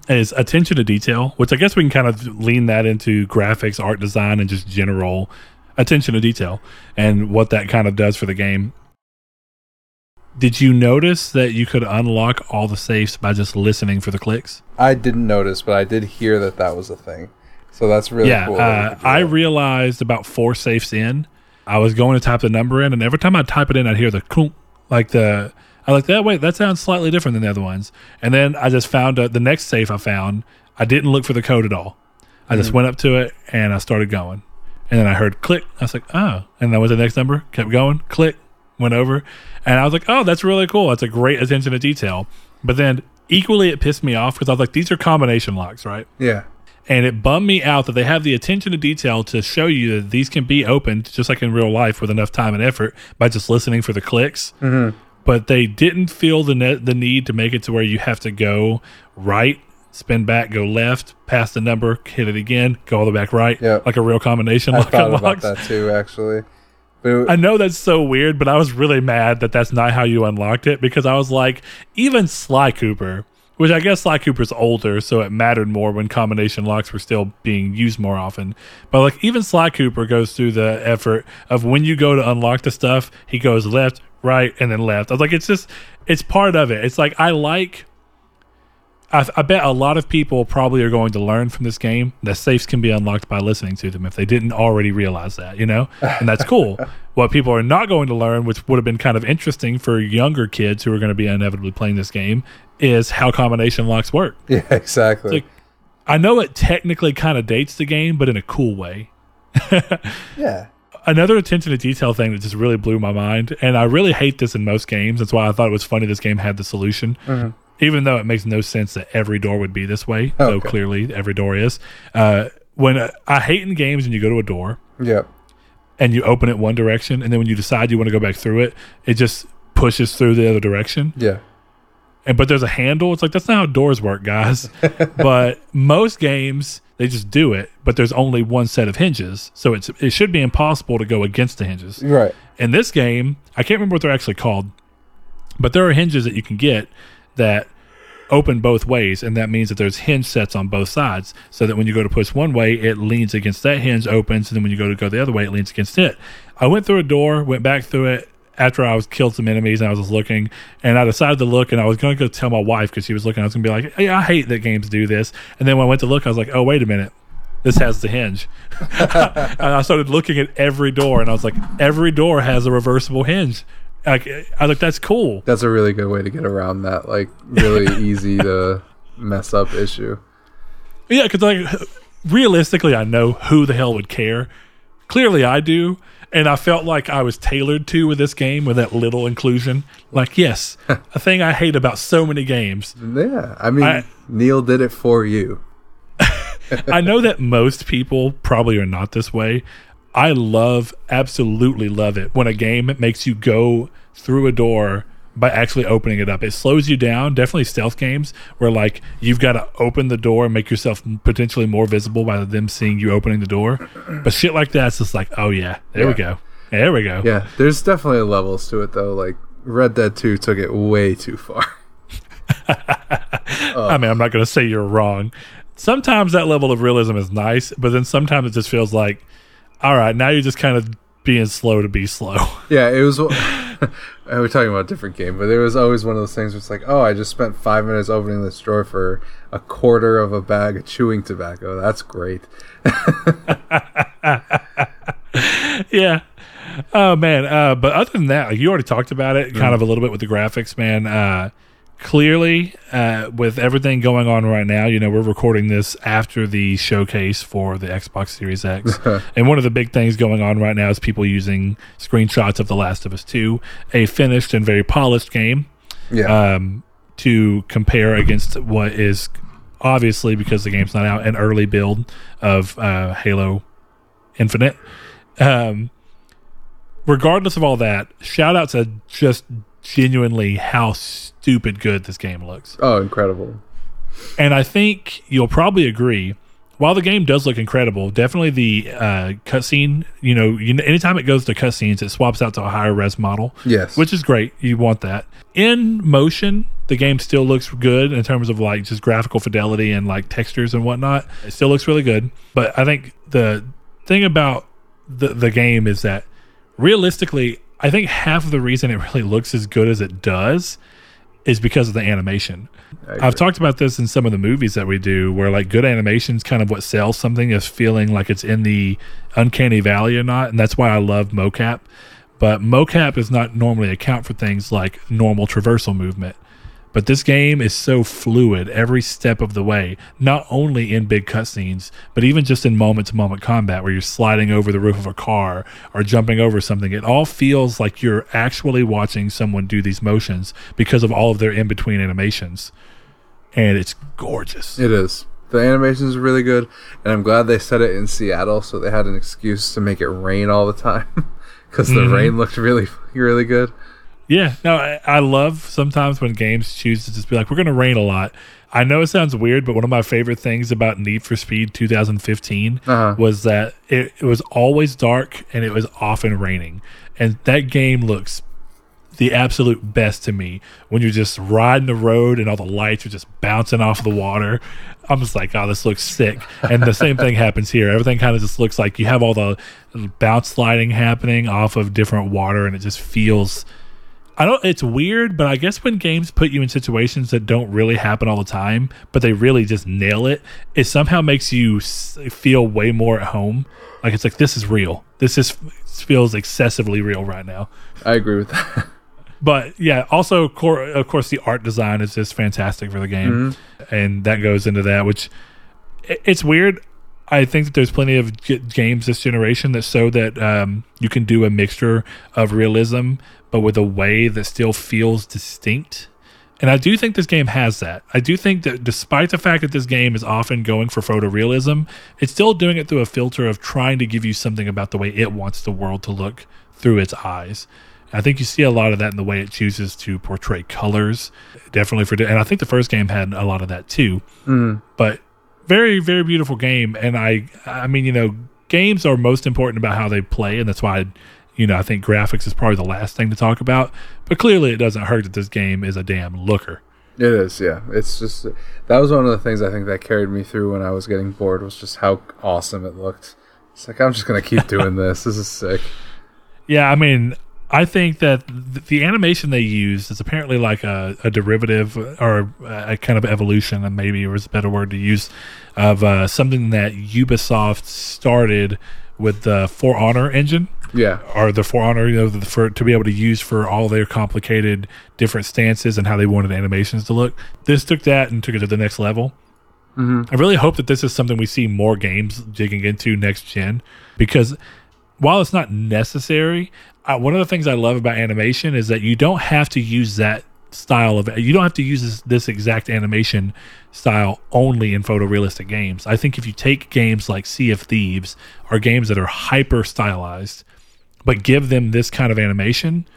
is attention to detail, which I guess we can kind of lean that into graphics, art design, and just general attention to detail and what that kind of does for the game. Did you notice that you could unlock all the safes by just listening for the clicks? I didn't notice, but I did hear that that was a thing. So that's really yeah, cool. Uh, I realized about four safes in, I was going to type the number in, and every time I type it in, I'd hear the clunk, like the. I like that. Wait, that sounds slightly different than the other ones. And then I just found uh, the next safe I found. I didn't look for the code at all. I mm-hmm. just went up to it and I started going. And then I heard click. I was like, oh. And then was the next number, kept going, click, went over. And I was like, oh, that's really cool. That's a great attention to detail. But then equally, it pissed me off because I was like, these are combination locks, right? Yeah. And it bummed me out that they have the attention to detail to show you that these can be opened just like in real life with enough time and effort by just listening for the clicks. Mm-hmm. But they didn't feel the ne- the need to make it to where you have to go right spin back, go left, pass the number, hit it again, go all the way back right, yep. like a real combination. Lock. I thought about that too, actually. I know that's so weird, but I was really mad that that's not how you unlocked it because I was like, even Sly Cooper, which I guess Sly Cooper's older, so it mattered more when combination locks were still being used more often. But like even Sly Cooper goes through the effort of when you go to unlock the stuff, he goes left, right, and then left. I was like, it's just, it's part of it. It's like I like I, I, bet a lot of people probably are going to learn from this game that safes can be unlocked by listening to them if they didn't already realize that, you know? And that's cool. what people are not going to learn, which would have been kind of interesting for younger kids who are going to be inevitably playing this game, is how combination locks work. Yeah, exactly. Like, I know it technically kind of dates the game, but in a cool way. yeah. another attention to detail thing that just really blew my mind, and I really hate this in most games. That's why I thought it was funny this game had the solution. Mm-hmm. Even though it makes no sense that every door would be this way, though clearly every door is. Uh, when uh, I hate in games and you go to a door Yep. and you open it one direction, and then when you decide you want to go back through it, it just pushes through the other direction. Yeah. And but there's a handle. It's like that's not how doors work, guys. but most games they just do it, but there's only one set of hinges, so it's it should be impossible to go against the hinges. Right. In this game, I can't remember what they're actually called, but there are hinges that you can get that open both ways, and that means that there's hinge sets on both sides, so that when you go to push one way, it leans against that hinge, opens, and then when you go to go the other way, it leans against it. I went through a door, went back through it after I was killed some enemies, and I was just looking, and I decided to look, and I was going to go tell my wife because she was looking. I was going to be like, "Hey, I hate that games do this," and then when I went to look, I was like, "Oh, wait a minute." This has the hinge. and I started looking at every door, and I was like, every door has a reversible hinge. Like, I was like, that's cool. That's a really good way to get around that, like, really easy to mess up issue. Yeah, because like realistically, I know who the hell would care. Clearly, I do, and I felt like I was tailored to with this game with that little inclusion. Like, yes, a thing I hate about so many games. Yeah. I mean, I- Neil did it for you. I know that most people probably are not this way. I love, absolutely love it when a game makes you go through a door by actually opening it up. It slows you down. Definitely stealth games where like you've got to open the door and make yourself potentially more visible by them seeing you opening the door. But shit like that's just like, oh yeah, there we go, there we go. Yeah. There's definitely levels to it, though. Like, Red Dead 2 took it way too far. I mean, I'm not going to say you're wrong. Sometimes that level of realism is nice, but then sometimes it just feels like, all right, now you're just kind of being slow to be slow. Yeah, it was. we're talking about a different game, but there was always one of those things where it's like, oh, I just spent five minutes opening this drawer for a quarter of a bag of chewing tobacco. That's great. yeah. Oh man. Uh, but other than that, like, you already talked about it, kind of a little bit with the graphics, man. Uh, clearly, uh, with everything going on right now, you know, we're recording this after the showcase for the Xbox Series X, and one of the big things going on right now is people using screenshots of The Last of Us Two, a finished and very polished game, Yeah, um, to compare against what is obviously because the game's not out an early build of uh, Halo Infinite. Um, regardless of all that, shout out to just genuinely how stupid good this game looks. oh, incredible. And I think you'll probably agree. While the game does look incredible, definitely the uh, cutscene. You know, you know, anytime it goes to cutscenes, it swaps out to a higher res model Yes, which is great. You want that. In motion, the game still looks good in terms of like just graphical fidelity and like textures and whatnot. It still looks really good. But I think the thing about the the game is that realistically, I think half of the reason it really looks as good as it does is because of the animation. I've talked about this in some of the movies that we do, where like good animation's kind of what sells something is feeling like it's in the uncanny valley or not, and that's why I love mocap. But mocap does not normally account for things like normal traversal movement. But this game is so fluid every step of the way, not only in big cutscenes, but even just in moment to moment combat where you're sliding over the roof of a car or jumping over something. It all feels like you're actually watching someone do these motions because of all of their in between animations. And it's gorgeous. it is. The animations are really good, and I'm glad they set it in Seattle, so they had an excuse to make it rain all the time because the Mhm. rain looked really, really good. Yeah, no, I, I love sometimes when games choose to just be like, we're going to rain a lot. I know it sounds weird, but one of my favorite things about Need for Speed 2015 Uh-huh. was that it, it was always dark and it was often raining. And that game looks the absolute best to me when you're just riding the road and all the lights are just bouncing off the water. I'm just like, oh, this looks sick. And the same thing happens here. Everything kind of just looks like you have all the bounce sliding happening off of different water, and it just feels. I don't. It's weird, but I guess when games put you in situations that don't really happen all the time, but they really just nail it, it somehow makes you feel way more at home. Like it's like this is real. This is feels excessively real right now. I agree with that. But yeah, also of course the art design is just fantastic for the game, mm-hmm. and that goes into that. Which it's weird. I think that there's plenty of g- games this generation that show that um, you can do a mixture of realism, but with a way that still feels distinct. And I do think this game has that. I do think that despite the fact that this game is often going for photorealism, it's still doing it through a filter of trying to give you something about the way it wants the world to look through its eyes. I think you see a lot of that in the way it chooses to portray colors. Definitely for, and I think the first game had a lot of that too. Mm. But very, very beautiful game. And I, I mean, you know, games are most important about how they play, and that's why. I, you know, I think graphics is probably the last thing to talk about, but clearly it doesn't hurt that this game is a damn looker. It is, yeah. It's just that was one of the things I think that carried me through when I was getting bored was just how awesome it looked. It's like I'm just gonna keep doing this. This is sick. Yeah, I mean, I think that the animation they used is apparently like a, a derivative or a kind of evolution, and maybe it was a better word to use, of uh, something that Ubisoft started with the For Honor engine. Yeah, or the For Honor, you know, the, for to be able to use for all their complicated different stances and how they wanted animations to look. This took that and took it to the next level. Mm-hmm. I really hope that this is something we see more games digging into next gen because while it's not necessary, uh, one of the things I love about animation is that you don't have to use that style of you don't have to use this, this exact animation style only in photorealistic games. I think if you take games like Sea of Thieves or games that are hyper stylized, but give them this kind of animation,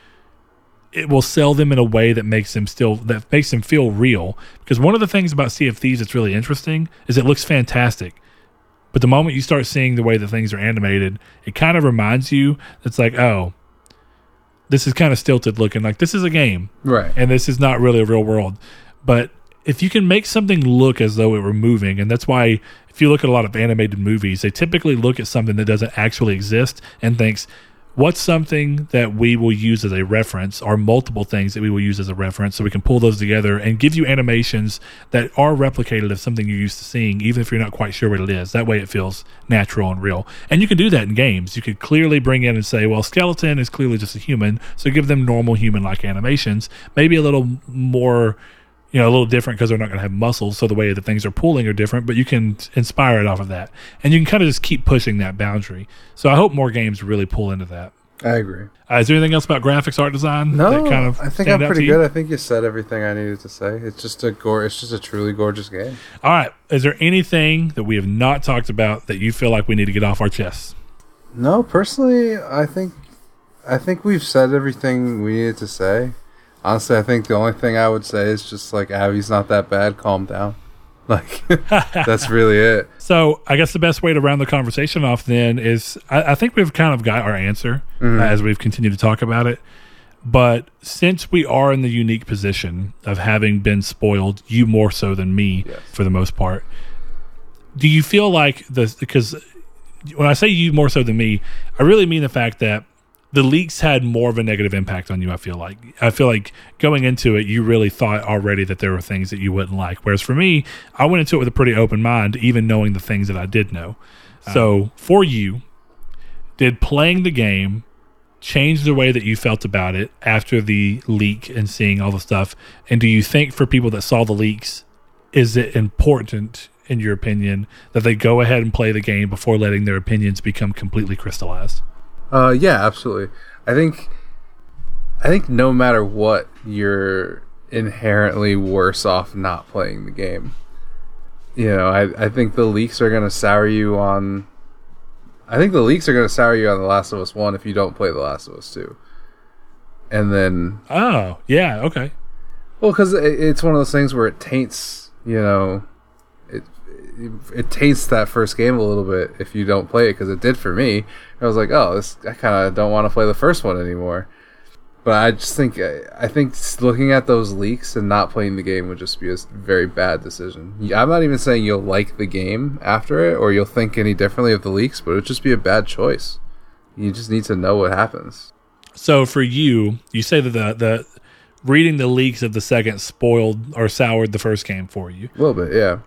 it will sell them in a way that makes them still that makes them feel real. Because one of the things about Sea of Thieves that's really interesting is it looks fantastic. But the moment you start seeing the way that things are animated, it kind of reminds you it's like, oh, this is kind of stilted looking. Like this is a game. right. And this is not really a real world. But if you can make something look as though it were moving, and that's why if you look at a lot of animated movies, they typically look at something that doesn't actually exist and thinks, what's something that we will use as a reference? Or multiple things that we will use as a reference so we can pull those together and give you animations that are replicated of something you're used to seeing even if you're not quite sure what it is. That way it feels natural and real. And you can do that in games. You could clearly bring in and say well skeleton is clearly just a human so give them normal human like animations. Maybe a little more you know, a little different because they're not going to have muscles, so the way that things are pulling are different. But you can inspire it off of that, and you can kind of just keep pushing that boundary. So I hope more games really pull into that. I agree. Uh, is there anything else about graphics, art design? No, that kind of I think I'm pretty good. I think you said everything I needed to say. It's just a gore. It's just a truly gorgeous game. All right. Is there anything that we have not talked about that you feel like we need to get off our chests? No, personally, I think I think we've said everything we needed to say. Honestly, I think the only thing I would say is just like Abby's not that bad. Calm down. Like that's really it. So I guess the best way to round the conversation off then is I, I think we've kind of got our answer Mhm. uh, as we've continued to talk about it. But since we are in the unique position of having been spoiled, you more so than me Yes. for the most part, do you feel like the because when I say you more so than me, I really mean the fact that the leaks had more of a negative impact on you. I feel like I feel like going into it, you really thought already that there were things that you wouldn't like. Whereas for me, I went into it with a pretty open mind, even knowing the things that I did know. Uh-huh. So for you, did playing the game change the way that you felt about it after the leak and seeing all the stuff? And do you think for people that saw the leaks, is it important, in your opinion, that they go ahead and play the game before letting their opinions become completely crystallized? Uh, yeah, absolutely. I think, I think no matter what, you're inherently worse off not playing the game. You know, I, I think the leaks are gonna sour you on. I think the leaks are gonna sour you on The Last of Us One if you don't play The Last of Us Two. And then, Oh, yeah, okay. well, because it, it's one of those things where it taints, you know, it taints that first game a little bit if you don't play it because it did for me. I was like, oh, this I kind of don't want to play the first one anymore. But I just think I think looking at those leaks and not playing the game would just be a very bad decision. I'm not even saying you'll like the game after it or you'll think any differently of the leaks, but it would just be a bad choice. You just need to know what happens. So for you, you say that the, the reading the leaks of the second spoiled or soured the first game for you. A little bit, yeah.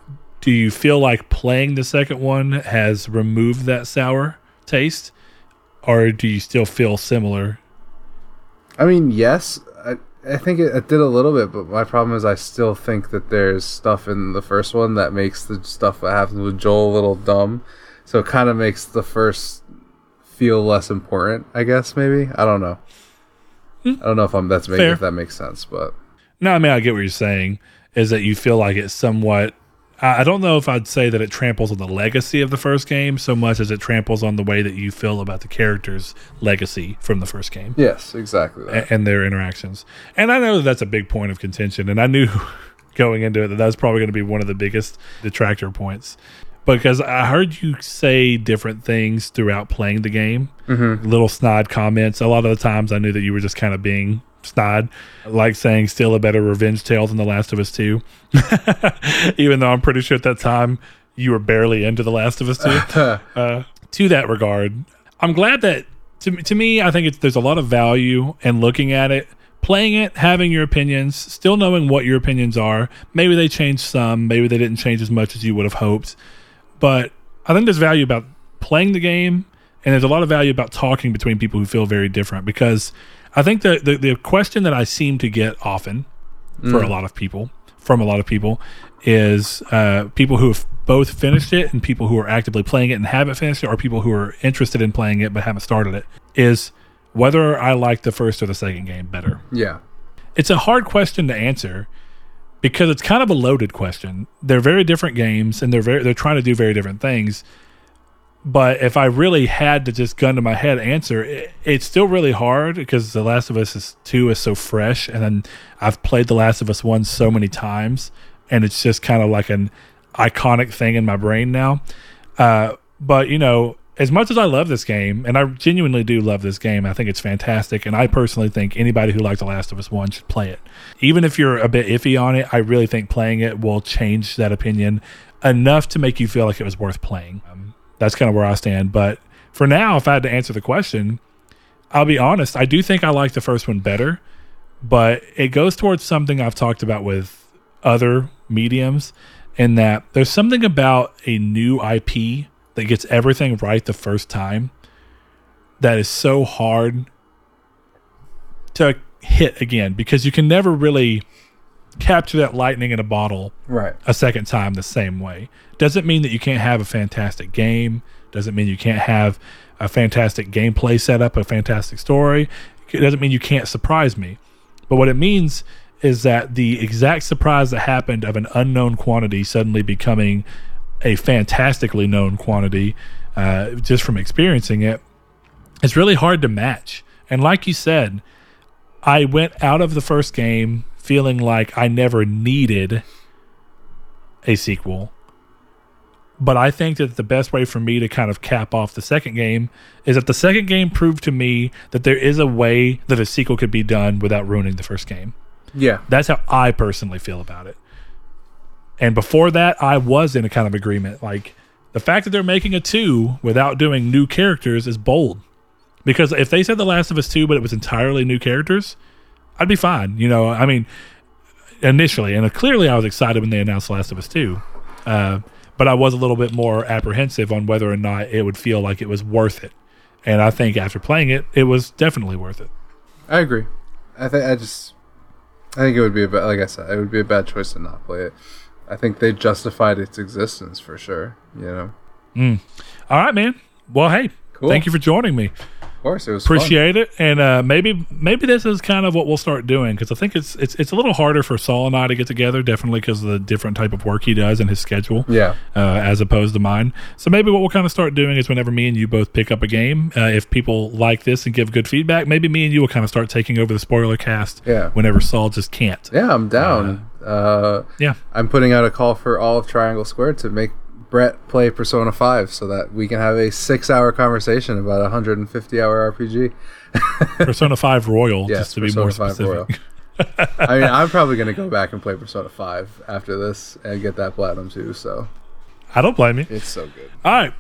Do you feel like playing the second one has removed that sour taste? Or do you still feel similar? I mean, yes, I, I think it, it did a little bit, but my problem is I still think that there's stuff in the first one that makes the stuff that happens with Joel a little dumb. so it kind of makes the first feel less important. I guess maybe I don't know. Hmm. I don't know if I'm that's making if that makes sense, but No, I mean I get what you're saying. Is that you feel like it's somewhat? I don't know if I'd say that it tramples on the legacy of the first game so much as it tramples on the way that you feel about the character's legacy from the first game yes, exactly. That. a- and their interactions. And I know that that's a big point of contention, and I knew going into it that that's probably going to be one of the biggest detractor points because I heard you say different things throughout playing the game, mm-hmm. little snide comments. A lot of the times, I knew that you were just kind of being snide, like saying "still a better revenge tale than The Last of Us 2. Even though I'm pretty sure at that time you were barely into The Last of Us 2 uh, to that regard, I'm glad that to to me, I think it's, there's a lot of value in looking at it, playing it, having your opinions, still knowing what your opinions are. Maybe they changed some, maybe they didn't change as much as you would have hoped, but I think there's value about playing the game, and there's a lot of value about talking between people who feel very different. Because I think the the, the question that I seem to get often for a lot of people, from a lot of people, is uh, people who have both finished it and people who are actively playing it and haven't finished it, or people who are interested in playing it but haven't started it. Is whether I like the first or the second game better. yeah, It's a hard question to answer because it's kind of a loaded question. They're very different games and they're very they're trying to do very different things. But if I really had to just gun to my head answer, it, it's still really hard because The Last of Us is 2 is so fresh and then I've played The Last of Us 1 so many times and it's just kind of like an iconic thing in my brain now. Uh, but you know, as much as I love this game, and I genuinely do love this game, I think it's fantastic. And I personally think anybody who liked The Last of Us 1 should play it. Even if you're a bit iffy on it, I really think playing it will change that opinion enough to make you feel like it was worth playing. Um, that's kind of where I stand. But for now, if I had to answer the question, I'll be honest, I do think I like the first one better, but it goes towards something I've talked about with other mediums in that there's something about a new IP that gets everything right the first time that is so hard to hit again because you can never really capture that lightning in a bottle right. a second time the same way. Doesn't mean that you can't have a fantastic game. Doesn't mean you can't have a fantastic gameplay setup, a fantastic story. It doesn't mean you can't surprise me. But what it means is that the exact surprise that happened of an unknown quantity suddenly becoming a fantastically known quantity uh, just from experiencing it, it is really hard to match. And like you said, I went out of the first game feeling like I never needed a sequel. But I think that the best way for me to kind of cap off the second game is that the second game proved to me that there is a way that a sequel could be done without ruining the first game. Yeah, That's how I personally feel about it. And before that, I was in a kind of agreement. Like the fact that they're making a two without doing new characters is bold. Because if they said The Last of Us 2, but it was entirely new characters, I'd be fine. You know, I mean, initially, and clearly I was excited when they announced The Last of Us 2. Uh, but I was a little bit more apprehensive on whether or not it would feel like it was worth it. And I think after playing it, it was definitely worth it. I agree. I think I just, I think it would be a bad, like I said, it would be a bad choice to not play it. I think they justified its existence for sure. You know, All right, man. Well, hey, Cool. thank you for joining me. Of course it was fun. appreciate it and uh, maybe maybe this is kind of what we'll start doing because i think it's it's it's a little harder for saul and i to get together definitely because of the different type of work he does and his schedule Yeah, uh, as opposed to mine so maybe what we'll kind of start doing is whenever me and you both pick up a game uh, if people like this and give good feedback maybe me and you will kind of start taking over the spoiler cast Yeah. whenever saul just can't yeah, I'm down. Uh, yeah I'm putting out a call for all of Triangle Square to make Brett play Persona 5 so that we can have a six hour conversation about a 150 hour RPG. persona 5 royal Yes, just to be more 5 specific Royal. I mean, I'm probably going to go back and play Persona 5 after this and get that platinum too, so i don't blame you it's so good. All right.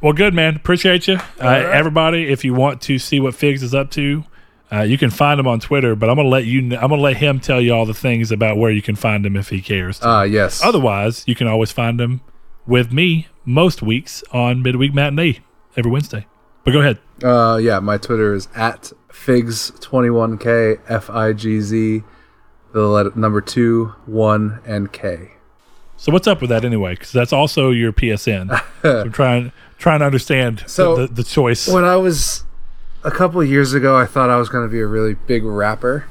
Well, good, man. Appreciate you. Uh, right. Everybody, if you want to see what Figs is up to, uh, you can find him on Twitter, but I'm going to let you, kn- I'm going to let him tell you all the things about where you can find him if he cares. to. Ah, yes. Otherwise, you can always find him with me most weeks on Midweek Matinee every Wednesday. But go ahead. Uh, yeah, my Twitter is at figz21k f i g z the letter, number two one and k. So what's up with that anyway? Because that's also your PSN. so I'm trying trying to understand So, the, the, the choice. When I was a couple of years ago, I thought I was going to be a really big rapper,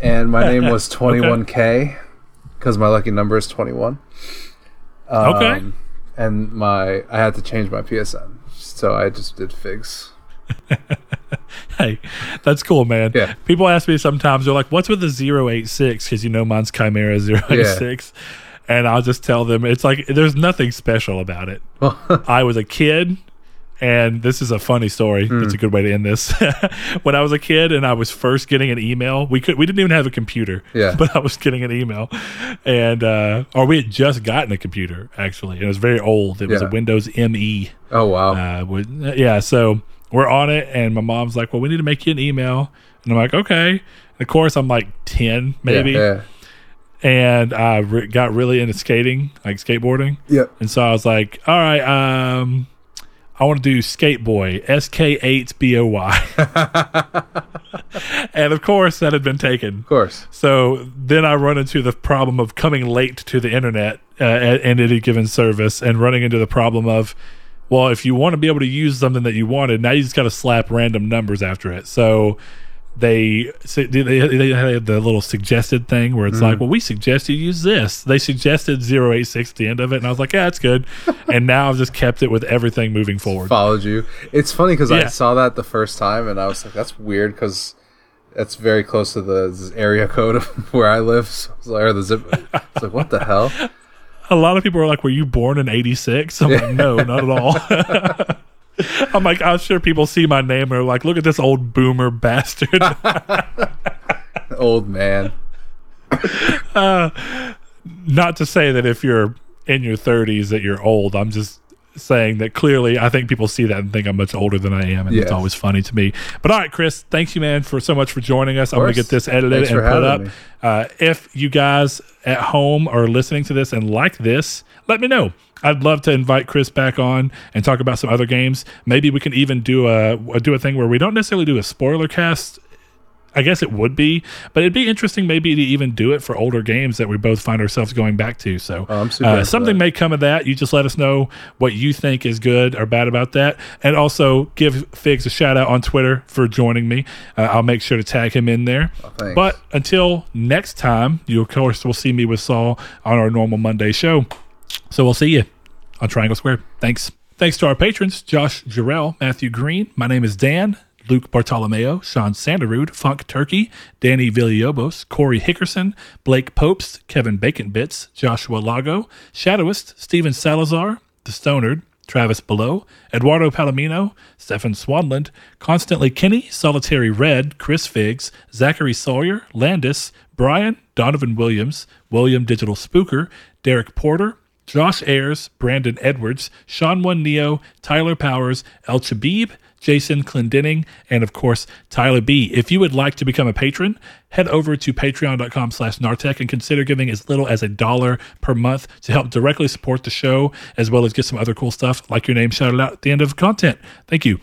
and my name was Twenty One K because my lucky number is twenty one. Um, Okay. And my I had to change my PSN, so I just did figs. Hey, that's cool, man. Yeah. People ask me sometimes, they're like, what's with the 086? Because you know mine's Chimera 086. And I'll just tell them, it's like, there's nothing special about it. I was a kid, and this is a funny story. Hmm. It's a good way to end this. when I was a kid and I was first getting an email, we could we didn't even have a computer. Yeah. But I was getting an email, and uh, or we had just gotten a computer actually. It was very old. It was a Windows ME. Oh wow! Uh, with, yeah, so we're on it, and my mom's like, "Well, we need to make you an email," and I'm like, "Okay." And of course, I'm like ten, maybe, Yeah, and I re- got really into skating, like skateboarding, yeah. Yep. and so I was like, "All right, um, I want to do Skate Boy, S K eight B O Y," and of course, that had been taken. Of course. So then I run into the problem of coming late to the internet uh, at, at any given service and running into the problem of, well, if you want to be able to use something that you wanted, now you just got to slap random numbers after it. So they they, they they had the little suggested thing where it's like, mm. well, we suggest you use this. They suggested 086 at the end of it, and I was like, yeah, that's good. and now I've just kept it with everything moving forward. Followed you. It's funny because I saw that the first time, and I was like, "That's weird," because that's very close to the area code of where I live. So I was like, or the zip. It's like, what the hell? A lot of people are like, "Were you born in '86?" I'm like, "No, not at all." I'm like, I'm sure people see my name and are like, "Look at this old boomer bastard." Old man. not to say that if you're in your 30s that you're old. I'm just saying that clearly I think people see that and think I'm much older than I am, and it's Yes. always funny to me. But all right, Chris, thanks you, man, for so much for joining us. I'm going to get this edited Thanks and put up. Uh, if you guys at home are listening to this and like this, let me know. I'd love to invite Chris back on and talk about some other games. Maybe we can even do a do a thing where we don't necessarily do a spoiler cast I guess it would be, but it'd be interesting maybe to even do it for older games that we both find ourselves going back to. So Oh, uh, something may come of that. You just let us know what you think is good or bad about that, and also give Figs a shout out on Twitter for joining me. Uh, I'll make sure to tag him in there. Oh, but until next time, you of course will see me with Saul on our normal Monday show. So we'll see you on Triangle Square. Thanks. Thanks to our patrons, Josh Jarrell, Matthew Green. My name is Dan, Luke Bartolomeo, Sean Sanderud, Funk Turkey, Danny Villalobos, Corey Hickerson, Blake Popes, Kevin Bacon Bits, Joshua Lago, Shadowist, Steven Salazar, The Stonard, Travis Below, Eduardo Palomino, Stefan Swanland, Constantly Kinney, Solitary Red, Chris Figs, Zachary Sawyer, Landis, Brian, Donovan Williams, William Digital Spooker, Derek Porter, Josh Ayers, Brandon Edwards, Sean One Neo, Tyler Powers, El Chabib, Jason Clendenning, and of course, Tyler B. If you would like to become a patron, head over to patreon.com slash Nartec and consider giving as little as a dollar per month to help directly support the show, as well as get some other cool stuff like your name shouted out at the end of content. Thank you.